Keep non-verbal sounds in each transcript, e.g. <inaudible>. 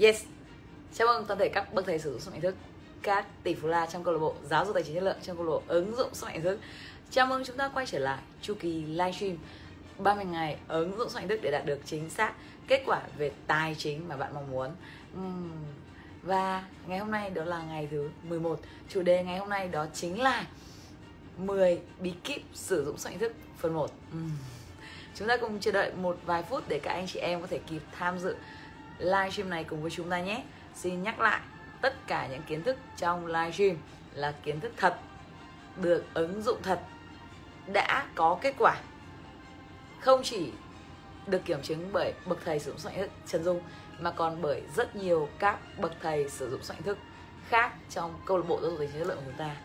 yes. Chào mừng toàn thể các bậc thầy sử dụng sức mạnh thức, các tỷ phú la trong câu lạc bộ giáo dục tài chính chất lượng trong câu lạc bộ ứng dụng sức mạnh thức. Chào mừng chúng ta quay trở lại chu kỳ livestream 30 ngày ứng dụng sức mạnh thức để đạt được chính xác kết quả về tài chính mà bạn mong muốn. Và ngày hôm nay đó là ngày thứ 11 chủ đề ngày hôm nay đó chính là 10 bí kíp sử dụng sức mạnh thức phần 1 chúng ta cùng chờ đợi một vài phút để các anh chị em có thể kịp tham dự livestream này cùng với chúng ta nhé. Xin nhắc lại tất cả những kiến thức trong livestream là kiến thức thật được ứng dụng thật đã có kết quả. Không chỉ được kiểm chứng bởi bậc thầy sử dụng soạn thức Trần Dung mà còn bởi rất nhiều các bậc thầy sử dụng soạn thức khác trong câu lạc bộ giáo dục tài chất lượng của chúng ta.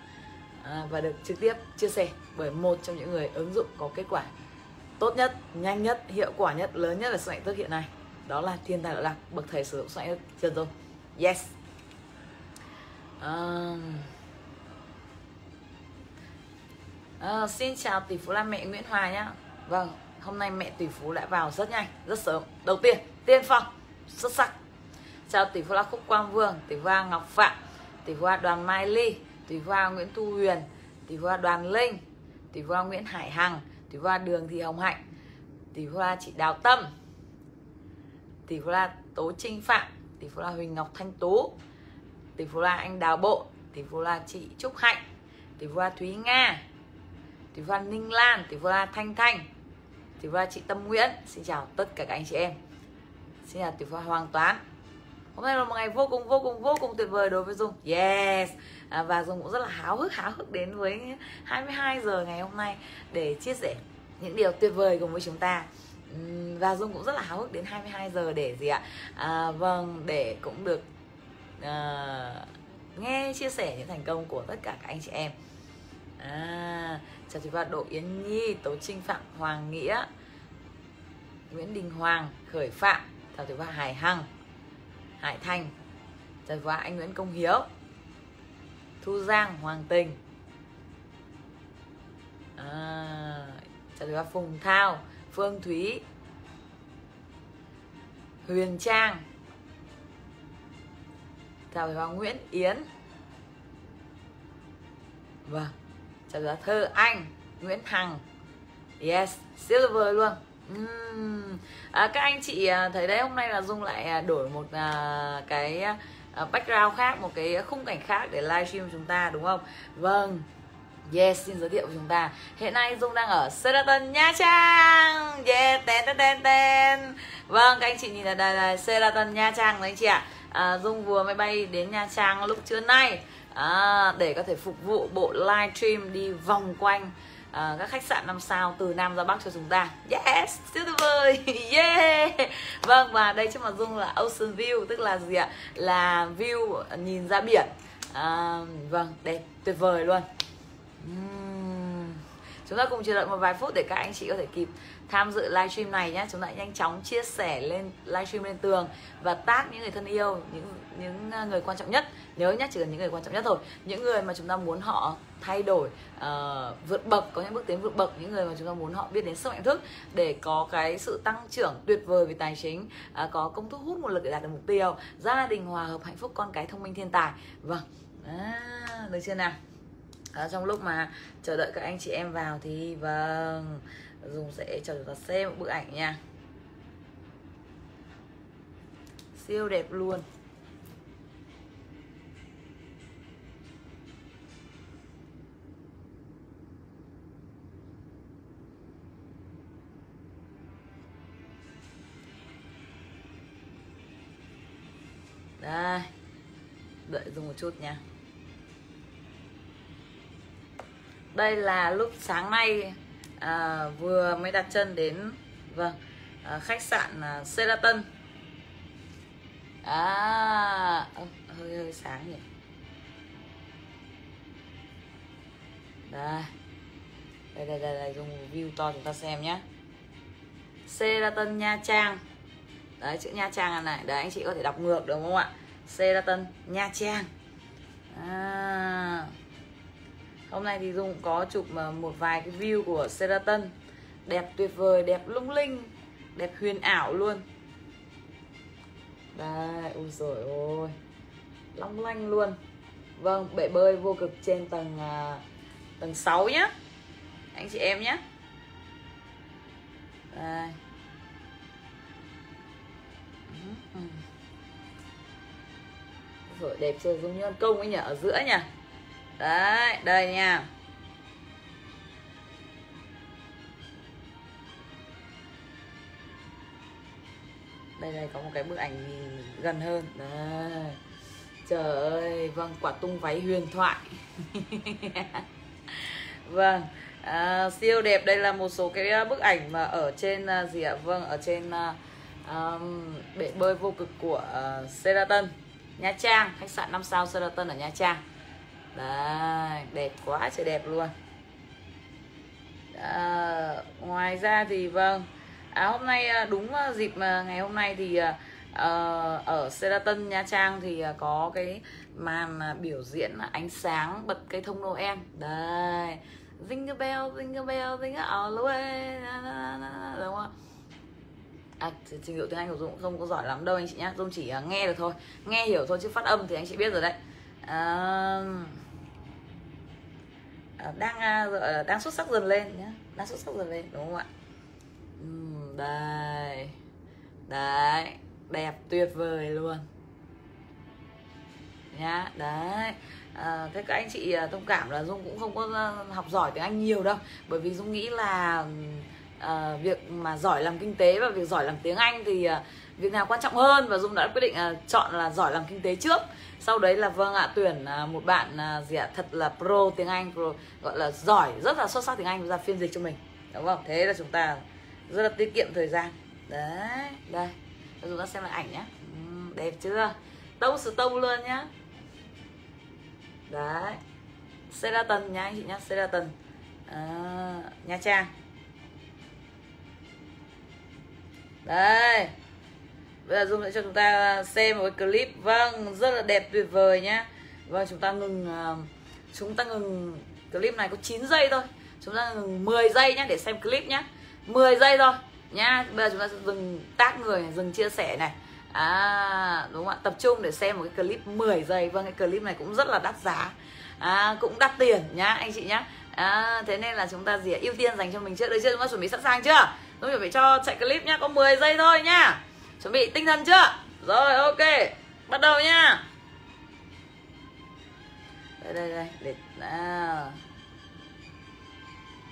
À, và được trực tiếp chia sẻ bởi một trong những người ứng dụng có kết quả tốt nhất, nhanh nhất, hiệu quả nhất, lớn nhất là soạn thức hiện nay đó là thiên tài lợi lạc bậc thầy sử dụng soạn chân rồi Dung yes um... uh, xin chào tỷ phú là mẹ Nguyễn Hòa nhá vâng hôm nay mẹ tỷ phú đã vào rất nhanh rất sớm đầu tiên tiên phong xuất sắc chào tỷ phú là khúc quang vương tỷ phú là ngọc phạm tỷ phú là đoàn mai ly tỷ phú là nguyễn thu huyền tỷ phú là đoàn linh tỷ phú là nguyễn hải hằng tỷ phú là đường thị hồng hạnh tỷ phú là chị đào tâm tỷ phú là tố trinh phạm tỷ phú là huỳnh ngọc thanh tú tỷ phú là anh đào bộ tỷ phú là chị trúc hạnh tỷ phú là thúy nga tỷ phú là ninh lan tỷ phú là thanh thanh tỷ phú là chị tâm nguyễn. Xin chào tất cả các anh chị em. Xin chào tỷ phú hoàng toán. Hôm nay là một ngày vô cùng vô cùng vô cùng tuyệt vời đối với dung. Yes. À, và dung cũng rất là háo hức háo hức đến với 22 giờ ngày hôm nay để chia sẻ những điều tuyệt vời cùng với chúng ta và dung cũng rất là háo hức đến 22 giờ để gì ạ? À, vâng để cũng được uh, nghe chia sẻ những thành công của tất cả các anh chị em. À, chào chị và độ Yến Nhi Tố Trinh Phạm Hoàng Nghĩa Nguyễn Đình Hoàng Khởi Phạm chào chị và Hải Hằng Hải thanh chào chị và anh Nguyễn Công Hiếu Thu Giang Hoàng Tình. À, chào chị và Phùng Thao Phương Thúy Huyền Trang chào bà Nguyễn Yến. Vâng chào giáo Thơ Anh Nguyễn Hằng. Yes silver luôn. Uhm. à, các anh chị à, thấy đấy hôm nay là dung lại à, đổi một à, cái à, background khác một cái khung cảnh khác để livestream chúng ta đúng không? Vâng Yes, xin giới thiệu với chúng ta. Hiện nay Dung đang ở Sheraton Nha Trang. Yeah, ten ten ten ten. Vâng, các anh chị nhìn là đây là Sheraton Nha Trang đấy anh chị ạ. À, Dung vừa mới bay đến Nha Trang lúc trưa nay. À, Để có thể phục vụ bộ livestream đi vòng quanh à, các khách sạn năm sao từ Nam ra Bắc cho chúng ta. Yes, siêu tuyệt vời. <laughs> Yeah. Vâng, và đây trước mặt Dung là Ocean View Tức là gì ạ? Là view nhìn ra biển. À, Vâng, đẹp, tuyệt vời luôn uhm. Chúng ta cùng chờ đợi một vài phút để các anh chị có thể kịp tham dự livestream này nhé chúng ta nhanh chóng chia sẻ lên livestream lên tường và tag những người thân yêu những những à, người quan trọng nhất. Nhớ nhé chỉ cần những người quan trọng nhất thôi. Những người mà chúng ta muốn họ thay đổi uh, vượt bậc có những bước tiến vượt bậc những người mà chúng ta muốn họ biết đến sức mạnh thức để có cái sự tăng trưởng tuyệt vời về tài chính uh, có công thu hút một lực để đạt được mục tiêu. Gia đình hòa hợp hạnh phúc con cái thông minh thiên tài. Vâng. À, được chưa nào? À, trong lúc mà chờ đợi các anh chị em vào thì vâng dùng sẽ cho chúng ta xem một bức ảnh nha. Siêu đẹp luôn. Đây đợi dùng một chút nha. Đây là lúc sáng nay à, vừa mới đặt chân đến vâng à, khách sạn à, Sheraton. À hơi hơi sáng nhỉ? Đây. Đây đây đây, đây dùng view to chúng ta xem nhé Sheraton Nha Trang. Đấy chữ Nha Trang này. Đấy anh chị có thể đọc ngược được không ạ? Sheraton Nha Trang. À hôm nay thì dung có chụp ờ, một vài cái view của Sheraton. Đẹp tuyệt vời đẹp lung linh đẹp huyền ảo luôn. Đây ui rồi ôi long lanh luôn. Vâng bể bơi vô cực trên tầng uh, tầng 6 nhá. Anh chị em nhé đây. Rồi đẹp chưa? Dung như công ấy nhỉ? Ở giữa nhỉ? Đấy đây nha. Đây này có một cái bức ảnh gần hơn. Đây trời ơi vâng quả tung váy huyền thoại. <laughs> Vâng à, siêu đẹp. Đây là một số cái à, bức ảnh mà ở trên à, gì ạ? Vâng ở trên um, bể bơi vô cực của uh, Sheraton Nha Trang khách sạn 5 sao Sheraton ở Nha Trang đấy đẹp quá trời đẹp luôn. À, ngoài ra thì vâng à, hôm nay ờ, đúng ờ, dịp mà ngày hôm nay thì à, ở Seraton Nha Trang thì có cái màn biểu diễn ánh sáng bật cây thông Noel. Đây Jingle bell, jingle bell, jingle all the way Đúng không? À, trình độ tiếng Anh của Dung không có giỏi lắm đâu anh chị nhá. Dung chỉ uh, nghe được thôi. Nghe hiểu thôi chứ phát âm thì anh chị biết rồi đấy. À, Ờ, đang à, ờ, đang xuất sắc dần lên nhá. Đang xuất sắc dần lên đúng không ạ? Uhm, đây. Đấy đẹp tuyệt vời luôn. Nhá đấy. À, thế các anh chị thông cảm là dung cũng không có học giỏi tiếng anh nhiều đâu. Bởi vì dung nghĩ là à, việc mà giỏi làm kinh tế và việc giỏi làm tiếng anh thì à, việc nào quan trọng hơn? Và dung đã quyết định à, chọn là giỏi làm kinh tế trước sau đấy là vâng ạ tuyển à, một bạn à, gì ạ thật là pro tiếng anh pro gọi là giỏi rất là xuất sắc tiếng anh ra phiên dịch cho mình. Đúng không? Thế là chúng ta rất là tiết kiệm thời gian. Đấy đây. Chúng ta xem lại ảnh nhé đẹp chưa? Tông sự tông luôn nhá. Đấy. Seraton nha anh chị nhá Seraton à, ờ, Nha Trang. Đây bây giờ dung sẽ cho chúng ta xem một cái clip. Vâng rất là đẹp tuyệt vời nhá. Vâng chúng ta ngừng à, chúng ta ngừng clip này có 9 giây thôi. Chúng ta ngừng 10 giây nhá để xem clip nhá. 10 giây thôi nhá. Bây giờ chúng ta sẽ dừng tác người dừng chia sẻ này. À đúng không ạ? Tập trung để xem một cái clip 10 giây. Vâng cái clip này cũng rất là đắt giá. À, cũng đắt tiền nhá anh chị nhá. À, thế nên là chúng ta gì ưu tiên dành cho mình trước. Đây chưa? Chúng ta chuẩn bị sẵn sàng chưa? Chúng ta chuẩn bị cho chạy clip nhá. Có 10 giây thôi nhá chuẩn bị tinh thần chưa? Rồi, ok. Bắt đầu nha. Đây đây đây. Để nào.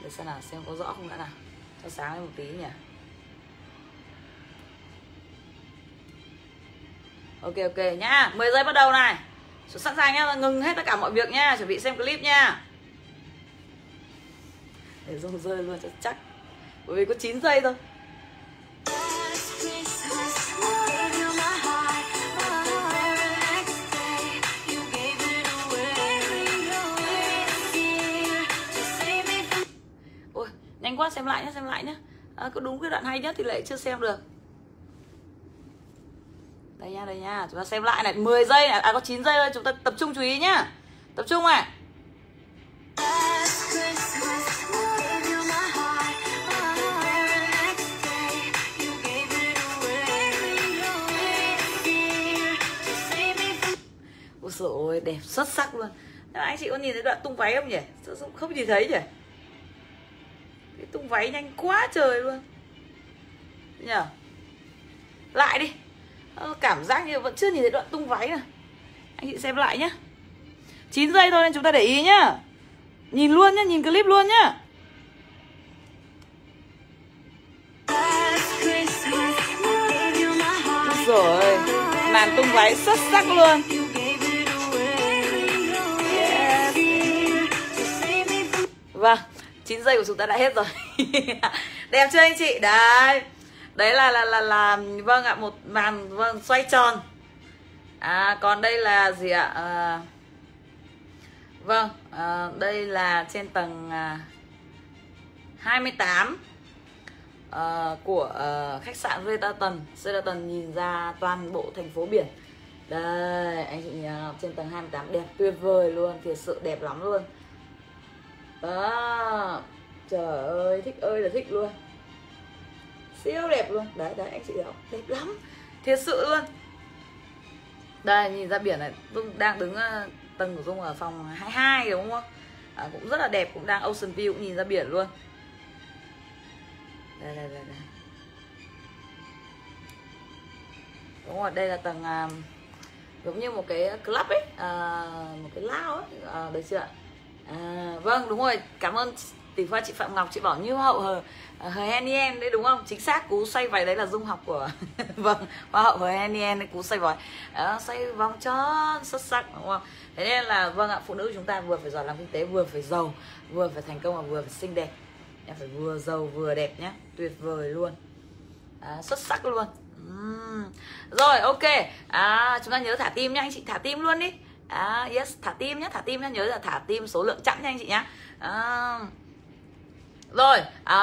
Để xem nào, xem có rõ không đã nào. Cho sáng lên một tí nhỉ. Ok ok nhá. 10 giây bắt đầu này. Sẵn sàng nhá, ngừng hết tất cả mọi việc nhá. Chuẩn bị xem clip nhá. Để rông rơi luôn cho chắc. Bởi vì có 9 giây thôi ôi nhanh quá xem lại nhé xem lại nhé à, có đúng cái đoạn hay nhất thì lại chưa xem được. Đây nha đây nha chúng ta xem lại này 10 giây này. À có 9 giây thôi chúng ta tập trung chú ý nhá. Tập trung này. Xuất sắc luôn. Nhưng anh chị có nhìn thấy đoạn tung váy không nhỉ? Không gì thấy nhỉ? Cái tung váy nhanh quá trời luôn. Nhờ? Lại đi. Ờ, cảm giác như vẫn chưa nhìn thấy đoạn tung váy này anh chị xem lại nhá. 9 giây thôi nên chúng ta để ý nhá. Nhìn luôn nhá, nhìn clip luôn nhá. Rồi màn tung váy xuất sắc luôn. Vâng 9 giây của chúng ta đã hết rồi. <laughs> Đẹp chưa anh chị? Đấy. Đấy là là là là vâng ạ một màn vâng xoay tròn. À còn đây là gì ạ? À, vâng à, đây là trên tầng à, 28 à, ờ, của à, khách sạn Sheraton Sheraton nhìn ra toàn bộ thành phố biển. Đây anh chị nhìn trên tầng 28 đẹp tuyệt vời luôn thiệt sự đẹp lắm luôn đó trời ơi thích ơi là thích luôn. Siêu đẹp luôn. Đấy đấy anh chị thấy đẹp lắm. Thiệt sự luôn. Đây nhìn ra biển này dung đang đứng ờ, tầng của dung ở phòng 22 đúng không? À, cũng rất là đẹp cũng đang ocean view cũng nhìn ra biển luôn. Đây đây đây đây. Đúng rồi đây là tầng uh, giống như một cái club ấy à, một cái lao ấy. À, được chưa à, vâng đúng rồi. Cảm ơn tỷ phu chị phạm ngọc chị bảo như hậu hờ à, hờ henien đấy đúng không? Chính xác cú xoay vòi đấy là dung học của <laughs> vâng hoa hậu hờ henien đấy cú xoay vòi à, ờ, xoay vòng tròn xuất sắc đúng không? Thế nên là vâng ạ phụ nữ chúng ta vừa phải giỏi làm kinh tế vừa phải giàu vừa phải thành công và vừa phải xinh đẹp. Em phải vừa giàu vừa đẹp nhé tuyệt vời luôn. À, xuất sắc luôn. Uhm. rồi ok. À, chúng ta nhớ thả tim nha anh chị thả tim luôn đi à, yes thả tim nhé thả tim nhé nhớ là thả tim số lượng chẵn nha anh chị nhé à, rồi à,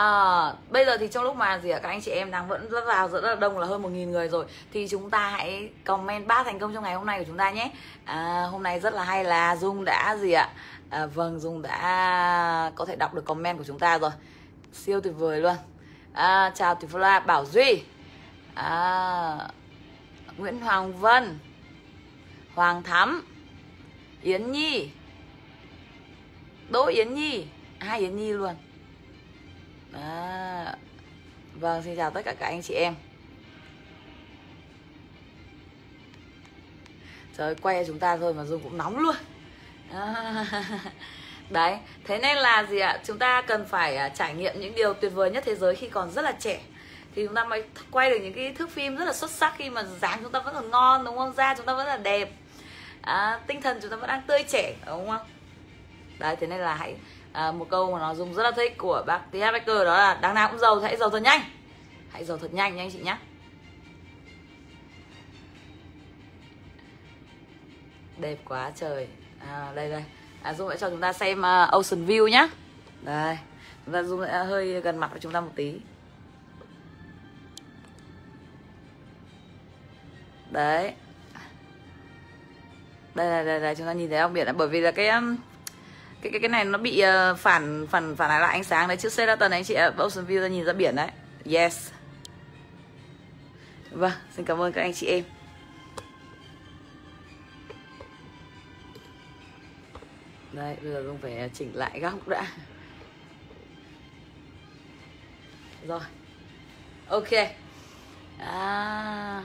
bây giờ thì trong lúc mà gì ạ các anh chị em đang vẫn rất vào rất là đông là hơn một nghìn người rồi thì chúng ta hãy comment ba thành công trong ngày hôm nay của chúng ta nhé. À, hôm nay rất là hay là dung đã gì ạ? À, vâng dung đã có thể đọc được comment của chúng ta rồi. Siêu tuyệt vời luôn. À, chào tuyệt vời bảo duy. À, nguyễn hoàng vân. Hoàng thắm yến nhi. Đỗ yến nhi. Hai yến nhi luôn. À, vâng xin chào tất cả các anh chị em. Trời quay chúng ta thôi mà dung cũng nóng luôn. À, <laughs> đấy thế nên là gì ạ? Chúng ta cần phải à, trải nghiệm những điều tuyệt vời nhất thế giới khi còn rất là trẻ. Thì chúng ta mới quay được những cái thước phim rất là xuất sắc khi mà dáng chúng ta vẫn còn ngon đúng không? Da chúng ta vẫn là đẹp à, tinh thần chúng ta vẫn đang tươi trẻ đúng không? Đấy thế nên là hãy à, một câu mà nó dùng rất là thích của bác TH Baker đó là đáng nào cũng giàu hãy giàu thật nhanh. Hãy giàu thật nhanh nha anh chị nhé đẹp quá trời. À, đây đây. À, dung sẽ cho chúng ta xem uh, ocean view nhá. Đây. Chúng ta dung sẽ hơi gần mặt với chúng ta một tí. Đấy đây là đây, đây, chúng ta nhìn thấy không? Biển là bởi vì là cái um, cái cái cái này nó bị uh, phản phản phản lại ánh sáng đấy. Chữ Sheraton anh chị ạ Ocean View ra nhìn ra biển đấy. Yes. Vâng xin cảm ơn các anh chị em. Đây bây giờ không phải ờ, chỉnh lại góc đã. Rồi. Ok. À.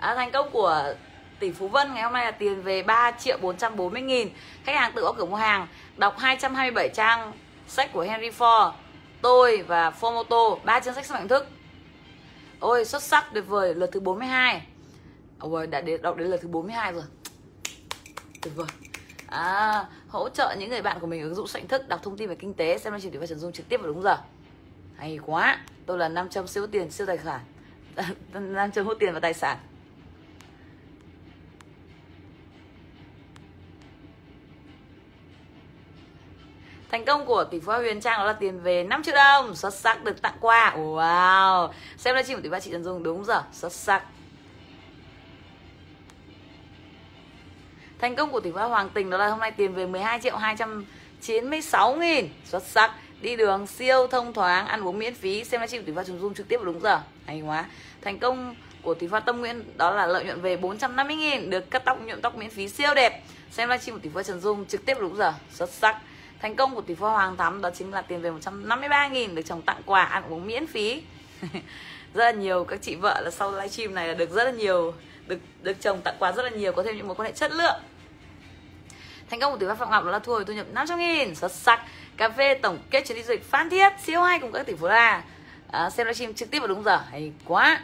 à, thành công của tỷ Phú Vân ngày hôm nay là tiền về 3 triệu 440 nghìn. Khách hàng tự có cửa mua hàng Đọc 227 trang sách của Henry Ford Tôi và Formoto ba chương sách sức mạnh thức. Ôi xuất sắc tuyệt vời lượt thứ 42 Ôi à, đã đến, đọc đến lượt thứ 42 rồi. Tuyệt vời. À, Hỗ trợ những người bạn của mình ứng dụng sách thức Đọc thông tin về kinh tế Xem chương trình và Trần Dung trực tiếp vào đúng giờ. Hay quá Tôi là 500 siêu tiền siêu tài sản. <laughs> 500 hút tiền và tài sản. Thành công của tỷ phú Huyền Trang đó là tiền về 5 triệu đồng. Xuất sắc được tặng quà. Wow. Xem livestream của tỷ phú chị Trần Dung. Đúng giờ. Xuất sắc. Thành công của tỷ phú Hoàng Tình đó là hôm nay tiền về 12 triệu 296 nghìn. Xuất sắc. Đi đường siêu thông thoáng. Ăn uống miễn phí. Xem livestream của tỷ phú Trần Dung trực tiếp vào đúng giờ. Hay quá. Thành công của tỷ phú Tâm Nguyễn đó là lợi nhuận về 450 nghìn. Được cắt tóc, nhuộm tóc miễn phí siêu đẹp. Xem livestream của tỷ phú Trần Dung trực tiếp vào đúng giờ. Xuất sắc. Thành công của tỷ phú Hoàng Thắm đó chính là tiền về 153.000 được chồng tặng quà ăn uống miễn phí. <laughs> rất là nhiều các chị vợ là sau livestream này là được rất là nhiều được được chồng tặng quà rất là nhiều có thêm những mối quan hệ chất lượng. Thành công của tỷ phú Phạm Ngọc đó là thu hồi thu nhập 500 nghìn xuất sắc. Cà phê tổng kết chuyến đi du lịch Phan Thiết siêu hay cùng các tỷ phú là à, xem livestream trực tiếp vào đúng giờ hay quá.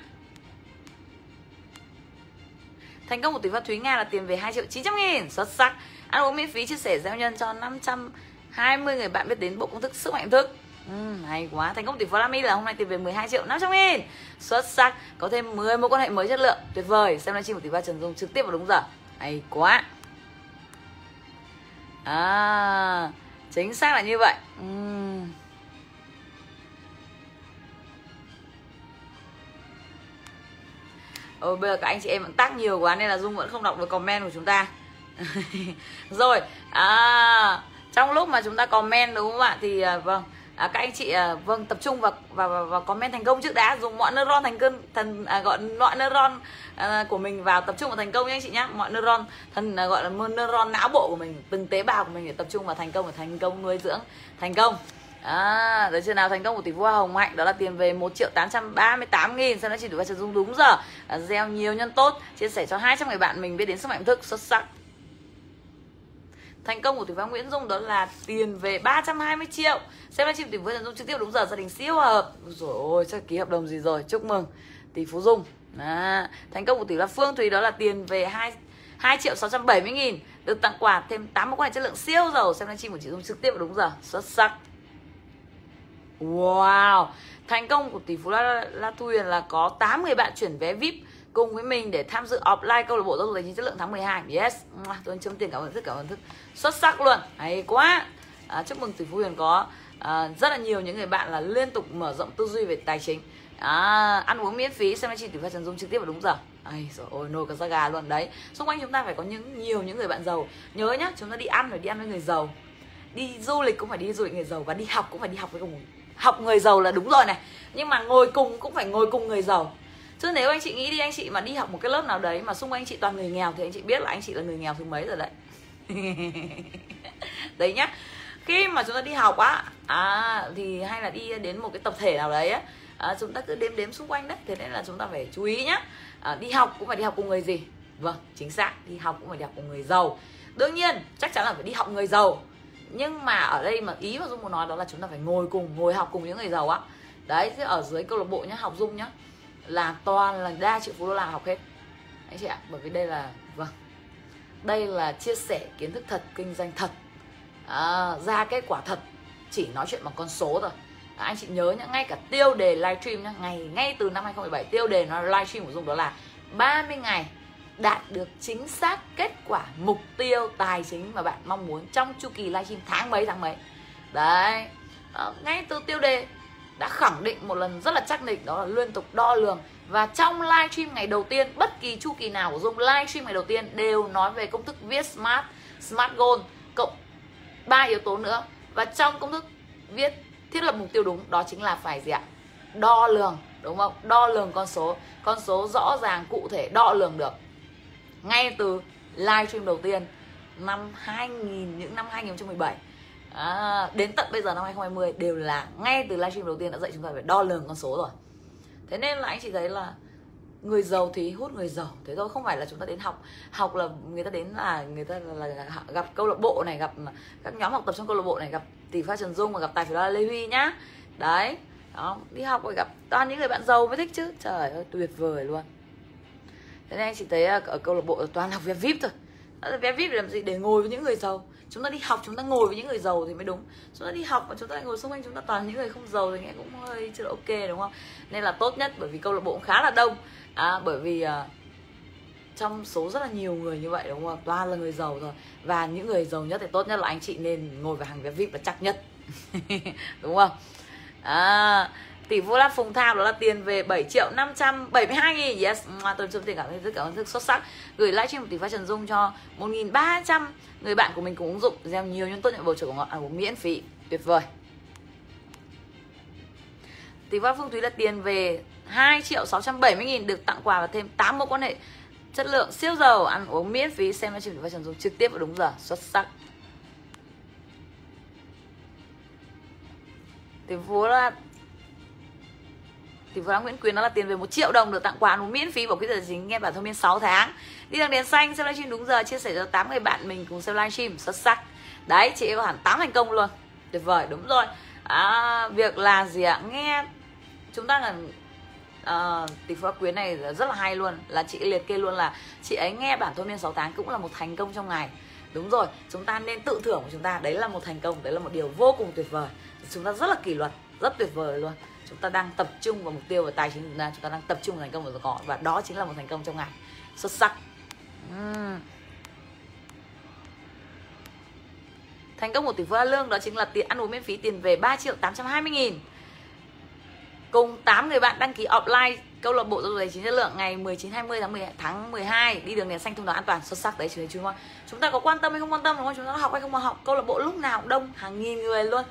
Thành công của tỷ phú Thúy Nga là tiền về 2 triệu 900 nghìn xuất sắc. Ăn uống miễn phí chia sẻ gieo nhân cho 500 20 người bạn biết đến bộ công thức sức mạnh thức. Uhm, hay quá thành công tỷ phú Lamy là hôm nay tìm về 12 triệu 500 nghìn. Xuất sắc có thêm 10 mối quan hệ mới chất lượng tuyệt vời. Xem livestream của tỷ phú Trần Dung trực tiếp vào đúng giờ. Hay quá. À chính xác là như vậy. Uhm. Ôi bây giờ các anh chị em vẫn tác nhiều quá nên là Dung vẫn không đọc được comment của chúng ta. <laughs> Rồi à trong lúc mà chúng ta comment đúng không ạ? Thì uh, vâng. À, các anh chị à, vâng tập trung vào và, và, và comment thành công trước đã. Dùng mọi neuron thành cơn thần à, gọi mọi neuron à, của mình vào tập trung vào thành công nha anh chị nhé mọi neuron thần à, gọi là neuron não bộ của mình từng tế bào của mình để tập trung vào thành công để thành công nuôi dưỡng. Thành công. À, đấy chưa? Nào thành công của tỷ phú Hoa Hồng Mạnh đó là tiền về 1 triệu 838 nghìn. Xem nó chỉ đủ vai dung đúng giờ. À, Gieo nhiều nhân tốt Chia sẻ cho 200 người bạn mình biết đến sức mạnh thức. Xuất sắc. Thành công của tỷ phú Nguyễn Dung đó là tiền về 320 triệu. Xem livestream tỷ phú Trần Dung trực tiếp đúng giờ gia đình siêu hợp. Rồi ôi chắc ký hợp đồng gì rồi? Chúc mừng tỷ phú Dung. À, Thành công của tỷ là Phương Thùy đó là tiền về 2 2 triệu 670 nghìn. Được tặng quà thêm 8 món quà chất lượng siêu giàu. Xem livestream của chị Dung trực tiếp đúng giờ. Xuất sắc. Wow. Thành công của tỷ phú La, La Thu Huyền là có 8 người bạn chuyển vé VIP cùng với mình để tham dự offline câu lạc bộ giáo dục tài chính chất lượng tháng 12 yes. Tôi chấm tiền cảm ơn thức cảm ơn thức xuất sắc luôn. Hay quá. À, chúc mừng tỷ phú huyền có à, rất là nhiều những người bạn là liên tục mở rộng tư duy về tài chính. À, ăn uống miễn phí. Xem chị tỷ phú trần dung trực tiếp vào đúng giờ. Ây rồi ôi nồi cả da gà luôn. Đấy xung quanh chúng ta phải có những nhiều những người bạn giàu. Nhớ nhá chúng ta đi ăn phải đi ăn với người giàu. Đi du lịch cũng phải đi du lịch người giàu và đi học cũng phải đi học với cùng học người giàu là đúng rồi này. Nhưng mà ngồi cùng cũng phải ngồi cùng người giàu. Chứ nếu anh chị nghĩ đi anh chị mà đi học một cái lớp nào đấy mà xung quanh anh chị toàn người nghèo thì anh chị biết là anh chị là người nghèo thứ mấy rồi đấy. <laughs> đấy nhá. Khi mà chúng ta đi học á à, thì hay là đi đến một cái tập thể nào đấy á à, chúng ta cứ đếm đếm xung quanh đấy. Thế nên là chúng ta phải chú ý nhá. À, đi học cũng phải đi học cùng người gì? Vâng chính xác đi học cũng phải đi học cùng người giàu. Đương nhiên chắc chắn là phải đi học người giàu. Nhưng mà ở đây mà ý mà dung muốn nói đó là chúng ta phải ngồi cùng ngồi học cùng những người giàu á. Đấy chứ ở dưới câu lạc bộ nhá học dung nhá là toàn là đa triệu phú đô la học hết. Anh chị ạ bởi vì đây là đây là chia sẻ kiến thức thật kinh doanh thật. À, ra kết quả thật chỉ nói chuyện bằng con số thôi. À, anh chị nhớ nhá ngay cả tiêu đề livestream nhá ngày ngay từ năm 2017 tiêu đề nó livestream của dung đó là 30 ngày đạt được chính xác kết quả mục tiêu tài chính mà bạn mong muốn trong chu kỳ livestream tháng mấy tháng mấy? Đấy. À, ngay từ tiêu đề đã khẳng định một lần rất là chắc nịch đó là liên tục đo lường. Và trong live stream ngày đầu tiên, bất kỳ chu kỳ nào của dung livestream ngày đầu tiên đều nói về công thức viết smart smart goal cộng ba yếu tố nữa. Và trong công thức viết thiết lập mục tiêu đúng, đó chính là phải gì ạ? Đo lường, đúng không? Đo lường con số. Con số rõ ràng, cụ thể, đo lường được. Ngay từ live stream đầu tiên, năm 2000 những năm 2017 à, đến tận bây giờ năm 2020 đều là ngay từ livestream đầu tiên đã dạy chúng ta phải đo lường con số rồi. Thế nên là anh chị thấy là người giàu thì hút người giàu. Thế thôi không phải là chúng ta đến học. Học là người ta đến là người ta là, là gặp câu lạc bộ này gặp các nhóm học tập trong câu lạc bộ này gặp tỷ pha trần dung và gặp tài phiệt lê huy nhá. Đấy đó đi học rồi gặp toàn những người bạn giàu mới thích chứ. Trời ơi tuyệt vời luôn. Thế nên anh chị thấy à, ở câu lạc bộ toàn học vé vip thôi. Vé vip để làm gì để ngồi với những người giàu? Chúng ta đi học chúng ta ngồi với những người giàu thì mới đúng. Chúng ta đi học và chúng ta lại ngồi xung quanh chúng ta toàn những người không giàu thì nghe cũng hơi chưa ok đúng không? Nên là tốt nhất bởi vì câu lạc bộ cũng khá là đông. À, bởi vì à, trong số rất là nhiều người như vậy đúng không? Toàn là người giàu rồi và những người giàu nhất thì tốt nhất là anh chị nên ngồi vào hàng vé vip là chắc nhất. <laughs> Đúng không? À, tỷ phú là Phùng Thao đó là tiền về 7 triệu 572 nghìn. Yes. Tôi chúc tình cảm ơn rất cảm ơn rất xuất sắc. Gửi livestream một tỷ phú Trần Dung cho 1.300 người bạn của mình cùng ứng dụng gieo nhiều nhân tốt nhận bầu trời của ngọn à, miễn phí. Tuyệt vời. Tỷ phú Phương Thúy là tiền về 2 triệu 670 nghìn được tặng quà và thêm 8 mối quan hệ chất lượng siêu giàu. Ăn uống miễn phí xem livestream tỷ phú Trần Dung trực tiếp vào đúng giờ. Xuất sắc. Tỷ phú là thì Phương Nguyễn Quyền đó là tiền về một triệu đồng được tặng quà miễn phí bảo quý giờ chính nghe bản thông miên 6 tháng. Đi đường đèn xanh xem livestream đúng giờ chia sẻ cho 8 người bạn mình cùng xem livestream xuất sắc. Đấy chị có hẳn 8 thành công luôn. Tuyệt vời đúng rồi. À, việc là gì ạ? Nghe chúng ta là uh, ờ, tỷ phú quyến này rất là hay luôn. Là chị liệt kê luôn là chị ấy nghe bản thôi miên 6 tháng cũng là một thành công trong ngày. Đúng rồi chúng ta nên tự thưởng của chúng ta đấy là một thành công đấy là một điều vô cùng tuyệt vời. Chúng ta rất là kỷ luật rất tuyệt vời luôn chúng ta đang tập trung vào mục tiêu và tài chính của chúng ta. Chúng ta đang tập trung vào thành công của họ và đó chính là một thành công trong ngày. Xuất sắc. Uhm. thành công của tỷ phú A Lương đó chính là tiền, ăn uống miễn phí, tiền về 3 triệu 820 nghìn. Cùng 8 người bạn đăng ký offline câu lạc bộ giáo dục tài chính chất lượng ngày 19 20 tháng 10 tháng 12 đi đường đèn xanh thông đạo an toàn. Xuất sắc đấy chúng chúng chúng ta có quan tâm hay không quan tâm, đúng không? Chúng ta có học hay không mà học, câu lạc bộ lúc nào cũng đông, hàng nghìn người luôn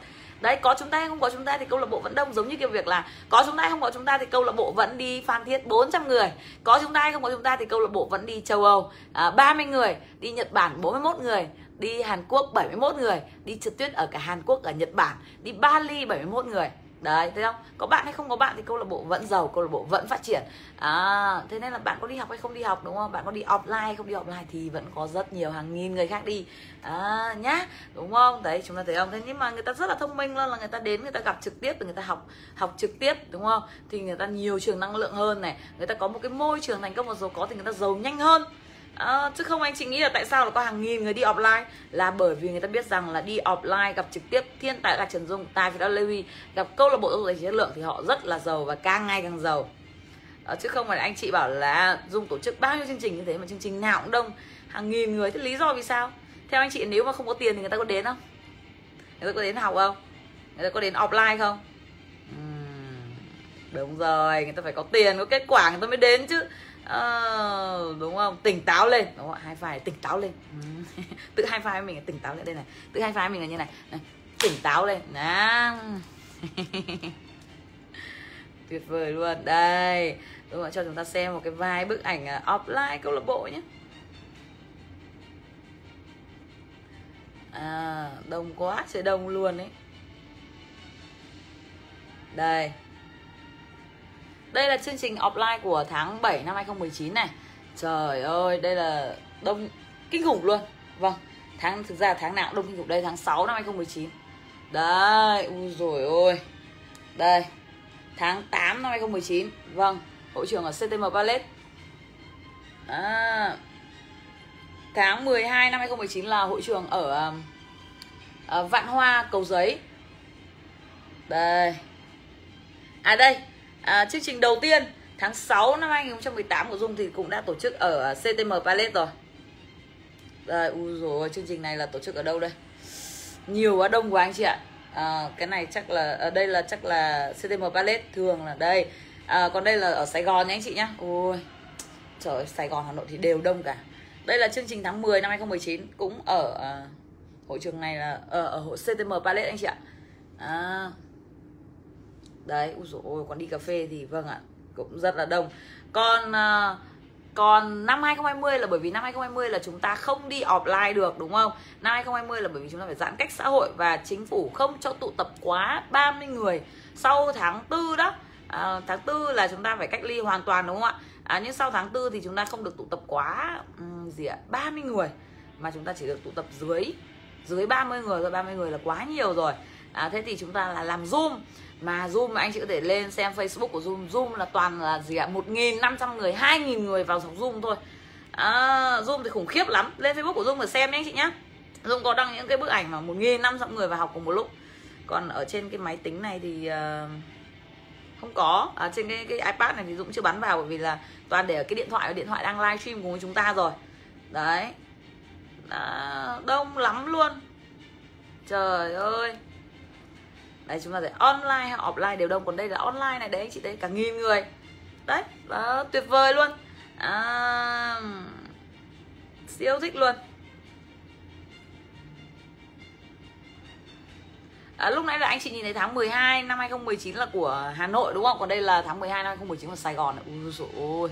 đấy có chúng ta hay không có chúng ta thì câu lạc bộ vẫn đông giống như cái việc là có chúng ta hay không có chúng ta thì câu lạc bộ vẫn đi phan thiết 400 người. Có chúng ta hay không có chúng ta thì câu lạc bộ vẫn đi châu âu à, 30 người đi nhật bản 41 người đi Hàn Quốc 71 người đi trượt tuyết ở cả Hàn Quốc ở Nhật Bản đi Bali 71 người đấy thấy không? Có bạn hay không có bạn thì câu lạc bộ vẫn giàu câu lạc bộ vẫn phát triển. À, thế nên là bạn có đi học hay không đi học đúng không? Bạn có đi offline hay không đi offline thì vẫn có rất nhiều hàng nghìn người khác đi. À, nhá đúng không? Đấy chúng ta thấy không? Thế nhưng mà người ta rất là thông minh luôn là người ta đến người ta gặp trực tiếp người ta học học trực tiếp đúng không? Thì người ta nhiều trường năng lượng hơn này người ta có một cái môi trường thành công và giàu có thì người ta giàu nhanh hơn. À, chứ không anh chị nghĩ là tại sao là có hàng nghìn người đi offline? Là bởi vì người ta biết rằng là đi offline gặp trực tiếp thiên tài là Trần Dung, tài Việt Levi gặp câu lạc bộ giáo dục chất lượng thì họ rất là giàu và càng ngày càng giàu. À, chứ không phải là anh chị bảo là Dung tổ chức bao nhiêu chương trình như thế mà chương trình nào cũng đông. Hàng nghìn người thế lý do vì sao? Theo anh chị nếu mà không có tiền thì người ta có đến không? Người ta có đến học không? Người ta có đến offline không? Uhm, đúng rồi người ta phải có tiền có kết quả người ta mới đến chứ uh, đúng không? Tỉnh táo lên. Đúng không hai phải tỉnh táo lên. Ừ. <laughs> tự hai vai mình tỉnh táo lên. Đây này tự hai vai mình là như này, này. tỉnh táo lên. Đó <laughs> tuyệt vời luôn. Đây. Đúng không cho chúng ta xem một cái vài bức ảnh uh, offline câu lạc bộ nhé. À, đông quá sẽ đông luôn đấy đây đây là chương trình offline của tháng 7 năm 2019 này. Trời ơi, đây là đông kinh khủng luôn. Vâng, tháng thực ra tháng nào cũng đông kinh khủng Đây tháng 6 năm 2019 Đây, ui rồi ôi. Đây, tháng 8 năm 2019 Vâng, hội trưởng ở CTM Palace. À, Tháng 12 năm 2019 là hội trường ở uh, Vạn Hoa, Cầu Giấy. Đây. À đây, à, chương trình đầu tiên tháng 6 năm 2018 của Dung thì cũng đã tổ chức ở CTM Palace rồi. Rồi ui rồi chương trình này là tổ chức ở đâu đây? Nhiều quá đông quá anh chị ạ. À, cái này chắc là ở đây là chắc là CTM Palace thường là đây. À, còn đây là ở Sài Gòn nhé anh chị nhá. Ôi trời ơi, Sài Gòn Hà Nội thì đều đông cả. Đây là chương trình tháng 10 năm 2019 cũng ở uh, hội trường này là ở, ở hội CTM Palace anh chị ạ. À, đấy ui dồi ôi còn đi cà phê thì vâng ạ cũng rất là đông còn uh, còn năm 2020 là bởi vì năm 2020 là chúng ta không đi offline được đúng không? Năm 2020 là bởi vì chúng ta phải giãn cách xã hội và chính phủ không cho tụ tập quá 30 người sau tháng 4 đó. À, tháng 4 là chúng ta phải cách ly hoàn toàn đúng không ạ? À, nhưng sau tháng 4 thì chúng ta không được tụ tập quá um, gì ạ? 30 người mà chúng ta chỉ được tụ tập dưới dưới 30 người rồi 30 người là quá nhiều rồi. À, thế thì chúng ta là làm zoom. Mà zoom anh chị có thể lên xem facebook của zoom. Zoom là toàn là gì ạ? một nghìn năm trăm người hai nghìn người vào dòng zoom thôi. À, zoom thì khủng khiếp lắm. Lên facebook của zoom mà xem nhé anh chị nhé zoom có đăng những cái bức ảnh mà một nghìn năm trăm người vào học cùng một lúc. Còn ở trên cái máy tính này thì uh, không có. À, trên cái cái ipad này thì dũng chưa bắn vào bởi vì là toàn để ở cái điện thoại điện thoại đang livestream cùng với chúng ta rồi. Đấy. À, đông lắm luôn. Trời ơi đấy chúng ta thấy online hay offline đều đông còn đây là online này đấy anh chị thấy cả nghìn người đấy đó tuyệt vời luôn à, siêu thích luôn À, lúc nãy là anh chị nhìn thấy tháng 12 năm 2019 là của Hà Nội đúng không? Còn đây là tháng 12 năm 2019 của Sài Gòn. Ui dồi ôi,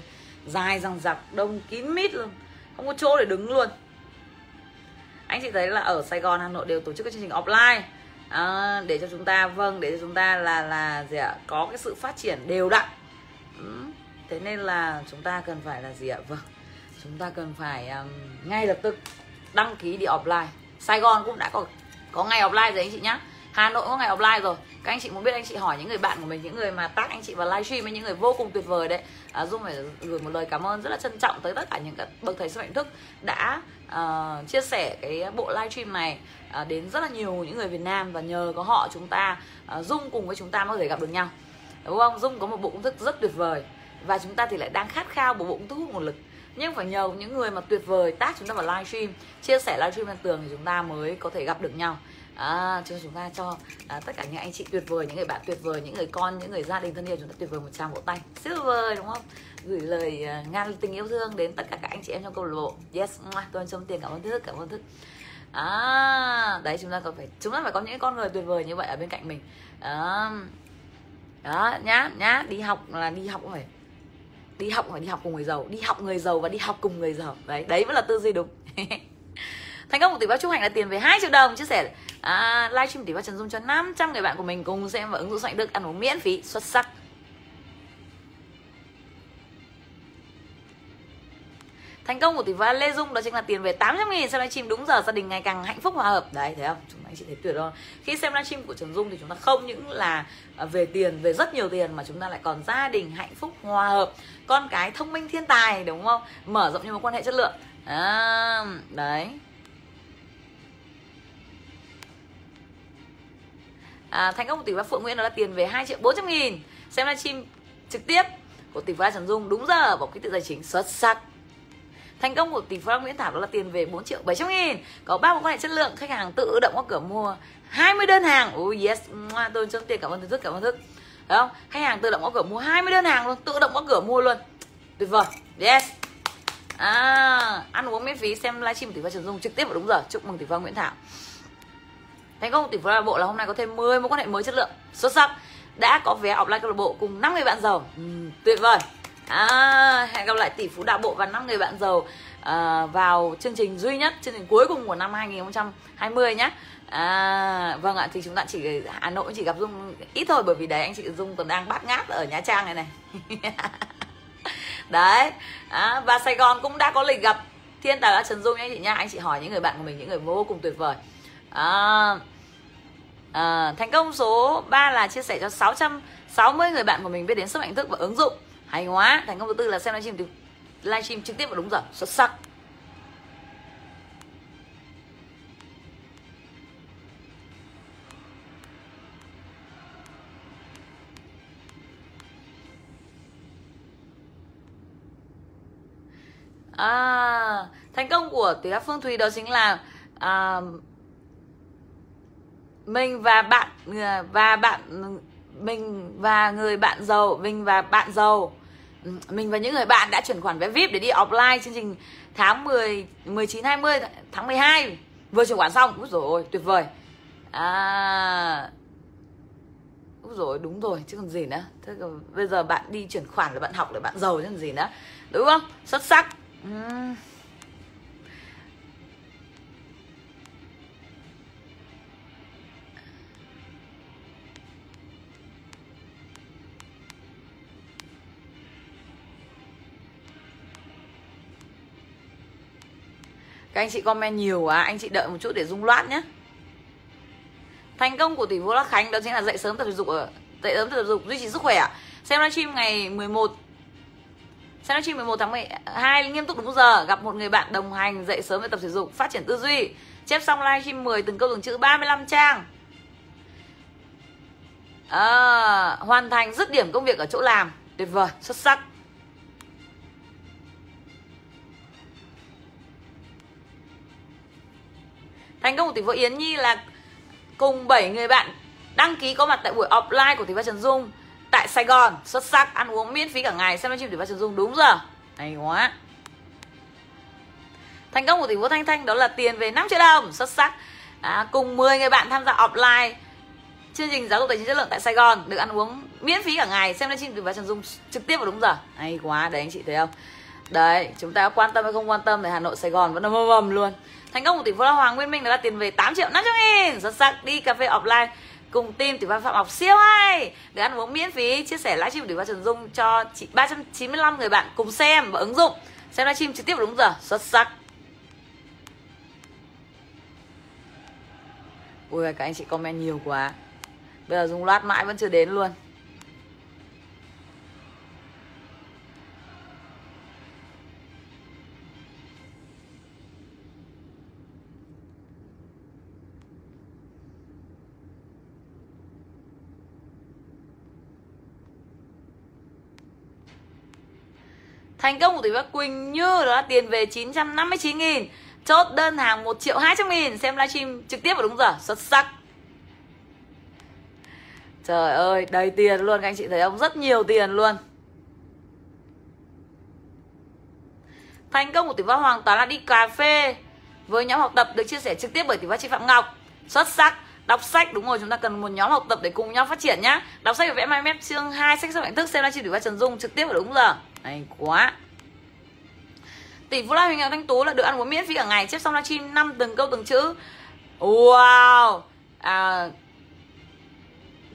dài răng rặc, đông kín mít luôn. Không có chỗ để đứng luôn. Anh chị thấy là ở Sài Gòn, Hà Nội đều tổ chức các chương trình offline à, để cho chúng ta vâng để cho chúng ta là là gì ạ có cái sự phát triển đều đặn. Ừ. thế nên là chúng ta cần phải là gì ạ? Vâng chúng ta cần phải um, ngay lập tức đăng ký đi offline. Sài Gòn cũng đã có có ngày offline rồi anh chị nhá. Hà Nội có ngày offline rồi. Các anh chị muốn biết anh chị hỏi những người bạn của mình những người mà tác anh chị vào livestream với những người vô cùng tuyệt vời đấy. À, Dung phải gửi một lời cảm ơn rất là trân trọng tới tất cả những các bậc thầy sức mạnh thức đã uh, chia sẻ cái bộ livestream này uh, đến rất là nhiều những người Việt Nam và nhờ có họ chúng ta ờ, uh, Dung cùng với chúng ta mới có thể gặp được nhau. Đúng không? Dung có một bộ công thức rất tuyệt vời và chúng ta thì lại đang khát khao một bộ công thức hút nguồn lực. Nhưng phải nhờ những người mà tuyệt vời tác chúng ta vào livestream chia sẻ livestream lên tường thì chúng ta mới có thể gặp được nhau. À, cho chúng ta cho à, tất cả những anh chị tuyệt vời những người bạn tuyệt vời những người con những người gia đình thân yêu chúng ta tuyệt vời một tràng bộ tay. Siêu vời đúng không? Gửi lời ngăn ngang tình yêu thương đến tất cả các anh chị em trong câu lạc bộ. Yes tôi trong tiền cảm ơn thức cảm ơn thức. À, đấy chúng ta còn phải chúng ta phải có những con người tuyệt vời như vậy ở bên cạnh mình. Đó, đó nhá nhá đi học là đi học phải đi học phải đi học cùng người giàu đi học người giàu và đi học cùng người giàu. Đấy đấy vẫn là tư duy đúng. <laughs> Thành công của tỷ phú chúc hạnh là tiền về 2 triệu đồng chia sẻ. À, livestream tỷ phú trần dung cho 500 người bạn của mình cùng xem và ứng dụng soạn đức ăn uống miễn phí xuất sắc. Thành công của tỷ phú Lê Dung đó chính là tiền về 800 nghìn Xem livestream đúng giờ gia đình ngày càng hạnh phúc hòa hợp Đấy thấy không? Chúng anh chị thấy tuyệt không? Khi xem livestream của Trần Dung thì chúng ta không những là à, về tiền, về rất nhiều tiền Mà chúng ta lại còn gia đình hạnh phúc hòa hợp Con cái thông minh thiên tài đúng không? Mở rộng những mối quan hệ chất lượng à, Đấy à, thành công của tỷ phú Phượng Nguyễn đó là tiền về 2 triệu 400 nghìn xem livestream trực tiếp của tỷ phú Trần Dung đúng giờ vào ký tự tài chính xuất sắc Thành công của tỷ phú Nguyễn Thảo đó là tiền về 4 triệu 700 nghìn. Có ba mối quan hệ chất lượng Khách hàng tự động qua cửa mua 20 đơn hàng. Oh yes Tôi chân tiền cảm ơn thức cảm ơn thức. Đấy không? Khách hàng tự động qua cửa mua 20 đơn hàng luôn Tự động qua cửa mua luôn. Tuyệt vời Yes. À, ăn uống miễn phí xem livestream tỷ phú Trần Dung trực tiếp vào đúng giờ. Chúc mừng tỷ phú Nguyễn Thảo. Thành công tỷ phú câu lạc bộ là hôm nay có thêm 10 mối quan hệ mới chất lượng. Xuất sắc. Đã có vé offline câu lạc bộ cùng 5 người bạn giàu. Ừ, tuyệt vời à, hẹn gặp lại tỷ phú đạo bộ và năm người bạn giàu à, vào chương trình duy nhất chương trình cuối cùng của năm 2020 nhé. À, vâng ạ thì chúng ta chỉ Hà Nội chỉ gặp Dung ít thôi bởi vì đấy anh chị Dung còn đang bát ngát ở Nha Trang này này. <laughs> Đấy à, và Sài Gòn cũng đã có lịch gặp Thiên Tài Trần Dung nhé anh chị nha. Anh chị hỏi những người bạn của mình những người vô cùng tuyệt vời. À, à, thành công số 3 là chia sẻ cho 660 người bạn của mình biết đến sức mạnh thức và ứng dụng hay quá thành công thứ tư là xem livestream livestream trực tiếp và đúng giờ. Xuất sắc. À, thành công của tỷ phương thùy đó chính là à, mình và bạn và bạn mình và người bạn giàu mình và bạn giàu mình và những người bạn đã chuyển khoản vé VIP để đi offline chương trình tháng 10 19 20 tháng 12 vừa chuyển khoản xong úi rồi, tuyệt vời. À. Úi rồi, đúng rồi, chứ còn gì nữa. Thế còn bây giờ bạn đi chuyển khoản là bạn học để bạn giàu chứ còn gì nữa. Đúng không? Xuất sắc. Uhm. Các anh chị comment nhiều quá Anh chị đợi một chút để dung loát nhé Thành công của tỷ phú Lạc Khánh Đó chính là dậy sớm tập thể dục ở Dậy sớm tập thể dục duy trì sức khỏe Xem livestream ngày 11 Xem livestream 11 tháng 12 nghiêm túc đúng giờ Gặp một người bạn đồng hành dậy sớm để tập thể dục Phát triển tư duy. Chép xong livestream 10 từng câu từng chữ 35 trang. À, Hoàn thành dứt điểm công việc ở chỗ làm. Tuyệt vời, xuất sắc. Thành công của tỷ phú Yến Nhi là cùng 7 người bạn đăng ký có mặt tại buổi offline của tỷ phú Trần Dung tại Sài Gòn xuất sắc ăn uống miễn phí cả ngày. Xem livestream tỷ phú Trần Dung đúng giờ. Hay quá. Thành công của tỷ phú Thanh Thanh đó là tiền về 5 triệu đồng xuất sắc. À, cùng 10 người bạn tham gia offline chương trình giáo dục tài chính chất lượng tại Sài Gòn được ăn uống miễn phí cả ngày. Xem livestream tỷ phú Trần Dung trực tiếp vào đúng giờ. Hay quá đấy anh chị thấy không? Đấy chúng ta quan tâm hay không quan tâm thì Hà Nội Sài Gòn vẫn là ầm luôn thành công của tỷ phú Hoàng Nguyên Minh đó là tiền về 8 triệu 500 nghìn. Xuất sắc, đi cà phê offline cùng team tỷ phú Phạm Ngọc siêu hay được ăn uống miễn phí, chia sẻ livestream tỷ phú Trần Dung cho chị 395 người bạn cùng xem và ứng dụng. Xem livestream trực tiếp đúng giờ. Xuất sắc. Ui, các anh chị comment nhiều quá. Bây giờ Dung loát mãi vẫn chưa đến luôn. Thành công của tỷ bác Quỳnh Như đó là tiền về 959 nghìn, Chốt đơn hàng 1 triệu 200 nghìn. Xem livestream trực tiếp vào đúng giờ, Xuất sắc. Trời ơi, đầy tiền luôn, Các anh chị thấy không? Rất nhiều tiền luôn. Thành công của tỷ bác hoàn toàn là đi cà phê với nhóm học tập được chia sẻ trực tiếp bởi tỷ phú chị phạm ngọc. Xuất sắc. Đọc sách, đúng rồi, chúng ta cần một nhóm học tập để cùng nhau phát triển nhá. Đọc sách về vẽ mai mép chương 2 sách sách hạnh thức. Xem livestream tỷ phú trần dung trực tiếp vào đúng giờ hay quá. Tỷ phú la huỳnh ngọc thanh tú là được ăn uống miễn phí cả ngày chép xong livestream năm từng câu từng chữ. Wow. À,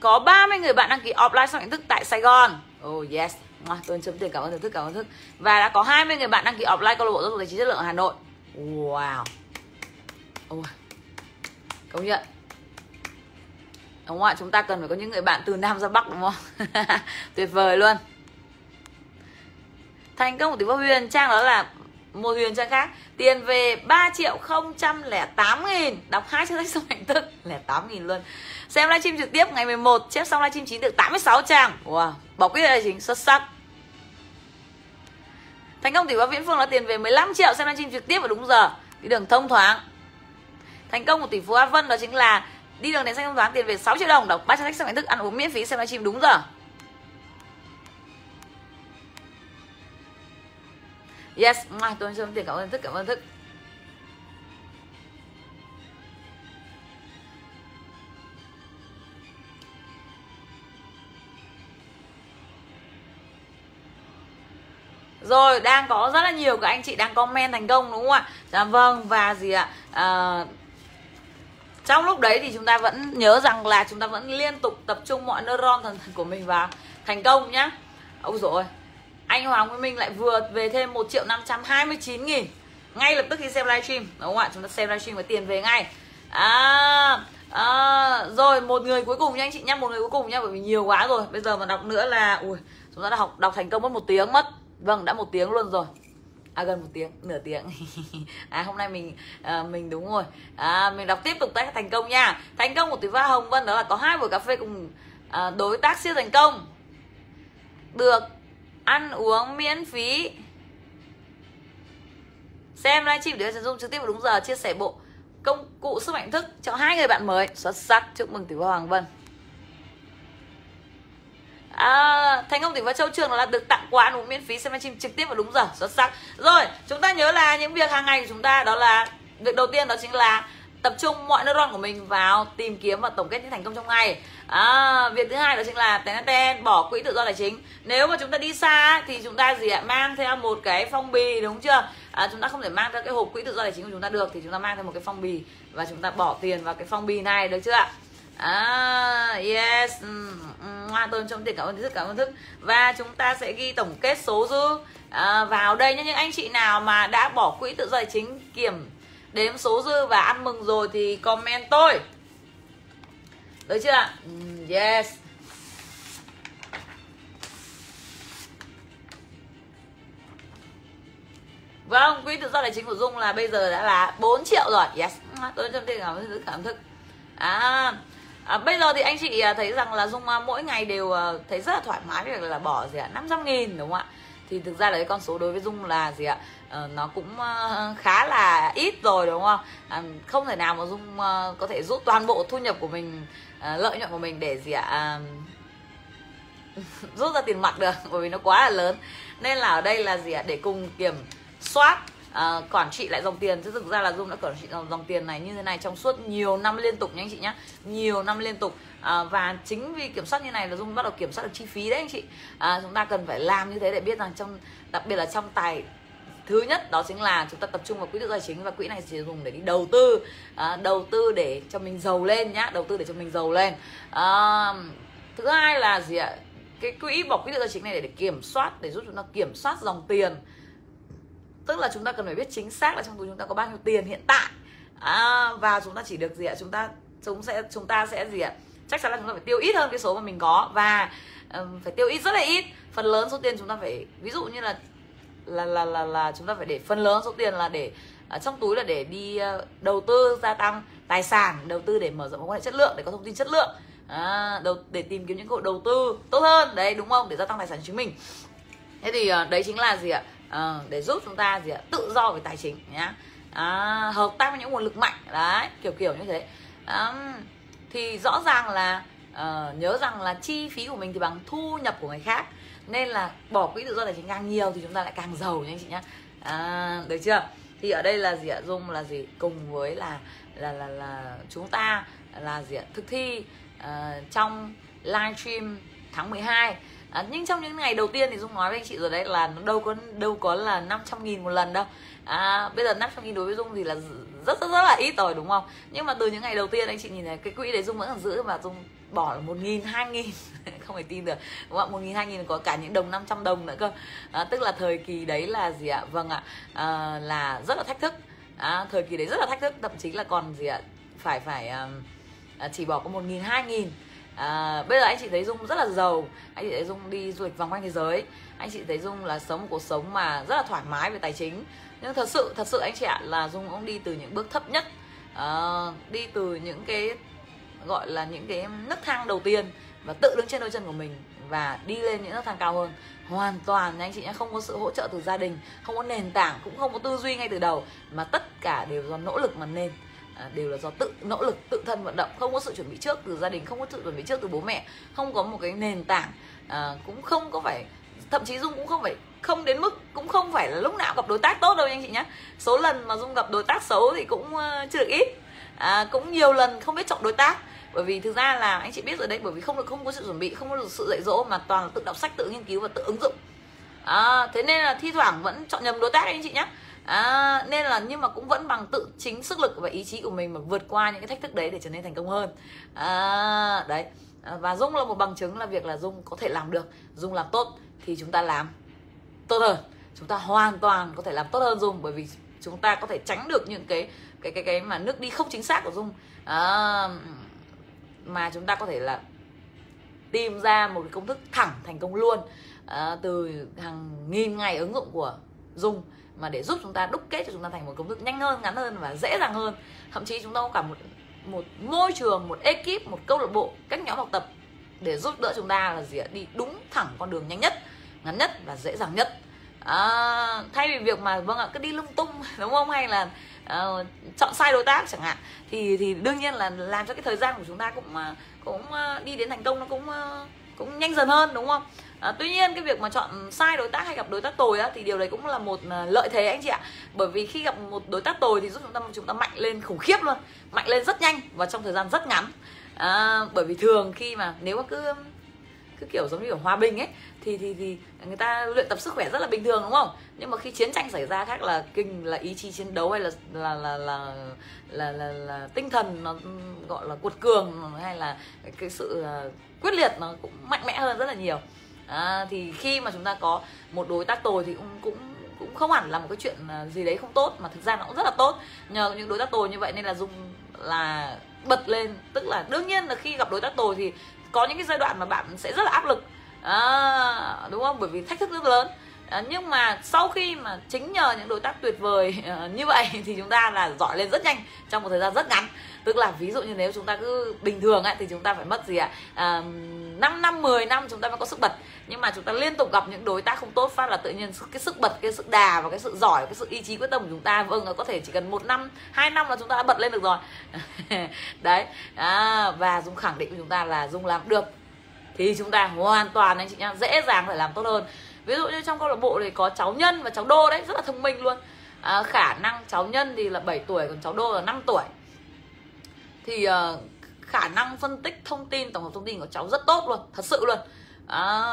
có 30 người bạn đăng ký offline xong hình thức tại Sài Gòn. Oh yes. Tôi chấm tiền cảm ơn thưởng thức cảm ơn thức. Và đã có 20 người bạn đăng ký offline câu lạc bộ giáo dục tài chính chất lượng ở Hà Nội. Wow. Oh. công nhận. Đúng không ạ? Chúng ta cần phải có những người bạn từ nam ra bắc đúng không? <laughs> Tuyệt vời luôn thành công của tỷ phú huyền, trang đó là một huyền trang khác. Tiền về 3 triệu 008 nghìn. Đọc hai chương sách xong hạnh thức. Lẻ 8 nghìn luôn. Xem livestream trực tiếp ngày 11 chép xong livestream chính được 86 trang. Wow bỏ quyết tài chính xuất sắc. Thành công tỷ phú viễn phương là tiền về 15 triệu, xem livestream trực tiếp vào đúng giờ. Đi đường thông thoáng. Thành công của tỷ phú A Vân đó chính là đi đường đến xanh thông thoáng, tiền về 6 triệu đồng. Đọc ba sách xong hạnh thức, ăn uống miễn phí, xem livestream đúng giờ. Yes ngoài tôi xin tiền cảm ơn thức cảm ơn thức Rồi đang có rất là nhiều các anh chị đang comment thành công đúng không ạ? Dạ vâng và gì ạ? À, trong lúc đấy thì chúng ta vẫn nhớ rằng là chúng ta vẫn liên tục tập trung mọi neuron thần của mình vào thành công nhá. Ôi rồi anh Hoàng với Minh lại vừa về thêm 1 triệu 529 nghìn. Ngay lập tức khi xem livestream. Đúng không ạ? Chúng ta xem livestream với tiền về ngay. À, à, rồi một người cuối cùng nha anh chị nhá một người cuối cùng nha bởi vì nhiều quá rồi. Bây giờ mà đọc nữa là ui chúng ta đã học đọc thành công mất một tiếng mất. Vâng đã một tiếng luôn rồi. À gần một tiếng nửa tiếng. <laughs> À hôm nay mình à, mình đúng rồi. À, mình đọc tiếp tục tác thành công nha. Thành công của tỷ phú hồng vân đó là có hai buổi cà phê cùng à, đối tác siêu thành công. Được ăn uống miễn phí. Xem livestream để sử Dung trực tiếp vào đúng giờ chia sẻ bộ công cụ sức mạnh thức cho hai người bạn mới. Xuất sắc chúc mừng tiểu phú Hoàng Vân. À, thành công tỉnh phú Châu Trường là được tặng quà ăn uống miễn phí xem livestream trực tiếp vào đúng giờ. Xuất sắc. Rồi chúng ta nhớ là những việc hàng ngày của chúng ta đó là việc đầu tiên đó chính là tập trung mọi neuron của mình vào tìm kiếm và tổng kết những thành công trong ngày. À, việc thứ hai đó chính là tên ten bỏ quỹ tự do tài chính. Nếu mà chúng ta đi xa thì chúng ta gì ạ? Mang theo một cái phong bì đúng chưa? À, chúng ta không thể mang theo cái hộp quỹ tự do tài chính của chúng ta được thì chúng ta mang theo một cái phong bì và chúng ta bỏ tiền vào cái phong bì này được chưa ạ? À yes hoa ừ, ừ tôi trong tiền cảm ơn thức cảm ơn thức. Và chúng ta sẽ ghi tổng kết số dư à, vào đây nhé. Những anh chị nào mà đã bỏ quỹ tự do tài chính kiểm đếm số dư và ăn mừng rồi thì comment tôi được chưa ạ ừ, yes Vâng, quỹ tự do tài chính của Dung là bây giờ đã là 4 triệu rồi. Yes. Tôi trong tiền cảm thức cảm thức. À, à, bây giờ thì anh chị à, thấy rằng là Dung à, mỗi ngày đều à, thấy rất là thoải mái việc là bỏ gì ạ? 500 nghìn đúng không ạ? Thì thực ra là cái con số đối với Dung là gì ạ? Uh, nó cũng uh, khá là ít rồi đúng không? À, không thể nào mà dung uh, có thể rút toàn bộ thu nhập của mình uh, lợi nhuận của mình để gì ạ uh, <laughs> rút ra tiền mặt được <laughs> bởi vì nó quá là lớn. Nên là ở đây là gì ạ? Để cùng kiểm soát uh, quản trị lại dòng tiền. Chứ thực ra là dung đã quản trị dòng, dòng tiền này như thế này trong suốt nhiều năm liên tục nha anh chị nhé nhiều năm liên tục. À, và chính vì kiểm soát như này là dung bắt đầu kiểm soát được chi phí đấy anh chị. À, chúng ta cần phải làm như thế để biết rằng trong đặc biệt là trong tài thứ nhất đó chính là chúng ta tập trung vào quỹ tự tài chính và quỹ này chỉ dùng để đi đầu tư à, đầu tư để cho mình giàu lên nhá đầu tư để cho mình giàu lên. À, thứ hai là gì ạ? Cái quỹ bỏ quỹ tự tài chính này để, để kiểm soát để giúp chúng ta kiểm soát dòng tiền. Tức là chúng ta cần phải biết chính xác là trong túi chúng ta có bao nhiêu tiền hiện tại. À, và chúng ta chỉ được gì ạ? Chúng ta chúng sẽ chúng ta sẽ gì ạ? Chắc chắn là chúng ta phải tiêu ít hơn cái số mà mình có và um, phải tiêu ít rất là ít. Phần lớn số tiền chúng ta phải ví dụ như là là là là là chúng ta phải để phần lớn số tiền là để ở trong túi là để đi à, đầu tư gia tăng tài sản đầu tư để mở rộng mối quan hệ chất lượng để có thông tin chất lượng. À, đầu để tìm kiếm những cơ hội đầu tư tốt hơn. Đấy đúng không? Để gia tăng tài sản của chính mình. Thế thì à, đấy chính là gì ạ? À, để giúp chúng ta gì ạ? Tự do về tài chính nhá. À, hợp tác với những nguồn lực mạnh. Đấy kiểu kiểu như thế. À, thì rõ ràng là à, nhớ rằng là chi phí của mình thì bằng thu nhập của người khác nên là bỏ quỹ tự do tài chính càng nhiều thì chúng ta lại càng giàu nha anh chị nhá. À, được chưa? Thì ở đây là gì ạ? Dung là gì? Cùng với là là là là chúng ta là gì ạ? Thực thi uh, trong livestream tháng 12 À, nhưng trong những ngày đầu tiên thì Dung nói với anh chị rồi đấy là nó đâu có đâu có là 500 nghìn một lần đâu. À, Bây giờ 500 nghìn đối với Dung thì là rất rất rất là ít rồi đúng không? Nhưng mà từ những ngày đầu tiên anh chị nhìn thấy cái quỹ đấy Dung vẫn còn giữ và Dung bỏ là một nghìn hai nghìn. <laughs> Không thể tin được. Đúng không một nghìn hai nghìn có cả những đồng 500 đồng nữa cơ. À, tức là thời kỳ đấy là gì ạ? Vâng ạ. À, là rất là thách thức. À, thời kỳ đấy rất là thách thức. Thậm chí là còn gì ạ? Phải phải à, chỉ bỏ có một nghìn hai nghìn. À, bây giờ anh chị thấy dung rất là giàu. Anh chị thấy dung đi du lịch vòng quanh thế giới. Anh chị thấy dung là sống một cuộc sống mà rất là thoải mái về tài chính. Nhưng thật sự thật sự anh chị ạ là dung cũng đi từ những bước thấp nhất. À, đi từ những cái gọi là những cái nấc thang đầu tiên và tự đứng trên đôi chân của mình và đi lên những nấc thang cao hơn. Hoàn toàn anh chị nhé không có sự hỗ trợ từ gia đình không có nền tảng cũng không có tư duy ngay từ đầu mà tất cả đều do nỗ lực mà nên. À, đều là do tự nỗ lực tự thân vận động không có sự chuẩn bị trước từ gia đình không có sự chuẩn bị trước từ bố mẹ không có một cái nền tảng. À, cũng không có phải thậm chí dung cũng không phải không đến mức cũng không phải là lúc nào gặp đối tác tốt đâu anh chị nhé. Số lần mà dung gặp đối tác xấu thì cũng uh, chưa được ít. À, cũng nhiều lần không biết chọn đối tác bởi vì thực ra là anh chị biết rồi đấy bởi vì không được không có sự chuẩn bị không có được sự dạy dỗ mà toàn là tự đọc sách tự nghiên cứu và tự ứng dụng. À, thế nên là thi thoảng vẫn chọn nhầm đối tác đấy anh chị nhé à, nên là nhưng mà cũng vẫn bằng tự chính sức lực và ý chí của mình mà vượt qua những cái thách thức đấy để trở nên thành công hơn. À, đấy. À, và dung là một bằng chứng là việc là dung có thể làm được. Dung làm tốt thì chúng ta làm tốt hơn. Chúng ta hoàn toàn có thể làm tốt hơn dung bởi vì chúng ta có thể tránh được những cái cái cái cái mà nước đi không chính xác của dung. À, mà chúng ta có thể là tìm ra một cái công thức thẳng thành công luôn à, từ hàng nghìn ngày ứng dụng của dung mà để giúp chúng ta đúc kết cho chúng ta thành một công thức nhanh hơn ngắn hơn và dễ dàng hơn. Thậm chí chúng ta có cả một một môi trường một ekip một câu lạc bộ các nhóm học tập để giúp đỡ chúng ta là gì ạ? Đi đúng thẳng con đường nhanh nhất ngắn nhất và dễ dàng nhất. À, thay vì việc mà vâng ạ cứ đi lung tung <laughs> đúng không? Hay là uh, chọn sai đối tác chẳng hạn. Thì thì đương nhiên là làm cho cái thời gian của chúng ta cũng uh, cũng uh, đi đến thành công nó cũng uh, cũng nhanh dần hơn đúng không? À, tuy nhiên cái việc mà chọn sai đối tác hay gặp đối tác tồi á thì điều đấy cũng là một lợi thế anh chị ạ. Bởi vì khi gặp một đối tác tồi thì giúp chúng ta chúng ta mạnh lên khủng khiếp luôn mạnh lên rất nhanh và trong thời gian rất ngắn. À, bởi vì thường khi mà nếu mà cứ cứ kiểu giống như ở hòa bình ấy thì thì thì người ta luyện tập sức khỏe rất là bình thường đúng không? Nhưng mà khi chiến tranh xảy ra khác là kinh là ý chí chiến đấu hay là là là là là, là, là tinh thần nó gọi là cuột cường hay là cái sự ờ, quyết liệt nó cũng mạnh mẽ hơn rất là nhiều. À, thì khi mà chúng ta có một đối tác tồi thì cũng cũng cũng không hẳn là một cái chuyện ờ, gì đấy không tốt mà thực ra nó cũng rất là tốt. Nhờ những đối tác tồi như vậy nên là dung là bật lên. Tức là đương nhiên là khi gặp đối tác tồi thì có những cái giai đoạn mà bạn sẽ rất là áp lực. À, đúng không? Bởi vì thách thức rất lớn à, nhưng mà sau khi mà chính nhờ những đối tác tuyệt vời ờ, như vậy <laughs> thì chúng ta là giỏi lên rất nhanh trong một thời gian rất ngắn. Tức là ví dụ như nếu chúng ta cứ bình thường ấy, thì chúng ta phải mất gì ạ? À, 5 năm 10 năm chúng ta mới có sức bật. Nhưng mà chúng ta liên tục gặp những đối tác không tốt phát là tự nhiên cái sức bật cái sức đà và cái sự giỏi cái sự ý chí quyết tâm của chúng ta vâng có thể chỉ cần một năm hai năm là chúng ta đã bật lên được rồi. <laughs> Đấy à, và dung khẳng định của chúng ta là dung làm được. Thì chúng ta hoàn toàn anh chị nhá dễ dàng phải làm tốt hơn ví dụ như trong câu lạc bộ thì có cháu nhân và cháu đô đấy rất là thông minh luôn. À, khả năng cháu nhân thì là 7 tuổi còn cháu đô là 5 tuổi. Thì uh, khả năng phân tích thông tin tổng hợp thông tin của cháu rất tốt luôn thật sự luôn. À,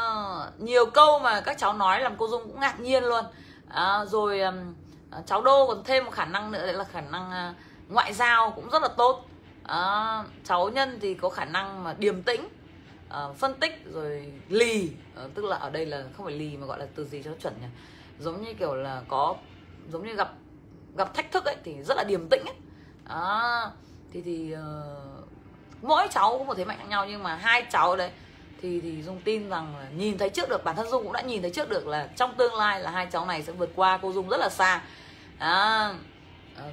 nhiều câu mà các cháu nói làm cô dung cũng ngạc nhiên luôn. À, rồi um, cháu đô còn thêm một khả năng nữa đấy là khả năng uh, ngoại giao cũng rất là tốt. À, cháu nhân thì có khả năng mà điềm tĩnh uh, phân tích rồi lì. Uh, tức là ở đây là không phải lì mà gọi là từ gì cho chuẩn nhỉ? Giống như kiểu là có giống như gặp gặp thách thức ấy thì rất là điềm tĩnh ấy. À, thì thì uh, mỗi cháu có một thế mạnh khác nhau nhưng mà hai cháu đấy thì thì dung tin rằng là nhìn thấy trước được bản thân dung cũng đã nhìn thấy trước được là trong tương lai là hai cháu này sẽ vượt qua cô dung rất là xa. À,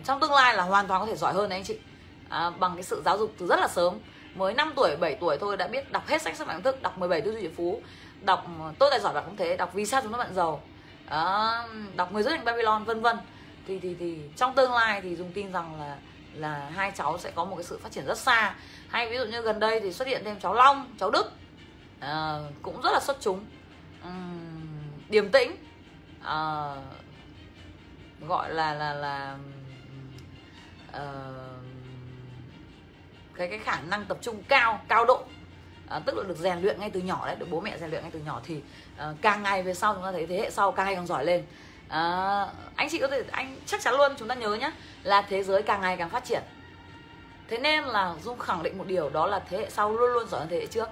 trong tương lai là hoàn toàn có thể giỏi hơn đấy anh chị. À, bằng cái sự giáo dục từ rất là sớm mới 5 tuổi 7 tuổi thôi đã biết đọc hết sách sức mạnh thức đọc 17 tư duy triệu phú. Đọc tôi tài giỏi bạn cũng thế đọc vì sao chúng ta bạn giàu. À, đọc người rất thành Babylon vân vân. Thì thì thì trong tương lai thì dùng tin rằng là là hai cháu sẽ có một cái sự phát triển rất xa. Hay ví dụ như gần đây thì xuất hiện thêm cháu Long cháu Đức. À, cũng rất là xuất chúng. Uhm, điềm tĩnh. À, gọi là là là uh, cái cái khả năng tập trung cao cao độ. À, tức là được rèn luyện ngay từ nhỏ đấy được bố mẹ rèn luyện ngay từ nhỏ thì à, càng ngày về sau chúng ta thấy thế hệ sau càng ngày càng giỏi lên. À, anh chị có thể anh chắc chắn luôn chúng ta nhớ nhé là thế giới càng ngày càng phát triển. Thế nên là dung khẳng định một điều đó là thế hệ sau luôn luôn giỏi hơn thế hệ trước.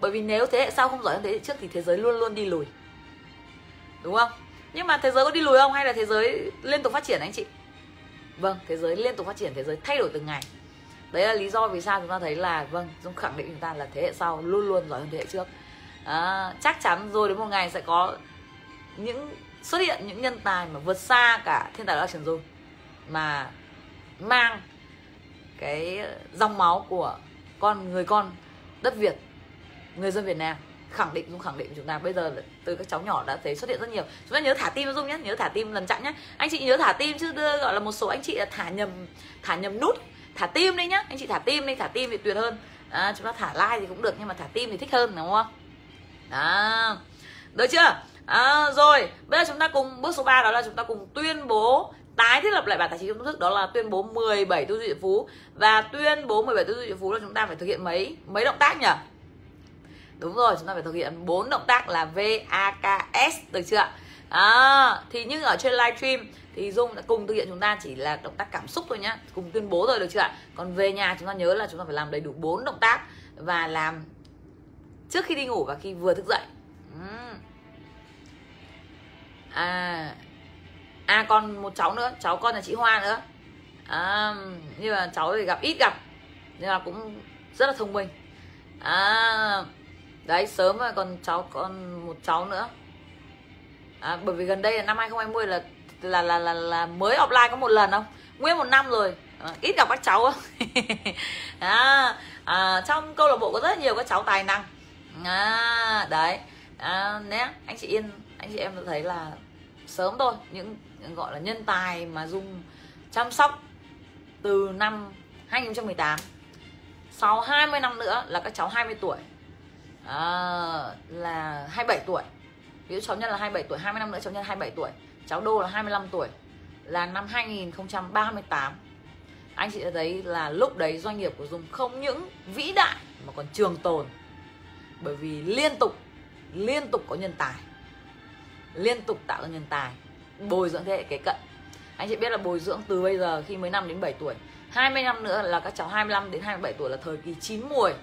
Bởi vì nếu thế hệ sau không giỏi hơn thế hệ trước thì thế giới luôn luôn đi lùi. Đúng không? Nhưng mà thế giới có đi lùi không? Hay là thế giới liên tục phát triển anh chị? Vâng thế giới liên tục phát triển thế giới thay đổi từng ngày đấy là lý do vì sao chúng ta thấy là vâng dung khẳng định chúng ta là thế hệ sau luôn luôn giỏi hơn thế hệ trước. À, chắc chắn rồi đến một ngày sẽ có những xuất hiện những nhân tài mà vượt xa cả thiên tài đó trần dung mà mang cái dòng máu của con người con đất việt người dân việt nam. Khẳng định dung khẳng định chúng ta bây giờ từ các cháu nhỏ đã thấy xuất hiện rất nhiều. Chúng ta nhớ thả tim dung nhé nhớ thả tim lần chặn nhé. Anh chị nhớ thả tim chứ đưa gọi là một số anh chị là thả nhầm thả nhầm nút thả tim đi nhá. Anh chị thả tim đi thả tim thì tuyệt hơn. À, chúng ta thả like thì cũng được nhưng mà thả tim thì thích hơn đúng không? Đó. Được chưa? À, rồi bây giờ chúng ta cùng bước số 3 đó là chúng ta cùng tuyên bố tái thiết lập lại bản tài chính công thức đó là tuyên bố 17 tư duy phú. Và tuyên bố 17 tư duy phú là chúng ta phải thực hiện mấy mấy động tác nhỉ? Đúng rồi chúng ta phải thực hiện bốn động tác là VAKS được chưa à, thì nhưng ở trên livestream thì dung đã cùng thực hiện chúng ta chỉ là động tác cảm xúc thôi nhá cùng tuyên bố rồi được chưa ạ? Còn về nhà chúng ta nhớ là chúng ta phải làm đầy đủ bốn động tác và làm trước khi đi ngủ và khi vừa thức dậy. À à còn một cháu nữa cháu con là chị hoa nữa. À, nhưng mà cháu thì gặp ít gặp nhưng mà cũng rất là thông minh. À đấy sớm rồi còn cháu còn một cháu nữa à, bởi vì gần đây là năm 2020 là là là là, là mới offline có một lần không? Nguyên một năm rồi. À, ít gặp các cháu <laughs> à, à, trong câu lạc bộ có rất nhiều các cháu tài năng. À, đấy. À, nhé anh chị yên anh chị em thấy là sớm thôi. Những, những gọi là nhân tài mà dung chăm sóc từ năm 2018 sau 20 năm nữa là các cháu 20 tuổi. À, là 27 tuổi ví dụ cháu nhân là 27 tuổi 20 năm nữa cháu nhân 27 tuổi. Cháu đô là 25 tuổi. Là năm 2038 anh chị đã thấy là lúc đấy doanh nghiệp của Dung không những vĩ đại mà còn trường tồn. Bởi vì liên tục liên tục có nhân tài. Liên tục tạo ra nhân tài. Bồi dưỡng thế hệ kế cận. Anh chị biết là bồi dưỡng từ bây giờ khi mới 5 đến 7 tuổi. 20 năm nữa là các cháu 25 đến 27 tuổi là thời kỳ chín muồi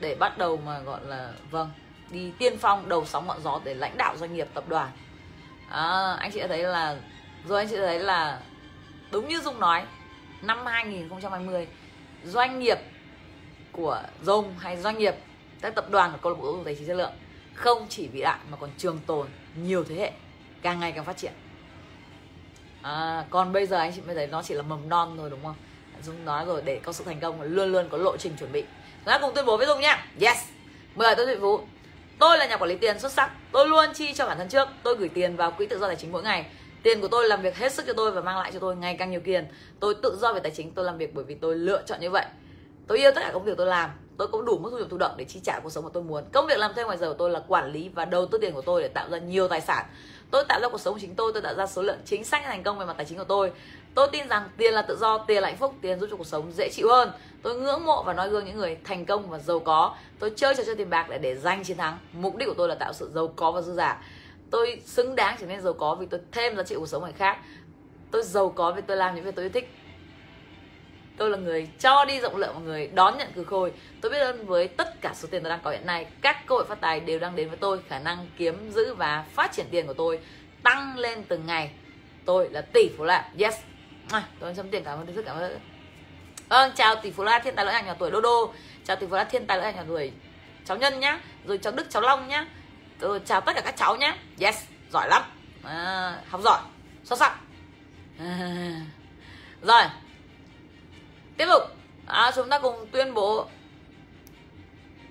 để bắt đầu mà gọi là vâng đi tiên phong đầu sóng ngọn gió để lãnh đạo doanh nghiệp tập đoàn. À, anh chị đã thấy là rồi anh chị thấy là đúng như Dung nói năm 2020 doanh nghiệp của Dung hay doanh nghiệp các tập đoàn của câu lạc bộ giáo tài chính chất lượng không chỉ vĩ đại mà còn trường tồn nhiều thế hệ càng ngày càng phát triển. À, còn bây giờ anh chị mới thấy nó chỉ là mầm non thôi đúng không? Dung nói rồi để có sự thành công luôn luôn có lộ trình chuẩn bị. Chúng ta cùng tuyên bố với dung nhé yes. Mời tôi thụy phú tôi là nhà quản lý tiền xuất sắc. Tôi luôn chi cho bản thân trước. Tôi gửi tiền vào quỹ tự do tài chính mỗi ngày. Tiền của tôi làm việc hết sức cho tôi và mang lại cho tôi ngày càng nhiều tiền. Tôi tự do về tài chính, tôi làm việc bởi vì tôi lựa chọn như vậy. Tôi yêu tất cả công việc tôi làm. Tôi có đủ mức thu nhập thụ động để chi trả cuộc sống mà tôi muốn. Công việc làm thêm ngoài giờ của tôi là quản lý và đầu tư tiền của tôi để tạo ra nhiều tài sản. Tôi tạo ra cuộc sống của chính tôi tôi tạo ra số lượng chính sách thành công về mặt tài chính của tôi tôi tin rằng tiền là tự do, tiền là hạnh phúc, tiền giúp cho cuộc sống dễ chịu hơn. Tôi ngưỡng mộ và nói gương những người thành công và giàu có. Tôi chơi trò chơi tiền bạc để để giành chiến thắng. Mục đích của tôi là tạo sự giàu có và dư giả tôi xứng đáng trở nên giàu có vì tôi thêm giá trị cuộc sống người khác. Tôi giàu có vì tôi làm những việc tôi yêu thích. Tôi là người cho đi rộng lượng mọi người đón nhận cừ khôi. Tôi biết ơn với tất cả số tiền tôi đang có hiện nay. Các cơ hội phát tài đều đang đến với tôi. Khả năng kiếm giữ và phát triển tiền của tôi tăng lên từng ngày. Tôi là tỷ phú lạc yes à, tôi chấm tiền cảm ơn rất cảm ơn. Vâng chào tỷ phú la thiên tài lỗi nhà tuổi đô đô. Chào tỷ phú la thiên tài lỗi nhà tuổi cháu nhân nhá. Rồi cháu đức cháu long nhá. Tôi chào tất cả các cháu nhá. Yes giỏi lắm. À, học giỏi xuất sắc. À, <laughs> rồi tiếp tục. À, chúng ta cùng tuyên bố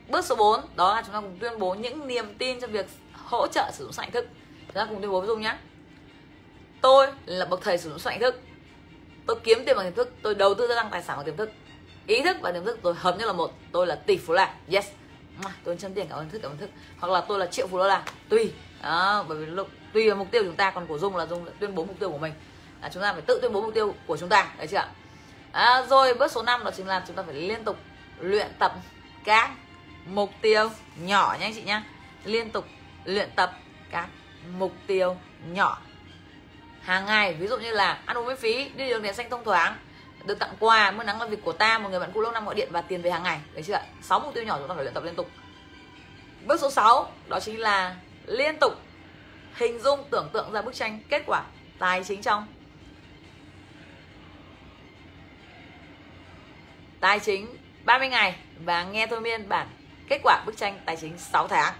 bước số 4 đó là chúng ta cùng tuyên bố những niềm tin cho việc hỗ trợ sử dụng sạch thức. Chúng ta cùng tuyên bố với dung nhé tôi là bậc thầy sử dụng sạch thức tôi kiếm tiền bằng tiềm thức tôi đầu tư gia tăng tài sản bằng tiềm thức. Ý thức và tiềm thức tôi hợp nhất là một tôi là tỷ phú là yes. Tôi chân tiền cảm ơn thức cảm ơn thức. Hoặc là tôi là triệu phú đô la. Tùy. Đó, bởi vì lúc tùy vào mục tiêu của chúng ta còn của dung là dung tuyên bố mục tiêu của mình. Là chúng ta phải tự tuyên bố mục tiêu của chúng ta đấy chưa ạ? À, rồi bước số 5 đó chính là chúng ta phải liên tục luyện tập các mục tiêu nhỏ nhé anh chị nhá. Liên tục luyện tập các mục tiêu nhỏ hàng ngày, ví dụ như là ăn uống miễn phí, đi đường đèn xanh thông thoáng, được tặng quà, mưa nắng là việc của ta, một người bạn cũ lâu năm gọi điện và tiền về hàng ngày. Đấy chưa ạ? Sáu mục tiêu nhỏ chúng ta phải luyện tập liên tục. Bước số 6 đó chính là liên tục hình dung, tưởng tượng ra bức tranh, kết quả, tài chính trong. Tài chính 30 ngày và nghe thôi miên bản kết quả bức tranh tài chính 6 tháng.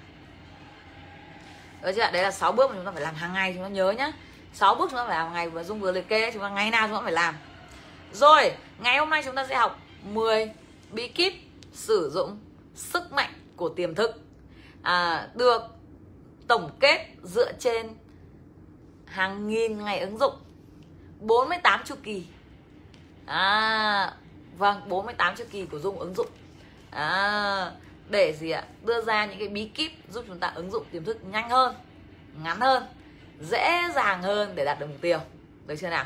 Được chưa đấy là 6 bước mà chúng ta phải làm hàng ngày, chúng ta nhớ nhá. 6 bước chúng ta phải làm ngày và dung vừa liệt kê chúng ta ngày nào chúng ta phải làm. Rồi ngày hôm nay chúng ta sẽ học 10 bí kíp sử dụng sức mạnh của tiềm thức à, được tổng kết dựa trên hàng nghìn ngày ứng dụng. 48 chu kỳ. À, vâng 48 chu kỳ của dung ứng dụng. À, để gì ạ? Đưa ra những cái bí kíp giúp chúng ta ứng dụng tiềm thức nhanh hơn ngắn hơn dễ dàng hơn để đạt được mục tiêu. Được chưa nào?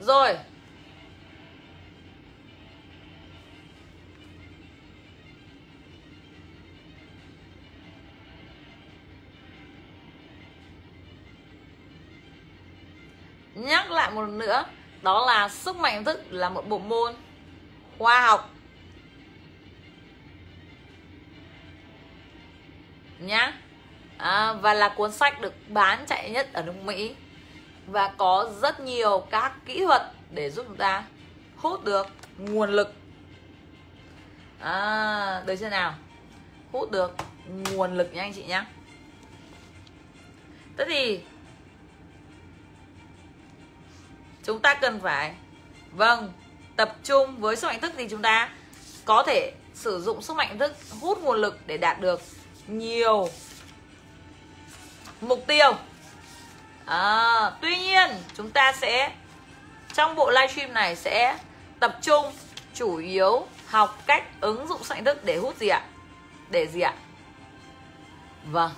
Rồi. Nhắc lại một lần nữa, đó là sức mạnh thức là một bộ môn khoa học. Nhá. À, và là cuốn sách được bán chạy nhất ở nước Mỹ. Và có rất nhiều các kỹ thuật để giúp chúng ta hút được nguồn lực. À, được chưa nào? Hút được nguồn lực nha anh chị nhá. Thế thì chúng ta cần phải vâng tập trung với sức mạnh thức thì chúng ta có thể sử dụng sức mạnh thức hút nguồn lực để đạt được nhiều. Mục tiêu. À, tuy nhiên chúng ta sẽ trong bộ livestream này sẽ tập trung chủ yếu học cách ứng dụng sức thức để hút gì ạ? Để gì ạ? Vâng.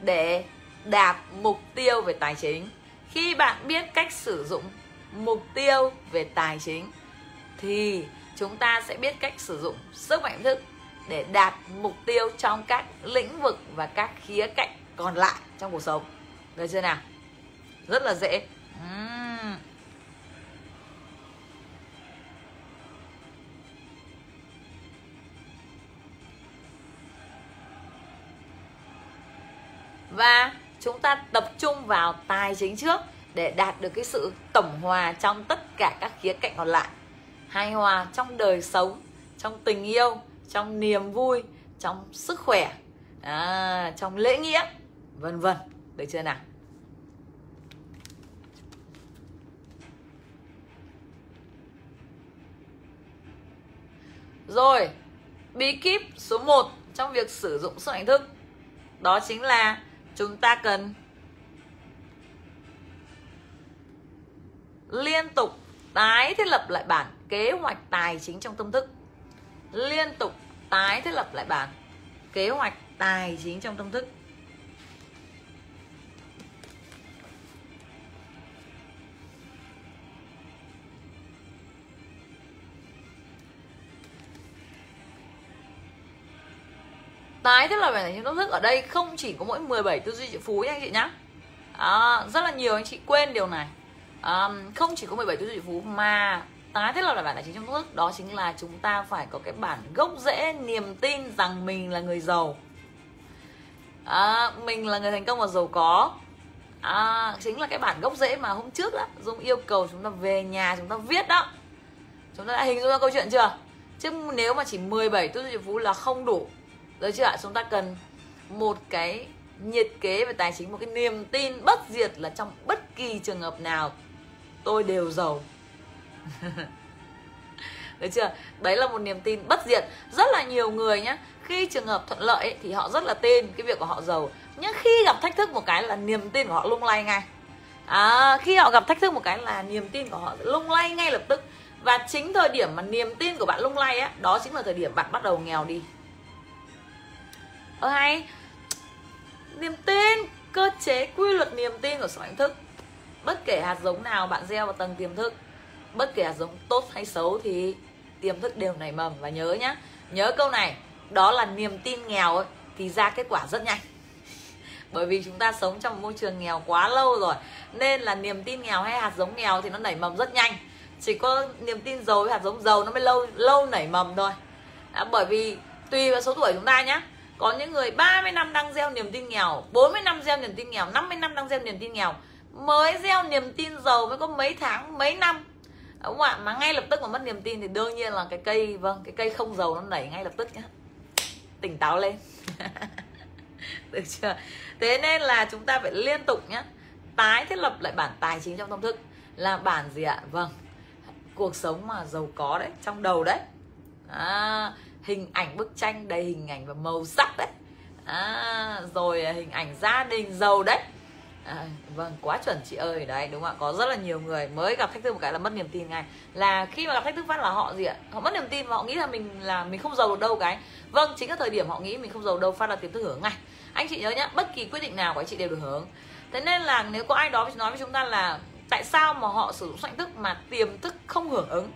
Để đạt mục tiêu về tài chính. Khi bạn biết cách sử dụng mục tiêu về tài chính thì chúng ta sẽ biết cách sử dụng sức mạnh thức để đạt mục tiêu trong các lĩnh vực và các khía cạnh còn lại trong cuộc sống. Được chưa nào? Rất là dễ. Uhm. và chúng ta tập trung vào tài chính trước để đạt được cái sự tổng hòa trong tất cả các khía cạnh còn lại. Hài hòa trong đời sống, trong tình yêu trong niềm vui trong sức khỏe à, trong lễ nghĩa vân vân. Được chưa nào? Rồi bí kíp số 1 trong việc sử dụng sức ảnh thức đó chính là chúng ta cần liên tục tái thiết lập lại bản kế hoạch tài chính trong tâm thức liên tục tái thiết lập lại bản. Kế hoạch tài chính trong tâm thức. Tái thiết lập bản tài chính tâm thức ở đây không chỉ có mỗi 17 tư duy triệu phú nha anh chị nhá. À, rất là nhiều anh chị quên điều này. À, không chỉ có 17 tư duy triệu phú mà À, tái thiết lập lại bản tài chính trong nước đó chính là chúng ta phải có cái bản gốc rễ niềm tin rằng mình là người giàu. À, mình là người thành công và giàu có. À, chính là cái bản gốc rễ mà hôm trước đó dung yêu cầu chúng ta về nhà chúng ta viết đó. Chúng ta đã hình dung ra câu chuyện chưa? Chứ nếu mà chỉ 17 tư duy triệu phú là không đủ. Rồi chưa ạ? Chúng ta cần một cái nhiệt kế về tài chính một cái niềm tin bất diệt là trong bất kỳ trường hợp nào tôi đều giàu đấy chưa? Đấy là một niềm tin bất diệt. Rất là nhiều người nhé khi trường hợp thuận lợi ấy, thì họ rất là tin cái việc của họ giàu. Nhưng khi gặp thách thức một cái là niềm tin của họ lung lay ngay. À, khi họ gặp thách thức một cái là niềm tin của họ lung lay ngay lập tức. Và chính thời điểm mà niềm tin của bạn lung lay á đó chính là thời điểm bạn bắt đầu nghèo đi. Ơ hay niềm tin cơ chế quy luật niềm tin của sở hạnh thức bất kể hạt giống nào bạn gieo vào tầng tiềm thức bất kể hạt giống tốt hay xấu thì tiềm thức đều nảy mầm. Và nhớ nhá nhớ câu này đó là niềm tin nghèo ấy, thì ra kết quả rất nhanh. <laughs> Bởi vì chúng ta sống trong một môi trường nghèo quá lâu rồi nên là niềm tin nghèo hay hạt giống nghèo thì nó nảy mầm rất nhanh. Chỉ có niềm tin giàu với hạt giống giàu nó mới lâu lâu nảy mầm thôi. À, bởi vì tùy vào số tuổi chúng ta nhá có những người 30 năm đang gieo niềm tin nghèo 40 năm gieo niềm tin nghèo 50 năm đang gieo niềm tin nghèo mới gieo niềm tin giàu mới có mấy tháng mấy năm đúng không ạ mà ngay lập tức mà mất niềm tin thì đương nhiên là cái cây vâng cái cây không dầu nó nảy ngay lập tức nhé tỉnh táo lên. <laughs> Được chưa? Thế nên là chúng ta phải liên tục nhá. Tái thiết lập lại bản tài chính trong tâm thức là bản gì ạ? Vâng cuộc sống mà giàu có đấy trong đầu đấy. À, hình ảnh bức tranh đầy hình ảnh và màu sắc đấy. À, rồi à, hình ảnh gia đình giàu đấy. À, vâng quá chuẩn chị ơi. Đấy đúng không ạ có rất là nhiều người mới gặp thách thức một cái là mất niềm tin ngay. Là khi mà gặp thách thức phát là họ gì ạ? Họ mất niềm tin và họ nghĩ là mình là mình không giàu được đâu cái. Vâng chính là thời điểm họ nghĩ mình không giàu đâu phát là tiềm thức hưởng ngay. Anh chị nhớ nhá bất kỳ quyết định nào của anh chị đều được hưởng. Thế nên là nếu có ai đó nói với chúng ta là tại sao mà họ sử dụng soạn thức mà tiềm thức không hưởng ứng?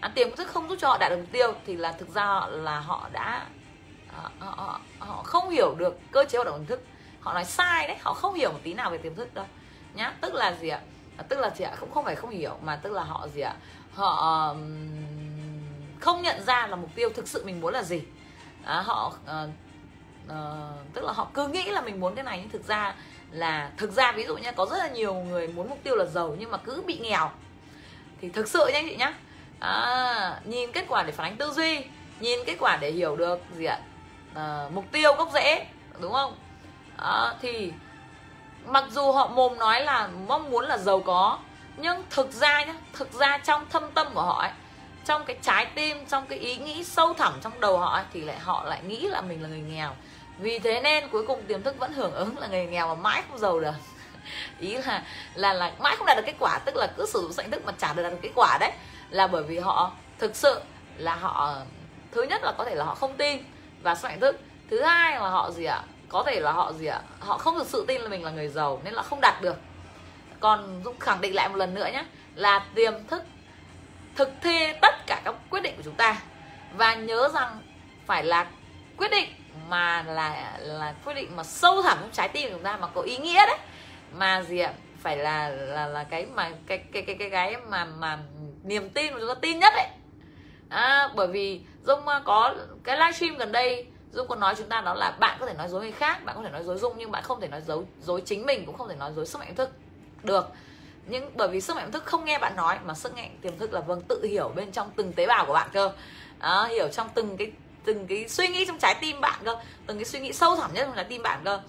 À, tiềm thức không giúp cho họ đạt được mục tiêu thì là thực ra là họ đã à, họ, họ, họ không hiểu được cơ chế hoạt động thức họ nói sai đấy họ không hiểu một tí nào về tiềm thức đâu. Nhá tức là gì ạ? À, tức là gì ạ? Cũng không phải không hiểu mà tức là họ gì ạ? Họ không nhận ra là mục tiêu thực sự mình muốn là gì. À, họ uh, uh, tức là họ cứ nghĩ là mình muốn cái này nhưng thực ra là thực ra ví dụ nha có rất là nhiều người muốn mục tiêu là giàu nhưng mà cứ bị nghèo. Thì thực sự nha anh chị nhá à, nhìn kết quả để phản ánh tư duy nhìn kết quả để hiểu được gì ạ? À, mục tiêu gốc rễ đúng không? À, thì mặc dù họ mồm nói là mong muốn là giàu có nhưng thực ra nhá thực ra trong thâm tâm của họ ấy trong cái trái tim trong cái ý nghĩ sâu thẳm trong đầu họ ấy, thì lại họ lại nghĩ là mình là người nghèo. Vì thế nên cuối cùng tiềm thức vẫn hưởng ứng là người nghèo mà mãi không giàu được. <laughs> Ý là là là mãi không đạt được kết quả tức là cứ sử dụng sảnh thức mà chả đạt được kết quả đấy. Là bởi vì họ thực sự là họ thứ nhất là có thể là họ không tin và sảnh thức thứ hai là họ gì ạ? Có thể là họ gì ạ? Họ không thực sự tin là mình là người giàu nên là không đạt được. Còn dũng khẳng định lại một lần nữa nhé là tiềm thức thực thi tất cả các quyết định của chúng ta. Và nhớ rằng phải là quyết định mà là là quyết định mà sâu thẳm trong trái tim của chúng ta mà có ý nghĩa đấy. Mà gì ạ? Phải là là là cái mà cái cái cái cái cái mà mà niềm tin mà chúng ta tin nhất đấy. À, bởi vì dung à, có cái livestream gần đây dung có nói chúng ta đó là bạn có thể nói dối người khác bạn có thể nói dối dung nhưng bạn không thể nói dối dối chính mình cũng không thể nói dối sức mạnh thức. Được. Nhưng bởi vì sức mạnh thức không nghe bạn nói mà sức mạnh tiềm thức là vâng tự hiểu bên trong từng tế bào của bạn cơ. À, hiểu trong từng cái từng cái suy nghĩ trong trái tim bạn cơ từng cái suy nghĩ sâu thẳm nhất trong trái tim bạn cơ.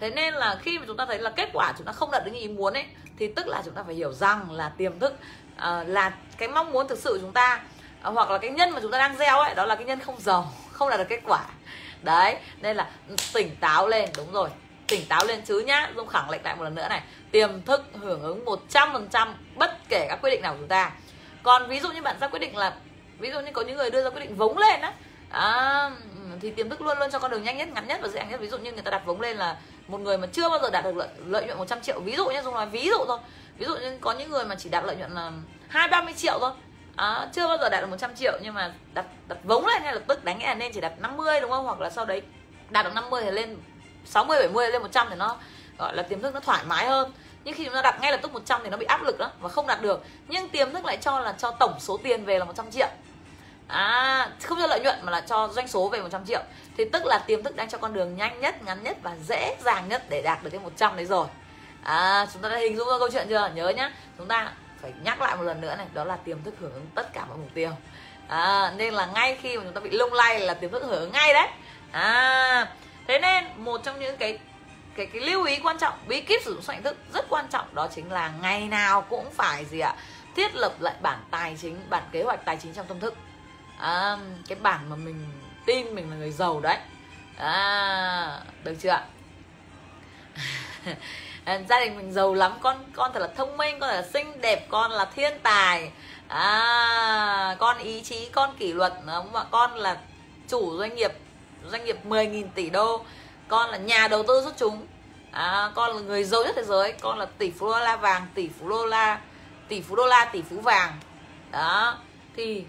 Thế nên là khi mà chúng ta thấy là kết quả chúng ta không đạt được như ý muốn ấy thì tức là chúng ta phải hiểu rằng là tiềm thức uh, là cái mong muốn thực sự của chúng ta uh, hoặc là cái nhân mà chúng ta đang gieo ấy đó là cái nhân không giàu không đạt được kết quả đấy nên là tỉnh táo lên đúng rồi. Tỉnh táo lên chứ nhá dung khẳng định lại một lần nữa này. Tiềm thức hưởng ứng 100% bất kể các quyết định nào của chúng ta. Còn ví dụ như bạn ra quyết định là ví dụ như có những người đưa ra quyết định vống lên á. À, thì tiềm thức luôn luôn cho con đường nhanh nhất ngắn nhất và dễ dàng nhất. Ví dụ như người ta đặt vống lên là một người mà chưa bao giờ đạt được lợi, lợi nhuận 100 triệu. Ví dụ nhé dùng nói ví dụ thôi. Ví dụ như có những người mà chỉ đạt lợi nhuận là hai ba mươi triệu thôi à, chưa bao giờ đạt được 100 triệu nhưng mà đặt đặt vống lên ngay lập tức đánh là nên chỉ đặt 50 đúng không? Hoặc là sau đấy đạt được 50 thì lên 60 70 lên 100 thì nó gọi là tiềm thức nó thoải mái hơn. Nhưng khi chúng ta đặt ngay lập tức 100 thì nó bị áp lực đó và không đạt được. Nhưng tiềm thức lại cho là cho tổng số tiền về là 100 triệu. À không cho lợi nhuận mà là cho doanh số về 100 triệu. Thì tức là tiềm thức đang cho con đường nhanh nhất ngắn nhất và dễ dàng nhất để đạt được cái 100 đấy rồi. À chúng ta đã hình dung ra câu chuyện chưa? Nhớ nhá. Chúng ta phải nhắc lại một lần nữa này đó là tiềm thức hưởng ứng tất cả mọi mục tiêu. À, nên là ngay khi mà chúng ta bị lung lay là tiềm thức hưởng ứng ngay đấy. À thế nên một trong những cái cái cái lưu ý quan trọng bí kíp sử dụng soạn thức rất quan trọng đó chính là ngày nào cũng phải gì ạ? Thiết lập lại bản tài chính bản kế hoạch tài chính trong tâm thức. À, cái bản mà mình tin mình là người giàu đấy. À, được chưa ạ? <laughs> À, gia đình mình giàu lắm con con thật là thông minh con thật là xinh đẹp con là thiên tài. À, con ý chí con kỷ luật đúng không? con là chủ doanh nghiệp doanh nghiệp 10.000 tỷ đô. Con là nhà đầu tư xuất chúng. À, con là người giàu nhất thế giới. Con là tỷ phú đô la vàng tỷ phú đô la tỷ phú đô la tỷ phú vàng. Đó. Thì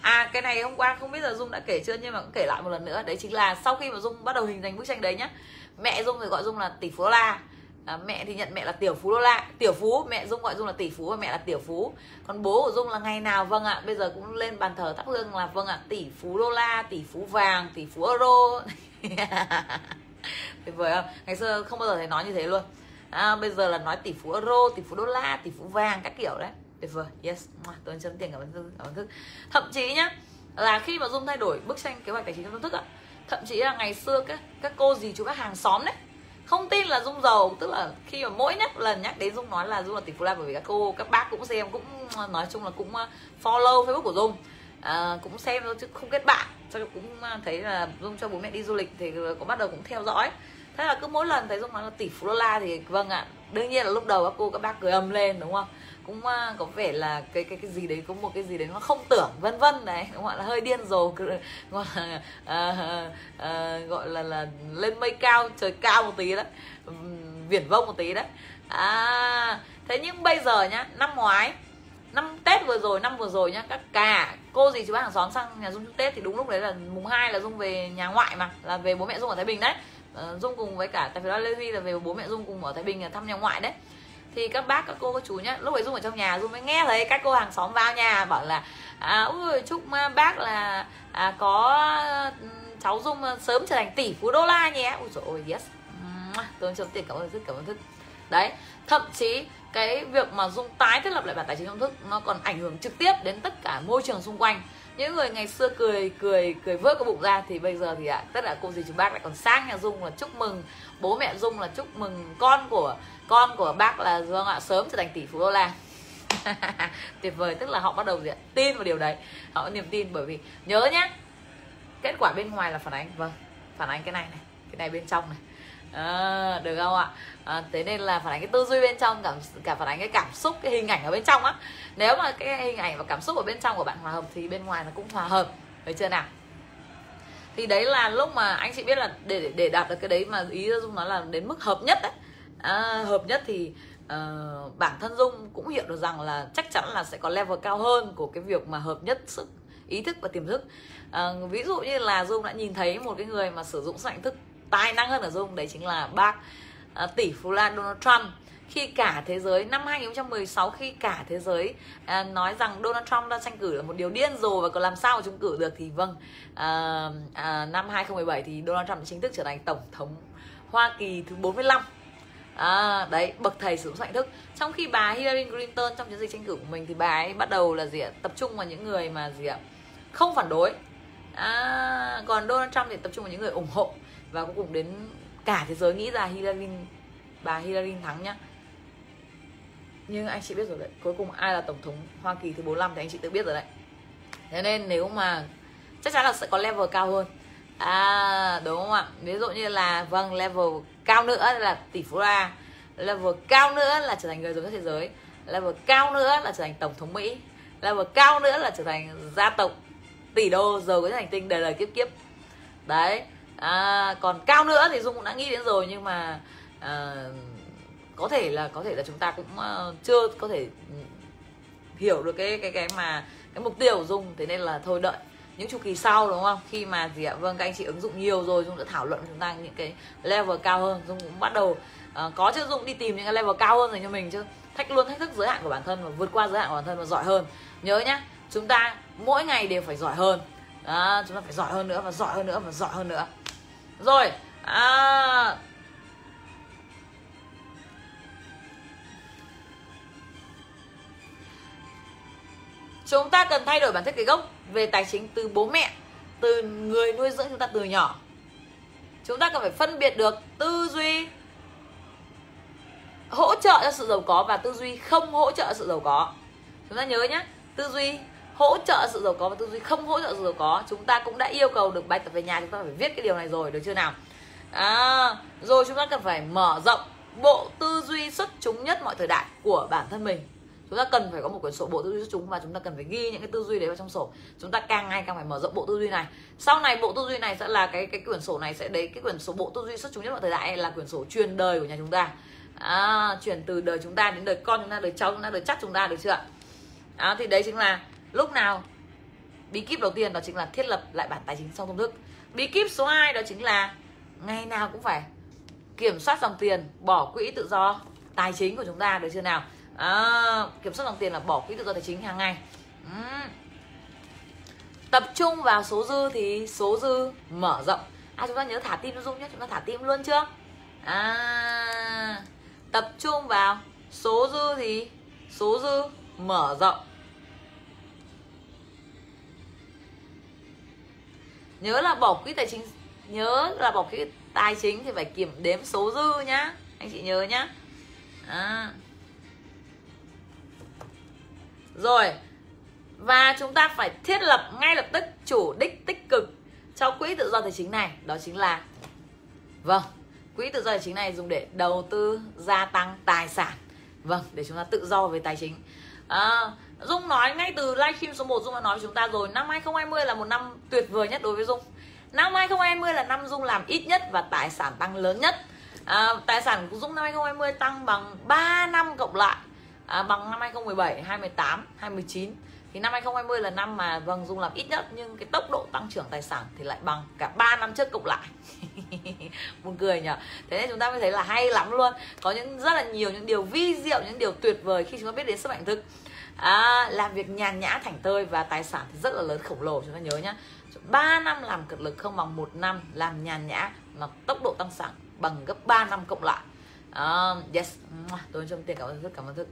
à cái này hôm qua không biết là dung đã kể chưa nhưng mà cũng kể lại một lần nữa. Đấy chính là sau khi mà dung bắt đầu hình thành bức tranh đấy nhá mẹ dung thì gọi dung là tỷ phú đô la à, mẹ thì nhận mẹ là tiểu phú đô la tiểu phú mẹ dung gọi dung là tỷ phú và mẹ là tiểu phú. Còn bố của dung là ngày nào vâng ạ. Bây giờ cũng lên bàn thờ thắp hương là vâng ạ. Tỷ phú đô la tỷ phú vàng tỷ phú euro. <laughs> Tuyệt vời không? Ngày xưa không bao giờ thấy nói như thế luôn. À, bây giờ là nói tỷ phú euro tỷ phú đô la tỷ phú vàng các kiểu đấy. Tuyệt vời. Yes. Tôi chấm tiền cảm ơn thư cảm ơn thức thậm chí nhá là khi mà dung thay đổi bức tranh kế hoạch tài chính trong thức ạ thậm chí là ngày xưa các các cô gì chú các hàng xóm đấy không tin là dung giàu tức là khi mà mỗi nhắc lần nhắc đến dung nói là dung là tỷ phú la bởi vì các cô các bác cũng xem cũng nói chung là cũng uh, follow facebook của dung. À, cũng xem thôi chứ không kết bạn. Cho cũng uh, thấy là dung cho bố mẹ đi du lịch thì cũng bắt đầu cũng theo dõi. Thế là cứ mỗi lần thấy dung nói là tỷ phú đô la thì vâng ạ đương nhiên là lúc đầu các cô các bác cười âm lên đúng không? Cũng à, có vẻ là cái cái cái gì đấy có một cái gì đấy nó không tưởng vân vân đấy gọi là hơi điên rồ gọi là uh, uh, gọi là là lên mây cao trời cao một tí đấy viển vông một tí đấy. À thế nhưng bây giờ nhá năm ngoái năm tết vừa rồi năm vừa rồi nhá các cả cô gì chú bác hàng xóm sang nhà dung tết thì đúng lúc đấy là mùng 2 là dung về nhà ngoại mà là về bố mẹ dung ở thái bình đấy. Ờ, dung cùng với cả tại vì lê huy là về bố mẹ dung cùng ở thái bình thăm nhà ngoại đấy thì các bác các cô các chú nhá lúc ấy dung ở trong nhà dung mới nghe thấy các cô hàng xóm vào nhà bảo là à, ui chúc à, bác là à, có ừ, cháu dung à, sớm trở thành tỷ phú đô la nhé. Ui rồi ôi yes. Tôi chấm tiền cảm ơn rất cảm ơn thức. Đấy thậm chí cái việc mà dung tái thiết lập lại bản tài chính công thức nó còn ảnh hưởng trực tiếp đến tất cả môi trường xung quanh. Những người ngày xưa cười cười cười vỡ cái bụng ra thì bây giờ thì ạ à, tất cả cô dì chú bác lại còn sang nhà dung là chúc mừng bố mẹ dung là chúc mừng con của con của bác là vâng ạ sớm trở thành tỷ phú đô la. <laughs> Tuyệt vời tức là họ bắt đầu gì ạ? tin vào điều đấy. Họ có niềm tin bởi vì nhớ nhé kết quả bên ngoài là phản ánh vâng phản ánh cái này này cái này bên trong này. À, được không ạ? À, thế nên là phản ánh cái tư duy bên trong cảm cả phản ánh cái cảm xúc cái hình ảnh ở bên trong á. Nếu mà cái hình ảnh và cảm xúc ở bên trong của bạn hòa hợp thì bên ngoài nó cũng hòa hợp thấy chưa nào? Thì đấy là lúc mà anh chị biết là để để đạt được cái đấy mà ý dung nói là đến mức hợp nhất đấy à, hợp nhất thì uh, bản thân dung cũng hiểu được rằng là chắc chắn là sẽ có level cao hơn của cái việc mà hợp nhất sức ý thức và tiềm thức. À, ví dụ như là dung đã nhìn thấy một cái người mà sử dụng sức thức tài năng hơn ở dung đấy chính là bác à, tỷ phú la Donald Trump. Khi cả thế giới năm 2016 khi cả thế giới à, nói rằng Donald Trump đã tranh cử là một điều điên rồ và còn làm sao mà chúng cử được thì vâng à, à, năm 2017 thì Donald Trump chính thức trở thành tổng thống Hoa Kỳ thứ 45 à, đấy bậc thầy sử dụng hạnh thức. Trong khi bà Hillary Clinton trong chiến dịch tranh cử của mình thì bà ấy bắt đầu là gì ạ? Tập trung vào những người mà gì ạ? Không phản đối. À, còn Donald Trump thì tập trung vào những người ủng hộ. Và cuối cùng đến cả thế giới nghĩ ra Hillary bà Hillary thắng nhá. Nhưng anh chị biết rồi đấy cuối cùng ai là tổng thống Hoa Kỳ thứ 45 thì anh chị tự biết rồi đấy. Thế nên nếu mà chắc chắn là sẽ có level cao hơn. À đúng không ạ? Ví dụ như là vâng level cao nữa là tỷ phú đa level cao nữa là trở thành người giàu nhất thế giới. Level cao nữa là trở thành tổng thống mỹ. Level cao nữa là trở thành gia tộc tỷ đô giàu nhất hành tinh đời đời kiếp kiếp. Đấy. À, còn cao nữa thì dung cũng đã nghĩ đến rồi nhưng mà à, có thể là có thể là chúng ta cũng uh, chưa có thể ừ, hiểu được cái cái cái mà cái mục tiêu của dung. Thế nên là thôi đợi những chu kỳ sau đúng không? Khi mà gì ạ? Vâng các anh chị ứng dụng nhiều rồi dung đã thảo luận chúng ta những cái level cao hơn. Dung cũng bắt đầu uh, có chứ dung đi tìm những cái level cao hơn dành cho mình chứ. Thách luôn thách thức giới hạn của bản thân và vượt qua giới hạn của bản thân và giỏi hơn. Nhớ nhá chúng ta mỗi ngày đều phải giỏi hơn. Đó, chúng ta phải giỏi hơn nữa và giỏi hơn nữa và giỏi hơn nữa. Rồi à, chúng ta cần thay đổi bản thiết kế gốc về tài chính từ bố mẹ từ người nuôi dưỡng chúng ta từ nhỏ. Chúng ta cần phải phân biệt được tư duy hỗ trợ cho sự giàu có và tư duy không hỗ trợ sự giàu có. Chúng ta nhớ nhé tư duy hỗ trợ sự giàu có và tư duy không hỗ trợ sự giàu có chúng ta cũng đã yêu cầu được bài tập về nhà chúng ta phải viết cái điều này rồi được chưa nào? À, rồi chúng ta cần phải mở rộng bộ tư duy xuất chúng nhất mọi thời đại của bản thân mình chúng ta cần phải có một quyển sổ bộ tư duy xuất chúng và chúng ta cần phải ghi những cái tư duy đấy vào trong sổ. Chúng ta càng ngày càng phải mở rộng bộ tư duy này. Sau này bộ tư duy này sẽ là cái cái quyển sổ này sẽ đấy cái quyển sổ bộ tư duy xuất chúng nhất mọi thời đại là quyển sổ truyền đời của nhà chúng ta. À, chuyển từ đời chúng ta đến đời con chúng ta đời cháu chúng ta đời chắc chúng ta được chưa à, thì đấy chính là lúc nào bí kíp đầu tiên đó chính là thiết lập lại bản tài chính song công thức. Bí kíp số 2 đó chính là ngày nào cũng phải kiểm soát dòng tiền bỏ quỹ tự do tài chính của chúng ta được chưa nào? À, kiểm soát dòng tiền là bỏ quỹ tự do tài chính hàng ngày. Uhm. tập trung vào số dư thì số dư mở rộng. À chúng ta nhớ thả tim dung nhé chúng ta thả tim luôn chưa? À tập trung vào số dư thì số dư mở rộng. Nhớ là bỏ quỹ tài chính nhớ là bỏ quỹ tài chính thì phải kiểm đếm số dư nhá. Anh chị nhớ nhá. À rồi. Và chúng ta phải thiết lập ngay lập tức chủ đích tích cực cho quỹ tự do tài chính này. Đó chính là vâng quỹ tự do tài chính này dùng để đầu tư gia tăng tài sản. Vâng để chúng ta tự do về tài chính. À, Dung nói ngay từ livestream số 1 Dung đã nói với chúng ta rồi Năm 2020 là một năm tuyệt vời nhất đối với Dung. Năm 2020 là năm Dung làm ít nhất và tài sản tăng lớn nhất. À, Tài sản của Dung năm 2020 tăng bằng 3 năm cộng lại à, Bằng năm 2017, 2018, 2019 thì năm 2020 là năm mà vâng Dung làm ít nhất nhưng cái tốc độ tăng trưởng tài sản thì lại bằng cả 3 năm trước cộng lại. <laughs> Buồn cười nhở? Thế nên chúng ta mới thấy là hay lắm luôn. Có những rất là nhiều những điều vi diệu những điều tuyệt vời khi chúng ta biết đến sức mạnh thực. À, làm việc nhàn nhã thảnh tơi và tài sản thì rất là lớn khổng lồ chúng ta nhớ nhá. 3 năm làm cực lực không bằng một năm làm nhàn nhã mà tốc độ tăng sản bằng gấp 3 năm cộng lại. Uh, yes. Tôi cho tiền cảm ơn rất cảm ơn thức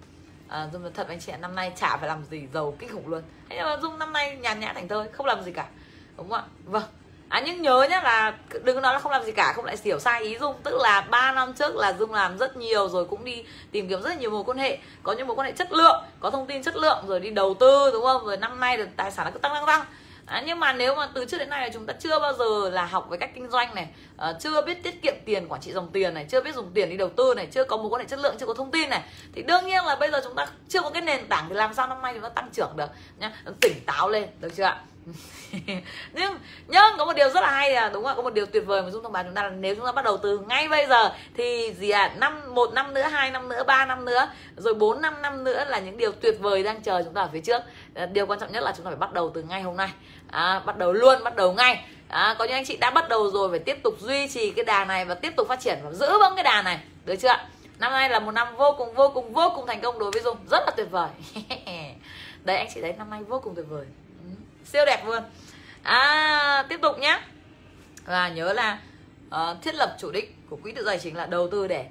à, dung thật anh chị năm nay chả phải làm gì giàu kinh khủng luôn. Thế nhưng mà dung năm nay nhàn nhã thành thơi không làm gì cả. Đúng không ạ? Vâng. À nhưng nhớ nhá là đừng có nói là không làm gì cả không lại hiểu sai ý Dung. Tức là 3 năm trước là Dung làm rất nhiều rồi cũng đi tìm kiếm rất là nhiều mối quan hệ. Có những mối quan hệ chất lượng, có thông tin chất lượng rồi đi đầu tư đúng không? Rồi năm nay thì tài sản nó cứ tăng tăng tăng. À, nhưng mà nếu mà từ trước đến nay là chúng ta chưa bao giờ là học về cách kinh doanh này uh, chưa biết tiết kiệm tiền quản trị dòng tiền này chưa biết dùng tiền đi đầu tư này chưa có mối quan hệ chất lượng chưa có thông tin này thì đương nhiên là bây giờ chúng ta chưa có cái nền tảng thì làm sao năm nay chúng ta tăng trưởng được nhá tỉnh táo lên được chưa ạ? <laughs> Nhưng nhưng có một điều rất là hay là đúng không có một điều tuyệt vời mà dung thông báo chúng ta là nếu chúng ta bắt đầu từ ngay bây giờ thì gì ạ? À? năm một năm nữa hai năm nữa ba năm nữa rồi bốn năm năm nữa là những điều tuyệt vời đang chờ chúng ta ở phía trước. Ờ, điều quan trọng nhất là chúng ta phải bắt đầu từ ngay hôm nay à, bắt đầu luôn bắt đầu ngay. À, có những anh chị đã bắt đầu rồi phải tiếp tục duy trì cái đà này và tiếp tục phát triển và giữ vững cái đà này. Được chưa năm nay là một năm vô cùng vô cùng vô cùng thành công đối với dung. Rất là tuyệt vời. <laughs> Đấy anh chị thấy năm nay vô cùng tuyệt vời. Ừ, siêu đẹp luôn. À tiếp tục nhé và nhớ là uh, thiết lập chủ đích của quỹ tự do chính là đầu tư để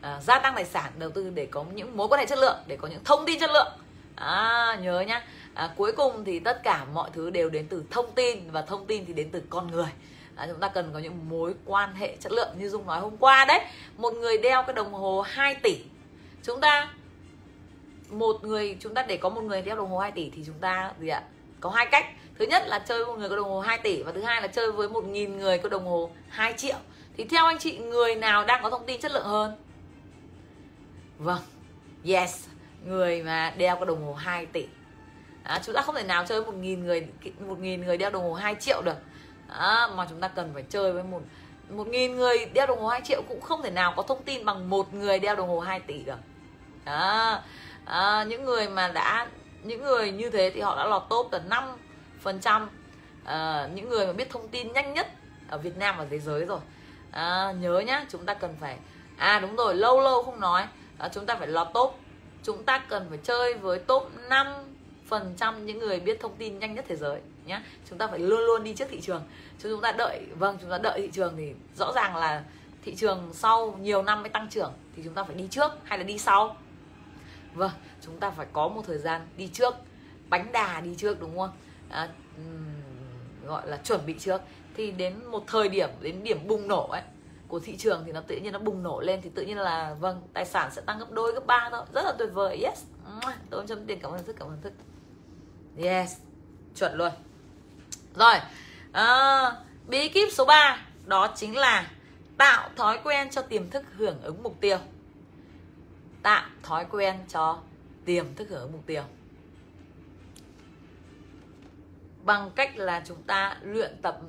uh, gia tăng tài sản đầu tư để có những mối quan hệ chất lượng để có những thông tin chất lượng. À, nhớ nhá à, cuối cùng thì tất cả mọi thứ đều đến từ thông tin và thông tin thì đến từ con người. À, chúng ta cần có những mối quan hệ chất lượng như dung nói hôm qua đấy. Một người đeo cái đồng hồ 2 tỷ. Chúng ta một người chúng ta để có một người đeo đồng hồ 2 tỷ thì chúng ta gì ạ? Có hai cách. Thứ nhất là chơi với một người có đồng hồ 2 tỷ và thứ hai là chơi với một nghìn người có đồng hồ 2 triệu. Thì theo anh chị người nào đang có thông tin chất lượng hơn? Vâng. Yes. Người mà đeo cái đồng hồ 2 tỷ à, chúng ta không thể nào chơi một nghìn người một nghìn người đeo đồng hồ 2 triệu được. À, mà chúng ta cần phải chơi với một một nghìn người đeo đồng hồ 2 triệu cũng không thể nào có thông tin bằng một người đeo đồng hồ 2 tỷ được. À, à, những người mà đã những người như thế thì họ đã lọt top là 5 phần trăm. À, những người mà biết thông tin nhanh nhất ở Việt Nam và thế giới rồi. À, nhớ nhá chúng ta cần phải à đúng rồi lâu lâu không nói. À, chúng ta phải lọt top. Chúng ta cần phải chơi với top 5 phần trăm những người biết thông tin nhanh nhất thế giới nhé chúng ta phải luôn luôn đi trước thị trường. Chứ chúng ta đợi vâng chúng ta đợi thị trường thì rõ ràng là thị trường sau nhiều năm mới tăng trưởng thì chúng ta phải đi trước hay là đi sau? Vâng chúng ta phải có một thời gian đi trước bánh đà đi trước đúng không? À, gọi là chuẩn bị trước. Thì đến một thời điểm đến điểm bùng nổ ấy của thị trường thì nó tự nhiên nó bùng nổ lên thì tự nhiên là vâng tài sản sẽ tăng gấp đôi gấp ba thôi. Rất là tuyệt vời. Yes. Tôi chấm tiền. Cảm ơn thức cảm ơn. thức yes chuẩn luôn. Rồi à, bí kíp số 3 đó chính là tạo thói quen cho tiềm thức hưởng ứng mục tiêu. Tạo thói quen cho tiềm thức hưởng ứng mục tiêu. Bằng cách là chúng ta luyện tập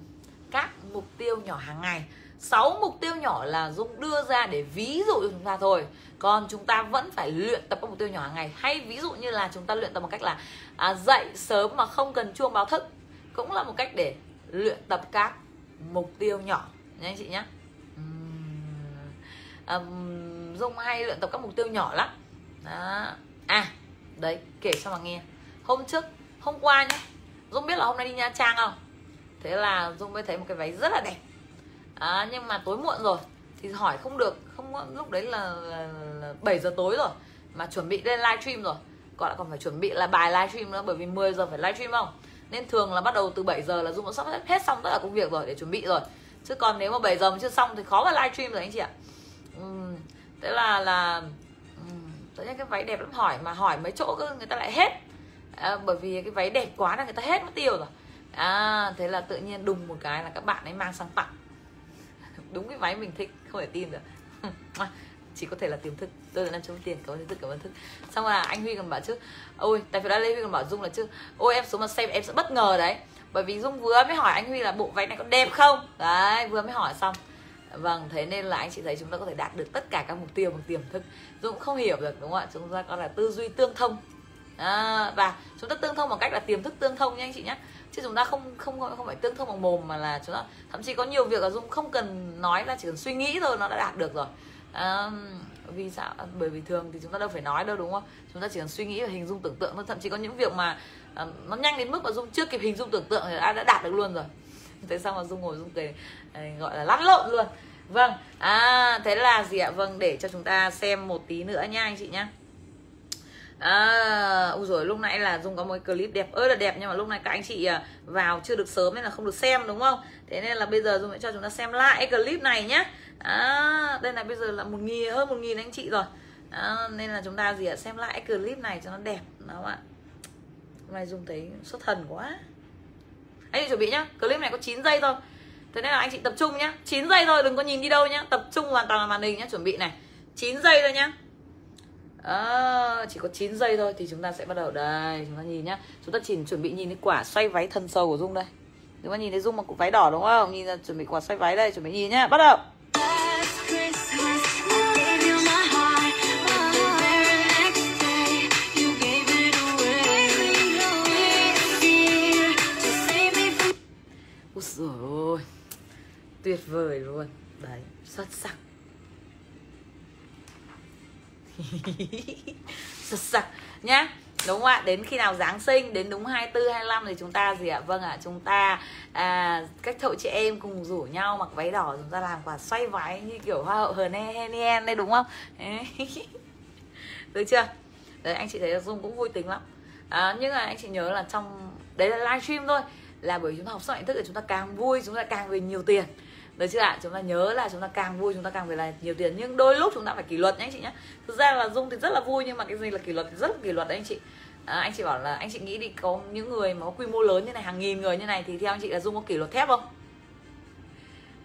các mục tiêu nhỏ hàng ngày. 6 mục tiêu nhỏ là Dung đưa ra để ví dụ cho chúng ta thôi. Còn chúng ta vẫn phải luyện tập các mục tiêu nhỏ hàng ngày. Hay ví dụ như là chúng ta luyện tập một cách là à, dậy sớm mà không cần chuông báo thức. Cũng là một cách để luyện tập các mục tiêu nhỏ. Nha anh chị nhé um, Dung hay luyện tập các mục tiêu nhỏ lắm. Đó. à đấy kể cho mà nghe. Hôm trước hôm qua nhé Dung biết là hôm nay đi Nha Trang không? Thế là Dung mới thấy một cái váy rất là đẹp à, nhưng mà tối muộn rồi. Thì hỏi không được không lúc đấy là, là, là 7 giờ tối rồi mà chuẩn bị lên livestream rồi. Còn lại còn phải chuẩn bị là bài livestream nữa bởi vì 10 giờ phải livestream không? Nên thường là bắt đầu từ 7 giờ là dung đã sắp hết xong tất cả công việc rồi để chuẩn bị rồi. Chứ còn nếu mà 7 giờ mà chưa xong thì khó mà livestream rồi anh chị ạ. Uhm, thế là là uhm, tự nhiên cái váy đẹp lắm hỏi mà hỏi mấy chỗ người ta lại hết. À, bởi vì cái váy đẹp quá là người ta hết mất tiêu rồi. À thế là tự nhiên đùng một cái là các bạn ấy mang sang tặng đúng cái máy mình thích, không thể tin được. <laughs> Chỉ có thể là tiềm thức. Tôi là năm trăm tiền, cảm ơn thức, cảm ơn thức. Xong là anh huy còn bảo chứ, ôi, tại vì đã lê huy còn bảo dung là chứ, ôi, em xuống mà xem, em sẽ bất ngờ đấy. Bởi vì dung vừa mới hỏi anh huy là bộ váy này có đẹp không? Đấy, vừa mới hỏi xong. Vâng thế nên là anh chị thấy chúng ta có thể đạt được tất cả các mục tiêu bằng tiềm thức. Dung không hiểu được, đúng không ạ? Chúng ta có là tư duy tương thông à, và chúng ta tương thông bằng cách là tiềm thức tương thông nha anh chị nhé. Chứ chúng ta không không không phải tương thông bằng mồm mà là chúng ta thậm chí có nhiều việc là dung không cần nói là chỉ cần suy nghĩ thôi nó đã đạt được rồi. À, vì sao? À, bởi vì thường thì chúng ta đâu phải nói đâu đúng không? Chúng ta chỉ cần suy nghĩ và hình dung tưởng tượng thôi. Thậm chí có những việc mà à, nó nhanh đến mức mà dung chưa kịp hình dung tưởng tượng thì đã, đã đạt được luôn rồi. <laughs> Thế xong mà dung ngồi dung cười à, gọi là lăn lộn luôn. Vâng à thế là gì ạ? Vâng để cho chúng ta xem một tí nữa nha anh chị nhé à ui rồi lúc nãy là dung có một clip đẹp ơi là đẹp nhưng mà lúc này các anh chị à, vào chưa được sớm nên là không được xem đúng không? Thế nên là bây giờ dung sẽ cho chúng ta xem lại clip này nhé à, đây là bây giờ là một nghìn hơn một nghìn anh chị rồi. À, nên là chúng ta gì ạ? Xem lại clip này cho nó đẹp đó ạ? Hôm nay dung thấy xuất thần quá. Anh chị chuẩn bị nhá clip này có 9 giây thôi. Thế nên là anh chị tập trung nhá. 9 giây thôi đừng có nhìn đi đâu nhá. Tập trung hoàn toàn vào màn hình nhá chuẩn bị này. 9 giây thôi nhá à, chỉ có 9 giây thôi thì chúng ta sẽ bắt đầu. Đây chúng ta nhìn nhá. Chúng ta chỉ chuẩn bị nhìn cái quả xoay váy thân sâu của dung đây. Chúng ta nhìn thấy dung cục váy đỏ đúng không? Nhìn ra chuẩn bị quả xoay váy đây chuẩn bị nhìn nhá. Bắt đầu. Ôi dồi ôi Tuyệt vời luôn. Đấy xuất sắc <laughs> sực sực nhá. Đúng không ạ? Đến khi nào giáng sinh đến đúng 24 25 thì chúng ta gì ạ? Vâng ạ chúng ta à, cách thậu chị em cùng rủ nhau mặc váy đỏ chúng ta làm quả xoay váy như kiểu hoa hậu hờn hen hen đây đúng không? <laughs> Được chưa? Đấy anh chị thấy là dung cũng vui tính lắm. À, nhưng mà anh chị nhớ là trong đấy là livestream thôi. Là bởi chúng ta học xong nhận thức thì chúng ta càng vui chúng ta càng về nhiều tiền được chưa ạ? Chúng ta nhớ là chúng ta càng vui chúng ta càng phải là nhiều tiền. Nhưng đôi lúc chúng ta phải kỷ luật nhé anh chị nhé. Thực ra là dung thì rất là vui nhưng mà cái gì là kỷ luật thì rất là kỷ luật đấy anh chị. À, anh chị bảo là anh chị nghĩ đi có những người mà có quy mô lớn như này hàng nghìn người như này thì theo anh chị là dung có kỷ luật thép không?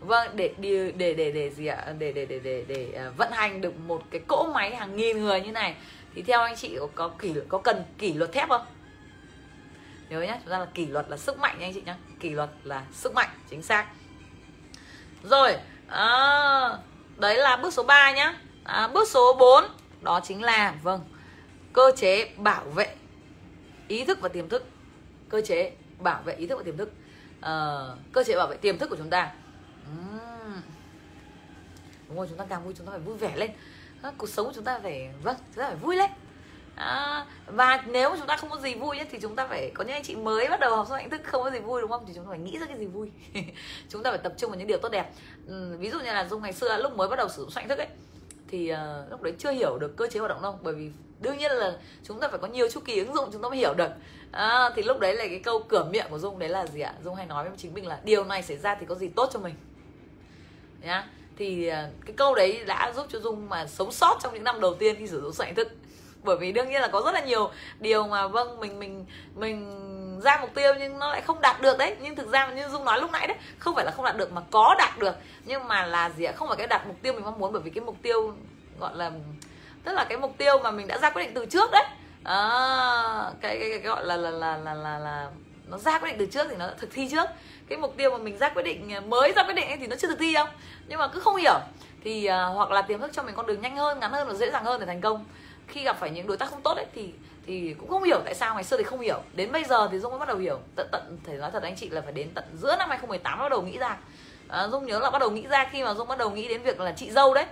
Vâng để để để để để gì ạ? Để để để để để, để uh, vận hành được một cái cỗ máy hàng nghìn người như này thì theo anh chị có có kỷ có cần kỷ luật thép không? Nhớ nhé chúng ta là kỷ luật là sức mạnh nha anh chị nhé. Kỷ luật là sức mạnh chính xác rồi à, đấy là bước số 3 nhá. À, bước số 4 đó chính là vâng cơ chế bảo vệ ý thức và tiềm thức. Cơ chế bảo vệ ý thức và tiềm thức. À, cơ chế bảo vệ tiềm thức của chúng ta. Uhm. đúng rồi chúng ta càng vui chúng ta phải vui vẻ lên. À, cuộc sống của chúng ta phải vâng chúng ta phải vui lên à, và nếu mà chúng ta không có gì vui ấy, thì chúng ta phải có những anh chị mới bắt đầu học xong hạnh thức không có gì vui đúng không? Thì chúng ta phải nghĩ ra cái gì vui. <laughs> Chúng ta phải tập trung vào những điều tốt đẹp. Ừ, ví dụ như là dung ngày xưa lúc mới bắt đầu sử dụng hạnh thức ấy thì uh, lúc đấy chưa hiểu được cơ chế hoạt động đâu bởi vì đương nhiên là chúng ta phải có nhiều chu kỳ ứng dụng chúng ta mới hiểu được. À, thì lúc đấy là cái câu cửa miệng của dung đấy là gì ạ? Dung hay nói với chính mình là điều này xảy ra thì có gì tốt cho mình? Nhá. Thì uh, cái câu đấy đã giúp cho dung mà sống sót trong những năm đầu tiên khi sử dụng hạnh thức bởi vì đương nhiên là có rất là nhiều điều mà vâng mình mình mình ra mục tiêu nhưng nó lại không đạt được đấy. Nhưng thực ra như dung nói lúc nãy đấy không phải là không đạt được mà có đạt được. Nhưng mà là gì ạ? Không phải cái đạt mục tiêu mình mong muốn bởi vì cái mục tiêu gọi là tức là cái mục tiêu mà mình đã ra quyết định từ trước đấy. À, cái, cái, cái gọi là là là là là, là nó ra quyết định từ trước thì nó thực thi trước. Cái mục tiêu mà mình ra quyết định à, mới ra quyết định ấy thì nó chưa thực thi đâu. Nhưng mà cứ không hiểu thì uh, hoặc là tiềm thức cho mình con đường nhanh hơn ngắn hơn và dễ dàng hơn để thành công khi gặp phải những đối tác không tốt ấy thì thì cũng không hiểu tại sao ngày xưa thì không hiểu. Đến bây giờ thì dung mới bắt đầu hiểu. Tận tận thể nói thật anh chị là phải đến tận giữa năm 2018 bắt đầu nghĩ ra. À, dung nhớ là bắt đầu nghĩ ra khi mà dung bắt đầu nghĩ đến việc là chị dâu đấy.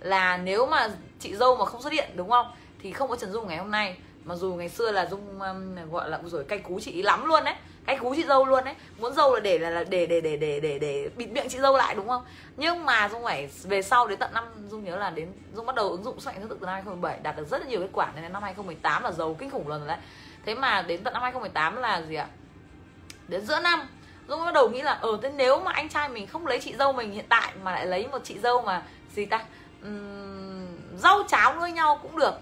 Là nếu mà chị dâu mà không xuất hiện đúng không? Thì không có trần dung ngày hôm nay mà dù ngày xưa là dung um, gọi là rồi cay cú chị lắm luôn đấy. Cay cú chị dâu luôn đấy. Muốn dâu là để là, là để để để để để để bịt miệng chị dâu lại đúng không? Nhưng mà dung phải về sau đến tận năm dung nhớ là đến dung bắt đầu ứng dụng sức mạnh thức từ năm 2017 đạt được rất là nhiều kết quả. Nên năm 2018 là giàu kinh khủng luôn rồi đấy. Thế mà đến tận năm 2018 là gì ạ? Đến giữa năm dung bắt đầu nghĩ là ờ thế nếu mà anh trai mình không lấy chị dâu mình hiện tại mà lại lấy một chị dâu mà gì ta? Uhm, rau cháo nuôi nhau cũng được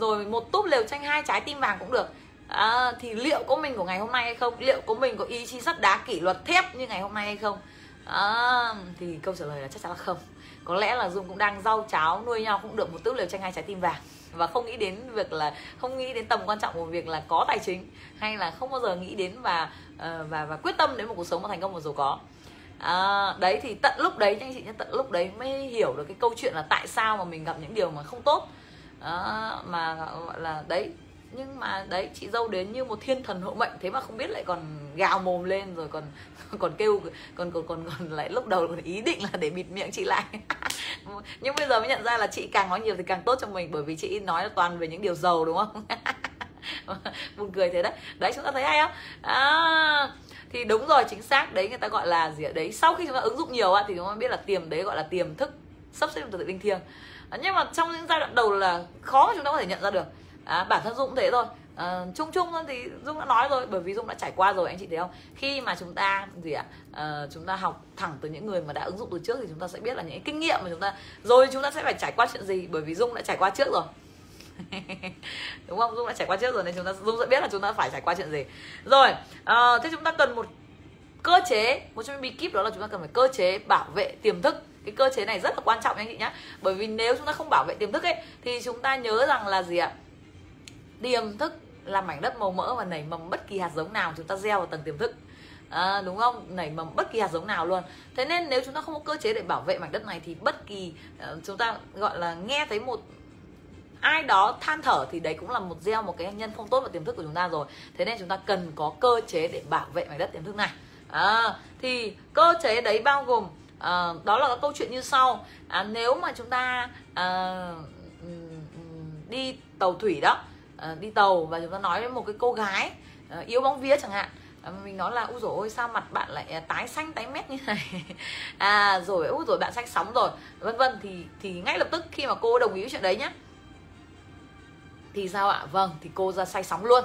rồi một túp lều tranh hai trái tim vàng cũng được. À, thì liệu có mình của ngày hôm nay hay không? Liệu có mình có ý chí sắt đá kỷ luật thép như ngày hôm nay hay không? À, thì câu trả lời là chắc chắn là không. Có lẽ là dung cũng đang rau cháo nuôi nhau cũng được một túp lều tranh hai trái tim vàng. Và không nghĩ đến việc là không nghĩ đến tầm quan trọng của việc là có tài chính hay là không bao giờ nghĩ đến và ờ, và và quyết tâm đến một cuộc sống mà thành công và giàu có. À, đấy thì tận lúc đấy anh chị nhé tận lúc đấy mới hiểu được cái câu chuyện là tại sao mà mình gặp những điều mà không tốt đó, mà gọi là đấy. Nhưng mà đấy chị dâu đến như một thiên thần hộ mệnh thế mà không biết lại còn gào mồm lên rồi còn <laughs> còn kêu còn còn còn còn lại lúc đầu còn ý định là để bịt miệng chị lại. <laughs> Nhưng bây giờ mới nhận ra là chị càng nói nhiều thì càng tốt cho mình bởi vì chị nói toàn về những điều giàu đúng không? <laughs> Buồn cười thế đấy. Đấy chúng ta thấy hay không? À, thì đúng rồi chính xác. Đấy người ta gọi là gì đấy sau khi chúng ta ứng dụng nhiều thì chúng ta biết là tiềm đấy gọi là tiềm thức sắp xếp tự linh thiêng. Ờ, nhưng mà trong những giai đoạn đầu là khó chúng ta có thể nhận ra được. À, bản thân dung cũng thế thôi. À, chung chung thôi thì dung đã nói rồi bởi vì dung đã trải qua rồi anh chị thấy không? Khi mà chúng ta gì ạ? À, chúng ta học thẳng từ những người mà đã ứng dụng từ trước thì chúng ta sẽ biết là những kinh nghiệm mà chúng ta rồi chúng ta sẽ phải trải qua chuyện gì bởi vì dung đã trải qua trước rồi. <laughs> Đúng không? Dung đã trải qua trước rồi nên chúng ta dung sẽ biết là chúng ta phải trải qua chuyện gì. Rồi à, thế chúng ta cần một cơ chế một trong những bí kíp đó là chúng ta cần phải cơ chế bảo vệ tiềm thức cái cơ chế này rất là quan trọng anh chị nhé bởi vì nếu chúng ta không bảo vệ tiềm thức ấy thì chúng ta nhớ rằng là gì ạ? Tiềm thức là mảnh đất màu mỡ và nảy mầm bất kỳ hạt giống nào chúng ta gieo vào tầng tiềm thức. À, đúng không? Nảy mầm bất kỳ hạt giống nào luôn. Thế nên nếu chúng ta không có cơ chế để bảo vệ mảnh đất này thì bất kỳ uh, chúng ta gọi là nghe thấy một ai đó than thở thì đấy cũng là một gieo một cái nhân không tốt vào tiềm thức của chúng ta rồi. Thế nên chúng ta cần có cơ chế để bảo vệ mảnh đất tiềm thức này. À, thì cơ chế đấy bao gồm à, đó là câu chuyện như sau. À, nếu mà chúng ta à, đi tàu thủy đó à, đi tàu và chúng ta nói với một cái cô gái à, yếu bóng vía chẳng hạn à, mình nói là u rồi ôi sao mặt bạn lại tái xanh tái mét như này? <laughs> À rồi u rồi bạn xanh sóng rồi. Vân vân thì thì ngay lập tức khi mà cô đồng ý với chuyện đấy nhá thì sao ạ? Vâng thì cô ra say sóng luôn.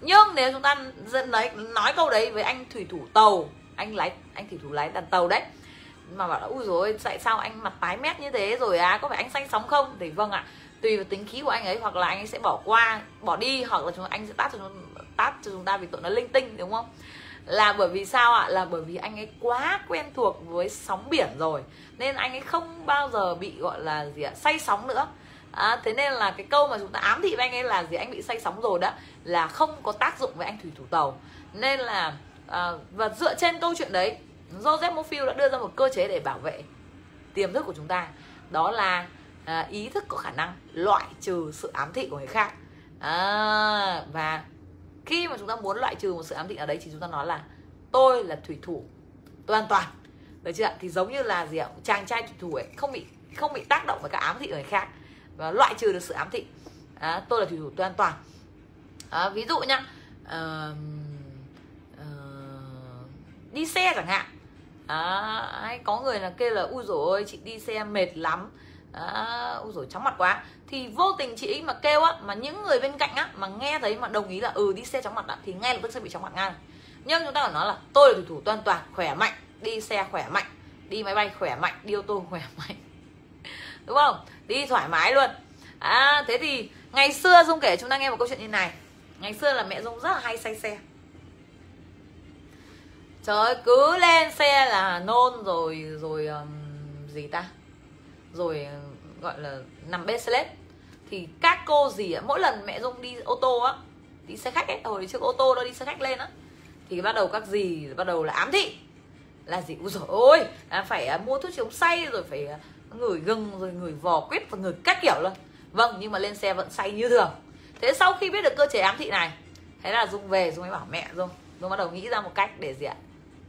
Nhưng nếu chúng ta dẫn đấy nói câu đấy với anh thủy thủ tàu anh lái anh thủy thủ lái đàn tàu đấy mà bảo là ui rồi tại sao anh mặt tái mét như thế rồi à? Có phải anh xanh sóng không? Thì vâng ạ. Tùy vào tính khí của anh ấy hoặc là anh ấy sẽ bỏ qua bỏ đi hoặc là chúng anh sẽ tát cho tát cho chúng ta vì tội nó linh tinh đúng không? Là bởi vì sao ạ? Là bởi vì anh ấy quá quen thuộc với sóng biển rồi nên anh ấy không bao giờ bị gọi là gì ạ say sóng nữa. À, thế nên là cái câu mà chúng ta ám thị với anh ấy là gì? Anh bị say sóng rồi đó là không có tác dụng với anh thủy thủ tàu. Nên là à, và dựa trên câu chuyện đấy Joseph Mofield đã đưa ra một cơ chế để bảo vệ tiềm thức của chúng ta. Đó là à, ý thức có khả năng loại trừ sự ám thị của người khác. À, và khi mà chúng ta muốn loại trừ một sự ám thị ở đấy thì chúng ta nói là tôi là thủy thủ tôi an toàn. Được chưa thì giống như là gì ạ? Chàng trai thủy thủ ấy không bị không bị tác động với các ám thị của người khác và loại trừ được sự ám thị. À, tôi là thủy thủ tôi an toàn. À, ví dụ nhá uh, uh, đi xe chẳng hạn à, có người là kêu là ui rồi chị đi xe mệt lắm. À, ui rồi chóng mặt quá. Thì vô tình chị ấy mà kêu á mà những người bên cạnh á mà nghe thấy mà đồng ý là ừ đi xe chóng mặt á, thì ngay lập tức sẽ bị chóng mặt ngay. Nhưng chúng ta phải nói là tôi là thủy thủ toàn toàn khỏe mạnh đi xe khỏe mạnh đi máy bay khỏe mạnh đi ô tô khỏe <laughs> mạnh. Đúng không? Đi thoải mái luôn. À thế thì ngày xưa dung kể chúng ta nghe một câu chuyện như này. Ngày xưa là mẹ dung rất là hay say xe trời ơi cứ lên xe là nôn rồi rồi um, gì ta? Rồi ờ, gọi là nằm bed sled thì các cô gì á mỗi lần mẹ dung đi ô tô á đi xe khách ấy hồi trước ô tô đó đi xe khách lên á thì bắt đầu các gì bắt đầu là ám thị. Là gì ui rồi ôi à, phải à, mua thuốc chống say rồi phải à, ngửi gừng rồi ngửi vò quýt và ngửi các kiểu luôn. Vâng nhưng mà lên xe vẫn say như thường. Thế sau khi biết được cơ chế ám thị này thế là dung về dung mới bảo mẹ dung. Dung bắt đầu nghĩ ra một cách để gì ạ?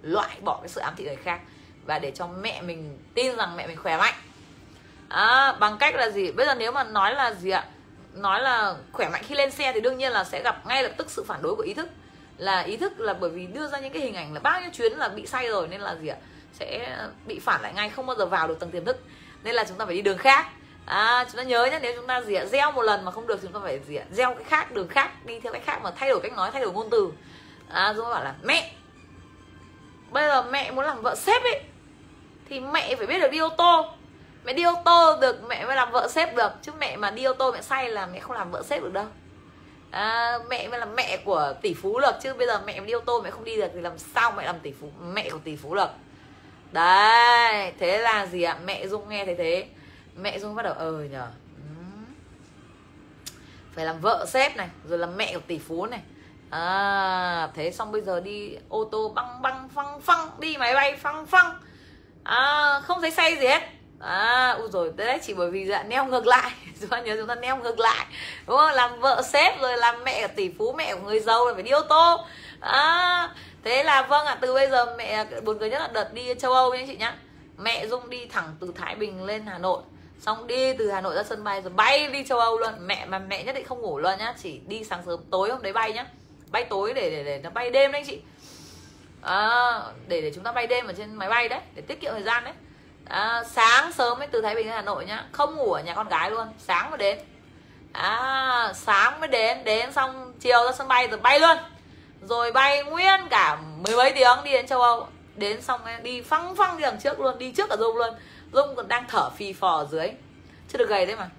Loại bỏ cái sự ám thị người khác và để cho mẹ mình tin rằng mẹ mình khỏe mạnh. À, bằng cách là gì? Bây giờ nếu mà nói là gì ạ? Nói là khỏe mạnh khi lên xe thì đương nhiên là sẽ gặp ngay lập tức sự phản đối của ý thức. Là ý thức là bởi vì đưa ra những cái hình ảnh là bao nhiêu chuyến là bị say rồi nên là gì ạ? Sẽ bị phản lại ngay không bao giờ vào được tầng tiềm thức. Nên là chúng ta phải đi đường khác. À, chúng ta nhớ nhé nếu chúng ta gì ạ? Gieo một lần mà không được chúng ta phải gì ạ? Gieo cái khác đường khác đi theo cách khác mà thay đổi cách nói thay đổi ngôn từ. À dung bảo là mẹ bây giờ mẹ muốn làm vợ sếp ấy thì mẹ phải biết được đi ô tô. Mẹ đi ô tô được mẹ mới làm vợ sếp được. Chứ mẹ mà đi ô tô mẹ say là mẹ không làm vợ sếp được đâu. À, mẹ mới là mẹ của tỷ phú được. Chứ bây giờ mẹ đi ô tô mẹ không đi được thì làm sao mẹ làm tỷ phú mẹ của tỷ phú được. Đấy thế là gì ạ? Mẹ dung nghe thấy thế. Mẹ dung bắt đầu ờ nhở phải làm vợ sếp này rồi làm mẹ của tỷ phú này à thế xong bây giờ đi ô tô băng băng phăng phăng đi máy bay phăng phăng. À, không thấy say gì hết. À u rồi đấy chỉ bởi vì dạ neo ngược lại. <laughs> Chúng ta nhớ chúng ta neo ngược lại. Đúng không? Làm vợ sếp rồi làm mẹ tỷ phú mẹ của người giàu là phải đi ô tô. À, thế là vâng ạ à, từ bây giờ mẹ buồn cười nhất là đợt đi châu âu nha chị nhá. Mẹ dung đi thẳng từ thái bình lên hà nội. Xong đi từ hà nội ra sân bay rồi bay đi châu âu luôn. Mẹ mà mẹ nhất định không ngủ luôn nhá chỉ đi sáng sớm tối hôm đấy bay nhá bay tối để để để nó bay đêm đấy chị. À, để để chúng ta bay đêm ở trên máy bay đấy để tiết kiệm thời gian đấy. À, sáng sớm mới từ thái bình đến hà nội nhá không ngủ ở nhà con gái luôn sáng mới đến. À, sáng mới đến đến xong chiều ra sân bay rồi bay luôn. Rồi bay nguyên cả mười mấy tiếng đi đến châu âu. Đến xong đi phăng phăng đi đằng trước luôn đi trước cả dung luôn. Dung còn đang thở phì phò ở dưới. Chưa được gầy đấy mà.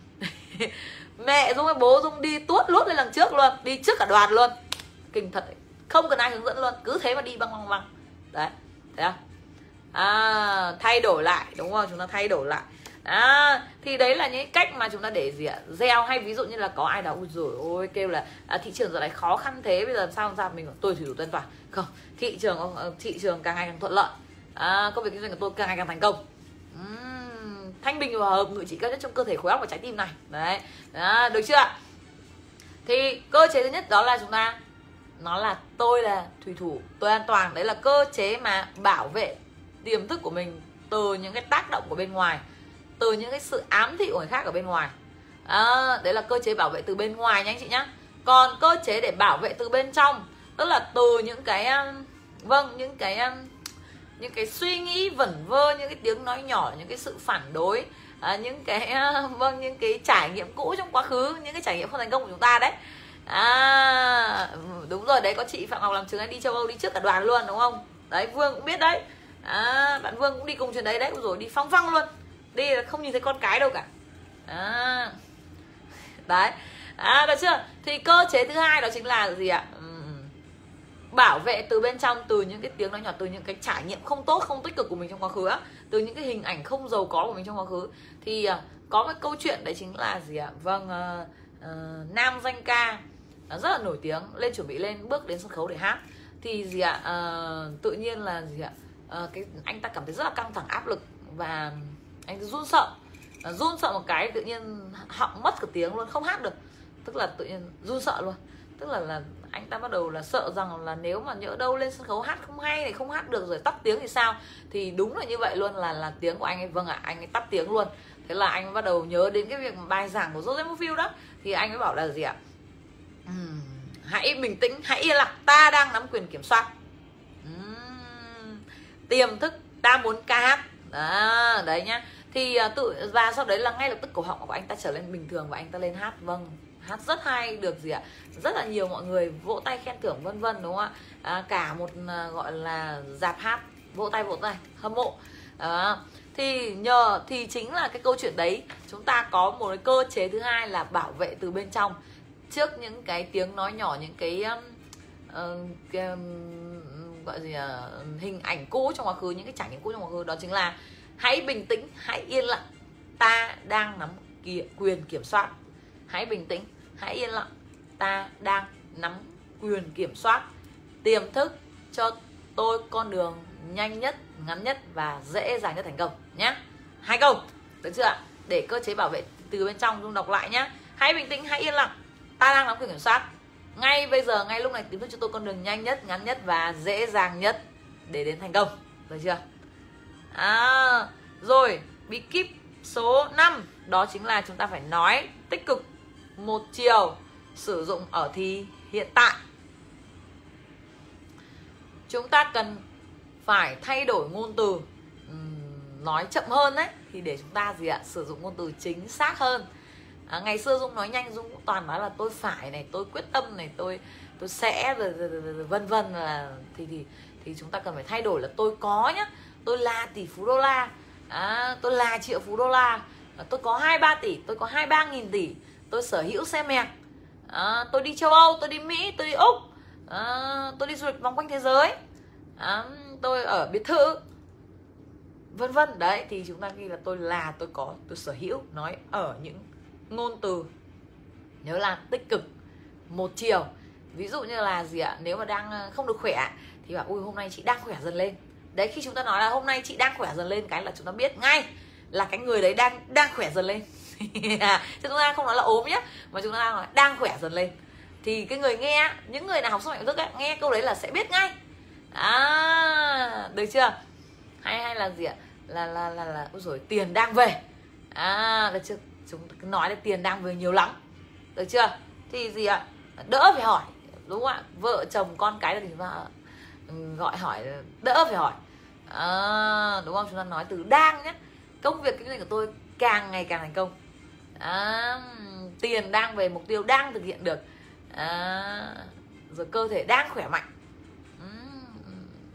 <laughs> Mẹ dung với bố dung đi tuốt lút lên đằng trước luôn đi trước cả đoàn luôn kinh thật đấy. không cần ai hướng dẫn luôn cứ thế mà đi băng băng băng. Đấy thấy không? À, thay đổi lại đúng không? Chúng ta thay đổi lại. À, thì đấy là những cách mà chúng ta để gì ạ gieo. Hay ví dụ như là có ai đó rồi ôi kêu là à, thị trường giờ này khó khăn thế bây giờ sao làm sao mình tôi thủy thủ tuân toàn. Không thị trường ờ, thị trường càng ngày càng thuận lợi. À, công việc kinh doanh của tôi càng ngày càng thành công. Uhm, thanh bình và hợp ngự trị cao nhất trong cơ thể khối óc và trái tim này. Đấy à, được chưa thì cơ chế thứ nhất đó là chúng ta nó là tôi là thủy thủ tôi an toàn. Đấy là cơ chế mà bảo vệ tiềm thức của mình từ những cái tác động của bên ngoài từ những cái sự ám thị của người khác ở bên ngoài. À, đấy là cơ chế bảo vệ từ bên ngoài nha anh chị nhá. Còn cơ chế để bảo vệ từ bên trong tức là từ những cái um, vâng những cái um, những cái suy nghĩ vẩn vơ những cái tiếng nói nhỏ những cái sự phản đối à, những cái um, vâng những cái trải nghiệm cũ trong quá khứ những cái trải nghiệm không thành công của chúng ta đấy à đúng rồi đấy có chị phạm ngọc làm chứng anh đi châu âu đi trước cả đoàn luôn đúng không? Đấy vương cũng biết đấy. À, bạn vương cũng đi cùng chuyện đấy đấy rồi đi phong phong luôn. Đi là không nhìn thấy con cái đâu cả. À. đấy. À được chưa? Thì cơ chế thứ hai đó chính là gì ạ? Ừ, bảo vệ từ bên trong từ những cái tiếng nói nhỏ từ những cái trải nghiệm không tốt không tích cực của mình trong quá khứ á. Từ những cái hình ảnh không giàu có của mình trong quá khứ. Thì à, có cái câu chuyện đấy chính là gì ạ? Vâng uh, uh, nam danh ca rất là nổi tiếng. Lên chuẩn bị lên bước đến sân khấu để hát. Thì gì ạ? À, tự nhiên là gì ạ? À, cái anh ta cảm thấy rất là căng thẳng áp lực và anh run sợ. Ờ, run sợ một cái tự nhiên họng mất cả tiếng luôn không hát được. Tức là tự nhiên run sợ luôn. Tức là là anh ta bắt đầu là sợ rằng là nếu mà nhỡ đâu lên sân khấu hát không hay thì không hát được rồi tắt tiếng thì sao? Thì đúng là như vậy luôn là là tiếng của anh ấy vâng ạ à, anh ấy tắt tiếng luôn. Thế là anh bắt đầu nhớ đến cái việc bài giảng của Joseph Moffield đó. Thì anh ấy bảo là gì ạ? Uhm, hãy bình tĩnh hãy yên lặng. Ta đang nắm quyền kiểm soát. Uhm, tiềm thức ta muốn ca hát. Đó, đấy nhá. Thì à, tự và sau đấy là ngay lập tức cổ họng của anh ta trở lên bình thường và anh ta lên hát. Vâng hát rất hay được gì ạ? Rất là nhiều mọi người vỗ tay khen thưởng vân vân đúng không ạ? À, cả một à, gọi là dạp hát vỗ tay vỗ tay hâm mộ. À, thì nhờ thì chính là cái câu chuyện đấy chúng ta có một cái cơ chế thứ hai là bảo vệ từ bên trong trước những cái tiếng nói nhỏ những cái, uh, cái um, gọi gì à, hình ảnh cũ trong quá khứ những cái trải nghiệm cũ trong quá khứ đó chính là hãy bình tĩnh hãy yên lặng. Ta đang nắm quyền kiểm soát. Hãy bình tĩnh hãy yên lặng. Ta đang nắm quyền kiểm soát. Tiềm thức cho tôi con đường nhanh nhất ngắn nhất và dễ dàng nhất thành công nhé hai câu được chưa ạ? Để cơ chế bảo vệ từ bên trong chúng đọc lại nhé hãy bình tĩnh hãy yên lặng ta đang nắm quyền kiểm soát. Ngay bây giờ ngay lúc này tìm thức cho tôi con đường nhanh nhất ngắn nhất và dễ dàng nhất để đến thành công. Được chưa? À, rồi bí kíp số 5 đó chính là chúng ta phải nói tích cực một chiều sử dụng ở thì hiện tại. Chúng ta cần phải thay đổi ngôn từ nói chậm hơn đấy thì để chúng ta gì ạ? Sử dụng ngôn từ chính xác hơn à, ngày xưa dung nói nhanh dung cũng toàn nói là tôi phải này tôi quyết tâm này tôi tôi sẽ rồi, rồi, rồi, rồi vân vân là thì thì thì chúng ta cần phải thay đổi là tôi có nhá tôi là tỷ phú đô la à, tôi là triệu phú đô la à, tôi có hai ba tỷ tôi có hai ba nghìn tỷ tôi sở hữu xe mẹc à, tôi đi châu âu tôi đi mỹ tôi đi úc à, tôi đi du lịch vòng quanh thế giới à, tôi ở biệt thự vân vân. Đấy thì chúng ta ghi là tôi là tôi có tôi sở hữu nói ở những ngôn từ. Nhớ là tích cực một chiều. Ví dụ như là gì ạ? Nếu mà đang ờ, không được khỏe thì bảo ui hôm nay chị đang khỏe dần lên. Đấy khi chúng ta nói là hôm nay chị đang khỏe dần lên cái là chúng ta biết ngay là cái người đấy đang đang khỏe dần lên. <laughs> À, chứ chúng ta không nói là ốm nhé mà chúng ta đang nói đang khỏe dần lên. Thì cái người nghe những người nào học sức mạnh thức ấy, nghe câu đấy là sẽ biết ngay. À được chưa? Hay hay là gì ạ? Là là là là ôi rồi tiền đang về. À được chưa? Chúng nói là tiền đang về nhiều lắm. Được chưa? Thì gì ạ? Đỡ phải hỏi. Đúng không ạ? Vợ chồng con cái là gì mà ừ, gọi hỏi đỡ phải hỏi. À, đúng không? Chúng ta nói từ đang nhé. Công việc kinh doanh của tôi càng ngày càng thành công. À, tiền đang về mục tiêu đang thực hiện được. À, rồi cơ thể đang khỏe mạnh. Ừ,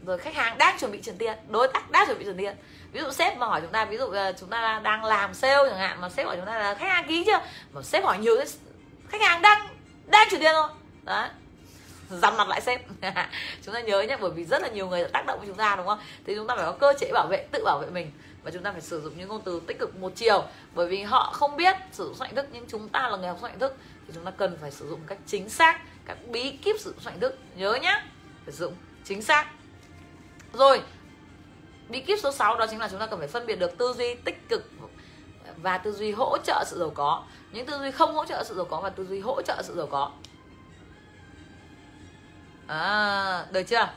rồi khách hàng đang chuẩn bị chuyển tiền đối tác đang chuẩn bị chuyển tiền ví dụ sếp mà hỏi chúng ta, ví dụ ờ, chúng ta đang làm sale chẳng hạn, mà sếp hỏi chúng ta là, khách hàng ký chưa? Mà sếp hỏi nhiều khách hàng đang đang chuyển tiền rồi. Đấy. Dằn mặt lại sếp. <laughs> Chúng ta nhớ nhé bởi vì rất là nhiều người tác động với chúng ta, đúng không? Thì chúng ta phải có cơ chế bảo vệ, tự bảo vệ mình. Và chúng ta phải sử dụng những ngôn từ tích cực một chiều. Bởi vì họ không biết sử dụng soạn thức, nhưng chúng ta là người học soạn thức, thì chúng ta cần phải sử dụng cách chính xác, các bí kíp sử dụng soạn thức. Nhớ nhá, phải sử dụng chính xác. Rồi bí kíp số 6 đó chính là chúng ta cần phải phân biệt được tư duy tích cực và tư duy hỗ trợ sự giàu có. Những tư duy không hỗ trợ sự giàu có và tư duy hỗ trợ sự giàu có. À được chưa?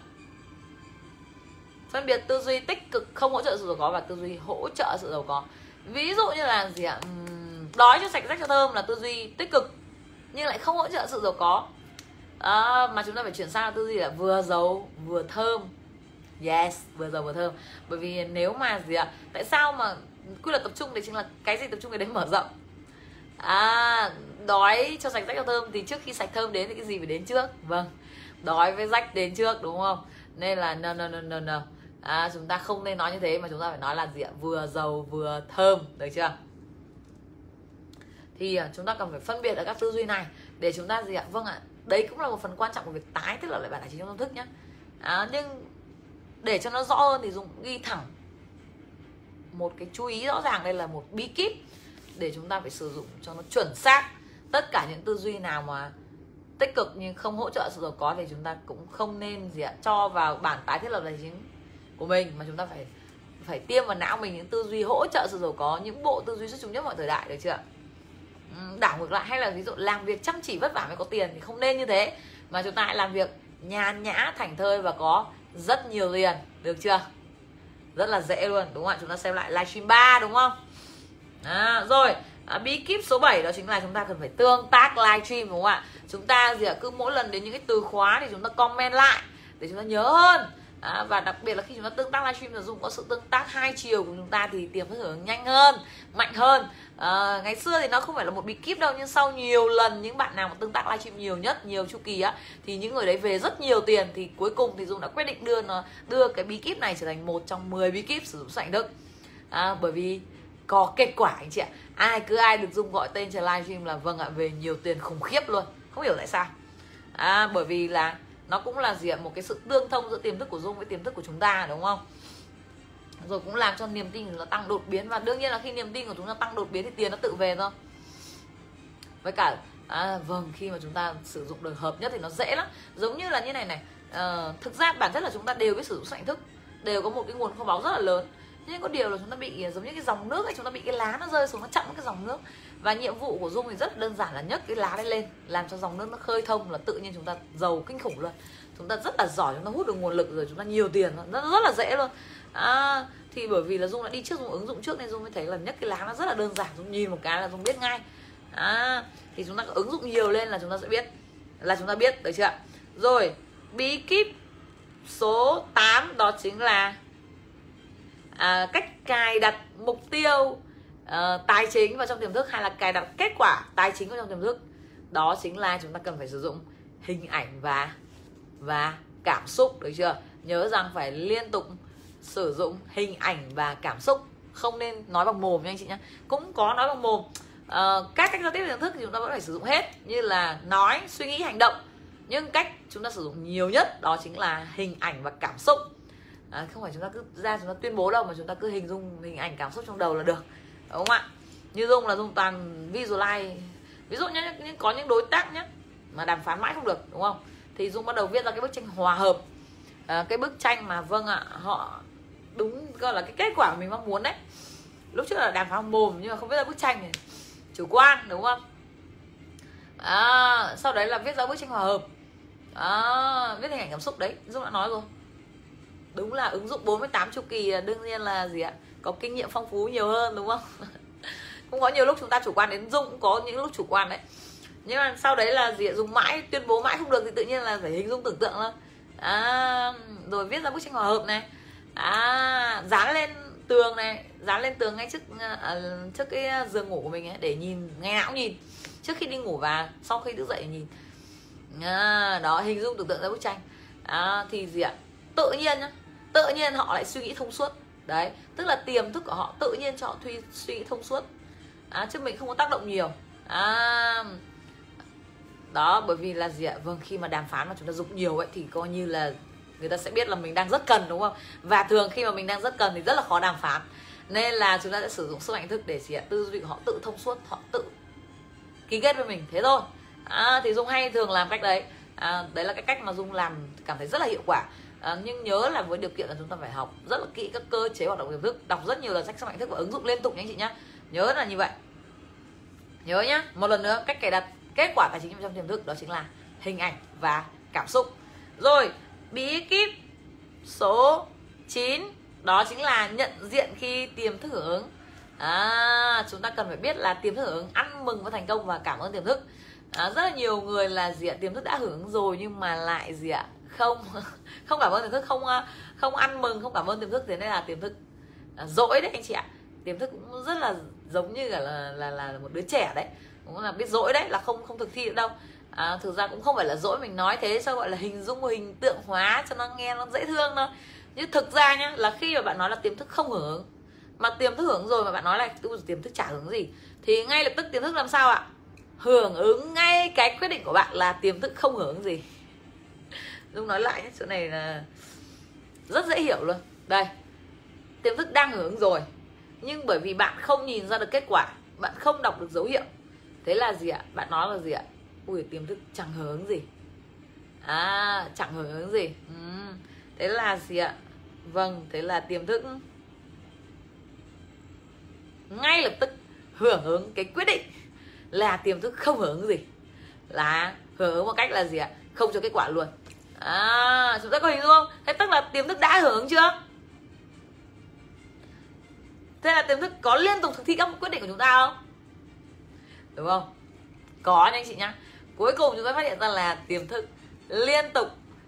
Phân biệt tư duy tích cực không hỗ trợ sự giàu có và tư duy hỗ trợ sự giàu có. Ví dụ như là gì ạ? Đói cho sạch rách cho thơm là tư duy tích cực nhưng lại không hỗ trợ sự giàu có. À, mà chúng ta phải chuyển sang tư duy là vừa giàu vừa thơm yes vừa giàu vừa thơm. Bởi vì nếu mà gì ạ tại sao mà quy luật tập trung đấy chính là cái gì tập trung cái đấy mở rộng? À đói cho sạch rách cho thơm thì trước khi sạch thơm đến thì cái gì phải đến trước? Vâng đói với rách đến trước đúng không? Nên là no no no no no. À, chúng ta không nên nói như thế mà chúng ta phải nói là gì ạ? Vừa giàu vừa thơm được chưa? Thì à, chúng ta cần phải phân biệt ở các tư duy này để chúng ta gì ạ? Vâng ạ đấy cũng là một phần quan trọng của việc tái thiết lập lại bản tài chính trong tâm thức nhé à, nhưng để cho nó rõ hơn thì dùng ghi thẳng một cái chú ý rõ ràng đây là một bí kíp để chúng ta phải sử dụng cho nó chuẩn xác. Tất cả những tư duy nào mà tích cực nhưng không hỗ trợ sự giàu có thì chúng ta cũng không nên gì ạ, cho vào bản tái thiết lập tài chính của mình, mà chúng ta phải phải tiêm vào não mình những tư duy hỗ trợ sự giàu có, những bộ tư duy xuất chúng nhất mọi thời đại được chưa đảo ngược lại hay là ví dụ làm việc chăm chỉ vất vả mới có tiền thì không nên như thế, mà chúng ta hãy làm việc nhàn nhã, thảnh thơi và có rất nhiều tiền được chưa? Rất là dễ luôn đúng không ạ? Chúng ta xem lại livestream 3 đúng không? À, rồi. À, bí kíp số 7 đó chính là chúng ta cần phải tương tác livestream đúng không ạ? Chúng ta gì ạ? Cứ mỗi lần đến những cái từ khóa thì chúng ta comment lại để chúng ta nhớ hơn. À, và đặc biệt là khi chúng ta tương tác livestream sử dụng có sự tương tác hai chiều của chúng ta thì tiềm thức hưởng nhanh hơn mạnh hơn. À, ngày xưa thì nó không phải là một bí kíp đâu nhưng sau nhiều lần những bạn nào mà tương tác livestream nhiều nhất nhiều chu kỳ á thì những người đấy về rất nhiều tiền thì cuối cùng thì dung đã quyết định đưa nó đưa cái bí kíp này trở thành một trong 10 bí kíp sử dụng sảnh đức à, bởi vì có kết quả anh chị ạ. Ai cứ ai được dung gọi tên trên livestream là vâng ạ về nhiều tiền khủng khiếp luôn. Không hiểu tại sao. À, bởi vì là nó cũng là gì ạ? Một cái sự tương thông giữa tiềm thức của dung với tiềm thức của chúng ta đúng không? Rồi cũng làm cho niềm tin của nó tăng đột biến. Và đương nhiên là khi niềm tin của chúng ta tăng đột biến thì tiền nó tự về thôi. Với cả à, vâng khi mà chúng ta sử dụng được hợp nhất thì nó dễ lắm. Giống như là như này này. À, thực ra bản chất là chúng ta đều biết sử dụng sức thức. Đều có một cái nguồn kho báu rất là lớn. Nhưng có điều là chúng ta bị giống như cái dòng nước ấy chúng ta bị cái lá nó rơi xuống nó chặn cái dòng nước và nhiệm vụ của dung thì rất đơn giản là nhấc cái lá đấy lên làm cho dòng nước nó khơi thông là tự nhiên chúng ta giàu kinh khủng luôn. Chúng ta rất là giỏi chúng ta hút được nguồn lực rồi chúng ta nhiều tiền rất rất là dễ luôn. À, thì bởi vì là dung đã đi trước dung ứng dụng trước nên dung mới thấy là nhấc cái lá nó rất là đơn giản. Dung nhìn một cái là dung biết ngay. À, thì chúng ta ứng dụng nhiều lên là chúng ta sẽ biết là chúng ta biết được chưa rồi bí kíp số 8 đó chính là à, cách cài đặt mục tiêu Ờ, tài chính vào trong tiềm thức hay là cài đặt kết quả tài chính vào trong tiềm thức? Đó chính là chúng ta cần phải sử dụng. Hình ảnh và và cảm xúc được chưa? Nhớ rằng phải liên tục sử dụng hình ảnh và cảm xúc. Không nên nói bằng mồm nha anh chị nhé cũng có nói bằng mồm. Uh, các cách giao tiếp tiềm thức thì chúng ta vẫn phải sử dụng hết như là nói suy nghĩ hành động. Nhưng cách chúng ta sử dụng nhiều nhất đó chính là hình ảnh và cảm xúc. À, không phải chúng ta cứ ra chúng ta tuyên bố đâu mà chúng ta cứ hình dung hình ảnh cảm xúc trong đầu là được đúng không ạ? Như dung là dung toàn visualize. Ví dụ như có những đối tác nhé mà đàm phán mãi không được đúng không? Thì dung bắt đầu viết ra cái bức tranh hòa hợp. À, cái bức tranh mà vâng ạ họ đúng gọi là cái kết quả mình mong muốn đấy. Lúc trước là đàm phán mồm nhưng mà không viết ra bức tranh này. Chủ quan đúng không? À, sau đấy là viết ra bức tranh hòa hợp. À, viết hình ảnh cảm xúc đấy. Dung đã nói rồi. Đúng là ứng dụng 48 chu kỳ à, đương nhiên là gì ạ? Có kinh nghiệm phong phú nhiều hơn đúng không? <laughs> Cũng có nhiều lúc chúng ta chủ quan đến dung cũng có những lúc chủ quan đấy. Nhưng mà sau đấy là gì dùng mãi tuyên bố mãi không được thì tự nhiên là phải hình dung tưởng tượng thôi. À, rồi viết ra bức tranh hòa hợp này. À, dán lên tường này dán lên tường ngay trước à, à trước cái giường ngủ của mình ấy, để nhìn ngày nào cũng nhìn. Trước khi đi ngủ và sau khi thức dậy nhìn. À, đó hình dung tưởng tượng ra bức tranh. À, thì gì ạ? Tự nhiên nhá. Tự nhiên họ lại suy nghĩ thông suốt đấy tức là tiềm thức của họ tự nhiên cho họ suy, suy nghĩ thông suốt. À, chứ mình không có tác động nhiều. À, đó bởi vì là gì ạ? Vâng khi mà đàm phán mà chúng ta dùng nhiều vậy thì coi như là người ta sẽ biết là mình đang rất cần đúng không? Và thường khi mà mình đang rất cần thì rất là khó đàm phán. Nên là chúng ta sẽ sử dụng sức mạnh thức để gì ạ? Tư duy của họ tự thông suốt họ tự ký kết với mình. Thế thôi. À, thì dung hay thường làm cách đấy. À, đấy là cái cách mà dung làm cảm thấy rất là hiệu quả à, nhưng nhớ là với điều kiện là chúng ta phải học rất là kỹ các cơ chế hoạt động tiềm thức đọc rất nhiều là sách sức mạnh thức và ứng dụng liên tục nha anh chị nhá. Nhớ là như vậy. Nhớ nhá một lần nữa cách cài đặt kết quả tài chính trong tiềm thức đó chính là hình ảnh và cảm xúc. Rồi bí kíp số 9 đó chính là nhận diện khi tiềm thức hưởng ứng. À, chúng ta cần phải biết là tiềm thức hưởng ứng ăn mừng với thành công và cảm ơn tiềm thức. À, rất là nhiều người là gì ạ tiềm thức đã hưởng ứng rồi nhưng mà lại gì ạ không <laughs> không cảm ơn tiềm thức không ờ, không ăn mừng không cảm ơn tiềm thức. Thế nên là tiềm thức à, dỗi đấy anh chị ạ. Tiềm thức cũng rất là giống như là là là, là một đứa trẻ đấy. Cũng là biết dỗi đấy là không không thực thi được đâu. À, thực ra cũng không phải là dỗi mình nói thế sao gọi là hình dung hình tượng hóa cho nó nghe nó dễ thương thôi nhưng thực ra nhá là khi mà bạn nói là tiềm thức không hưởng ứng mà tiềm thức hưởng rồi mà bạn nói là tiềm thức trả hưởng gì thì ngay lập tức tiềm thức làm sao ạ? Hưởng ứng ngay cái quyết định của bạn là tiềm thức không hưởng gì dung nói lại nhé, chỗ này là rất dễ hiểu luôn. Đây, tiềm thức đang hưởng rồi. Nhưng bởi vì bạn không nhìn ra được kết quả, bạn không đọc được dấu hiệu. Thế là gì ạ? Bạn nói là gì ạ? Ui, tiềm thức chẳng hưởng gì. À chẳng hưởng gì. Ừ. thế là gì ạ? Vâng thế là tiềm thức ngay lập tức hưởng ứng cái quyết định là tiềm thức không hưởng ứng gì. Là hưởng ứng một cách là gì ạ? Không cho kết quả luôn à chúng ta có hình dung không? Thế tức là tiềm thức đã hưởng chưa? Thế là tiềm thức có liên tục thực thi các quyết định của chúng ta không? Đúng không? Có nha anh chị nhá. Cuối cùng chúng ta phát hiện ra là tiềm thức liên tục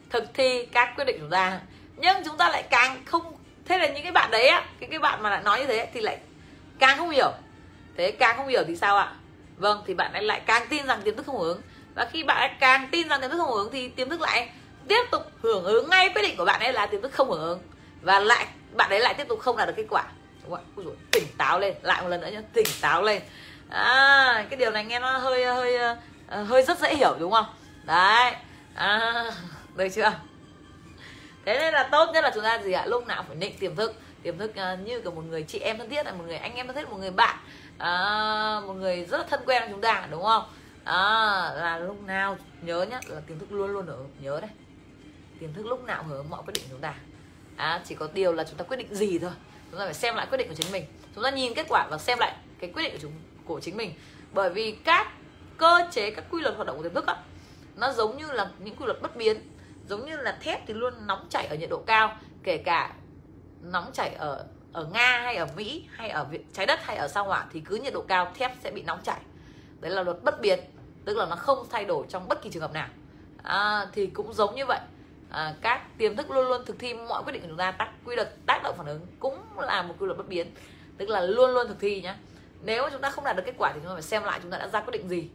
thực thi các quyết định của chúng ta. Nhưng chúng ta lại càng không, thế là những cái bạn đấy á, cái cái bạn mà lại nói như thế thì lại càng không hiểu. Thế càng không hiểu thì sao ạ? Vâng thì bạn ấy lại càng tin rằng tiềm thức không hưởng. Ứng và khi bạn ấy càng tin rằng tiềm thức không hưởng ứng thì tiềm thức lại tiếp tục hưởng ứng ngay quyết định của bạn ấy là tiềm thức không hưởng ứng. Và lại bạn ấy lại tiếp tục không đạt được kết quả. Đúng không ạ? Tỉnh táo lên. Lại một lần nữa nhé tỉnh táo lên. À, cái điều này nghe nó hơi hơi ờ, hơi rất dễ hiểu đúng không? Đấy. À, được chưa? Thế nên là tốt nhất là chúng ta gì ạ? Lúc nào phải định tiềm thức. Tiềm thức ờ, như cả một người chị em thân thiết là một người anh em thân thiết một người bạn. À, một người rất là thân quen với chúng ta đúng không? À, là lúc nào nhớ nhá là tiềm thức luôn luôn ở nhớ đấy tiềm thức lúc nào hướng mọi quyết định chúng ta. À, chỉ có điều là chúng ta quyết định gì thôi. Chúng ta phải xem lại quyết định của chính mình. Chúng ta nhìn kết quả và xem lại cái quyết định của chúng của chính mình. Bởi vì các cơ chế các quy luật hoạt động của tiềm thức á, nó giống như là những quy luật bất biến. Giống như là thép thì luôn nóng chảy ở nhiệt độ cao kể cả nóng chảy ở ở nga hay ở mỹ hay ở trái đất hay ở sao hỏa thì cứ nhiệt độ cao thép sẽ bị nóng chảy. Đấy là luật bất biến tức là nó không thay đổi trong bất kỳ trường hợp nào. À, thì cũng giống như vậy à, các tiềm thức luôn luôn thực thi mọi quyết định của chúng ta tác quy luật tác động phản ứng cũng là một quy luật bất biến. Tức là luôn luôn thực thi nhé nếu chúng ta không đạt được kết quả thì chúng ta phải xem lại chúng ta đã ra quyết định gì.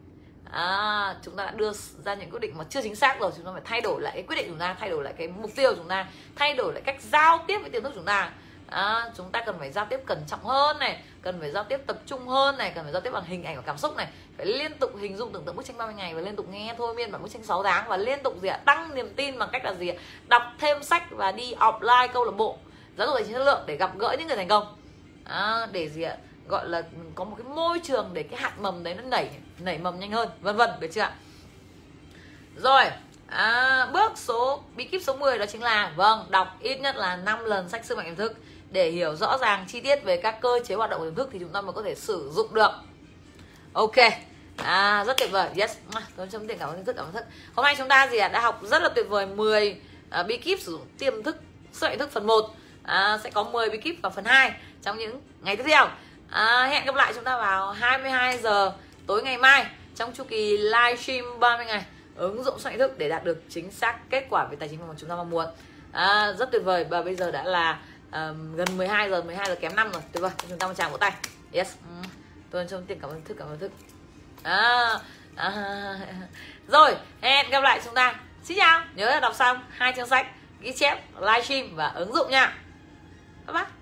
À, chúng ta đã đưa ra những quyết định mà chưa chính xác rồi chúng ta phải thay đổi lại cái quyết định của chúng ta thay đổi lại cái mục tiêu của chúng ta thay đổi lại cách giao tiếp với tiềm thức của chúng ta à, chúng ta cần phải giao tiếp cẩn trọng hơn này cần phải giao tiếp tập trung hơn này cần phải giao tiếp bằng hình ảnh và cảm xúc này. Phải liên tục hình dung tưởng tượng bức tranh 30 ngày và liên tục nghe thôi miên bản bức tranh 6 tháng và liên tục gì ạ? Tăng niềm tin bằng cách là gì ạ? Đọc thêm sách và đi offline câu lạc bộ. Giáo dục tài chính chất lượng để gặp gỡ những người thành công. À, để gì ạ? Gọi là có một cái môi trường để cái hạt mầm đấy nó nảy nảy mầm nhanh hơn vân vân được chưa ạ? Rồi à, bước số bí kíp số 10 đó chính là vâng đọc ít nhất là 5 lần sách sức mạnh tiềm thức để hiểu rõ ràng chi tiết về các cơ chế hoạt động của tiềm thức thì chúng ta mới có thể sử dụng được. Ok. À rất tuyệt vời. Yes. Tôi chấm tiền cảm ơn thức cảm ơn thức hôm nay chúng ta gì ạ? À? đã học rất là tuyệt vời. 10 uh, à, bí kíp sử dụng tiềm thức sợi thức phần 1 à, sẽ có 10 bí kíp vào phần 2 trong những ngày tiếp theo. À, hẹn gặp lại chúng ta vào 22 giờ tối ngày mai trong chu kỳ livestream 30 ngày. Ứng dụng soạn thức để đạt được chính xác kết quả về tài chính mà chúng ta mong muốn. À, rất tuyệt vời. Và bây giờ đã là um, gần 12 giờ 12 giờ kém 5 rồi. Tuyệt vời chúng ta một tràng vỗ tay. Yes. Ừ. tôi trong tiền cảm ơn thức cảm ơn thức. À, à, <laughs> rồi hẹn gặp lại chúng ta. Xin chào. Nhớ là đọc xong hai chương sách ghi chép livestream và ứng dụng nha. Bye bye.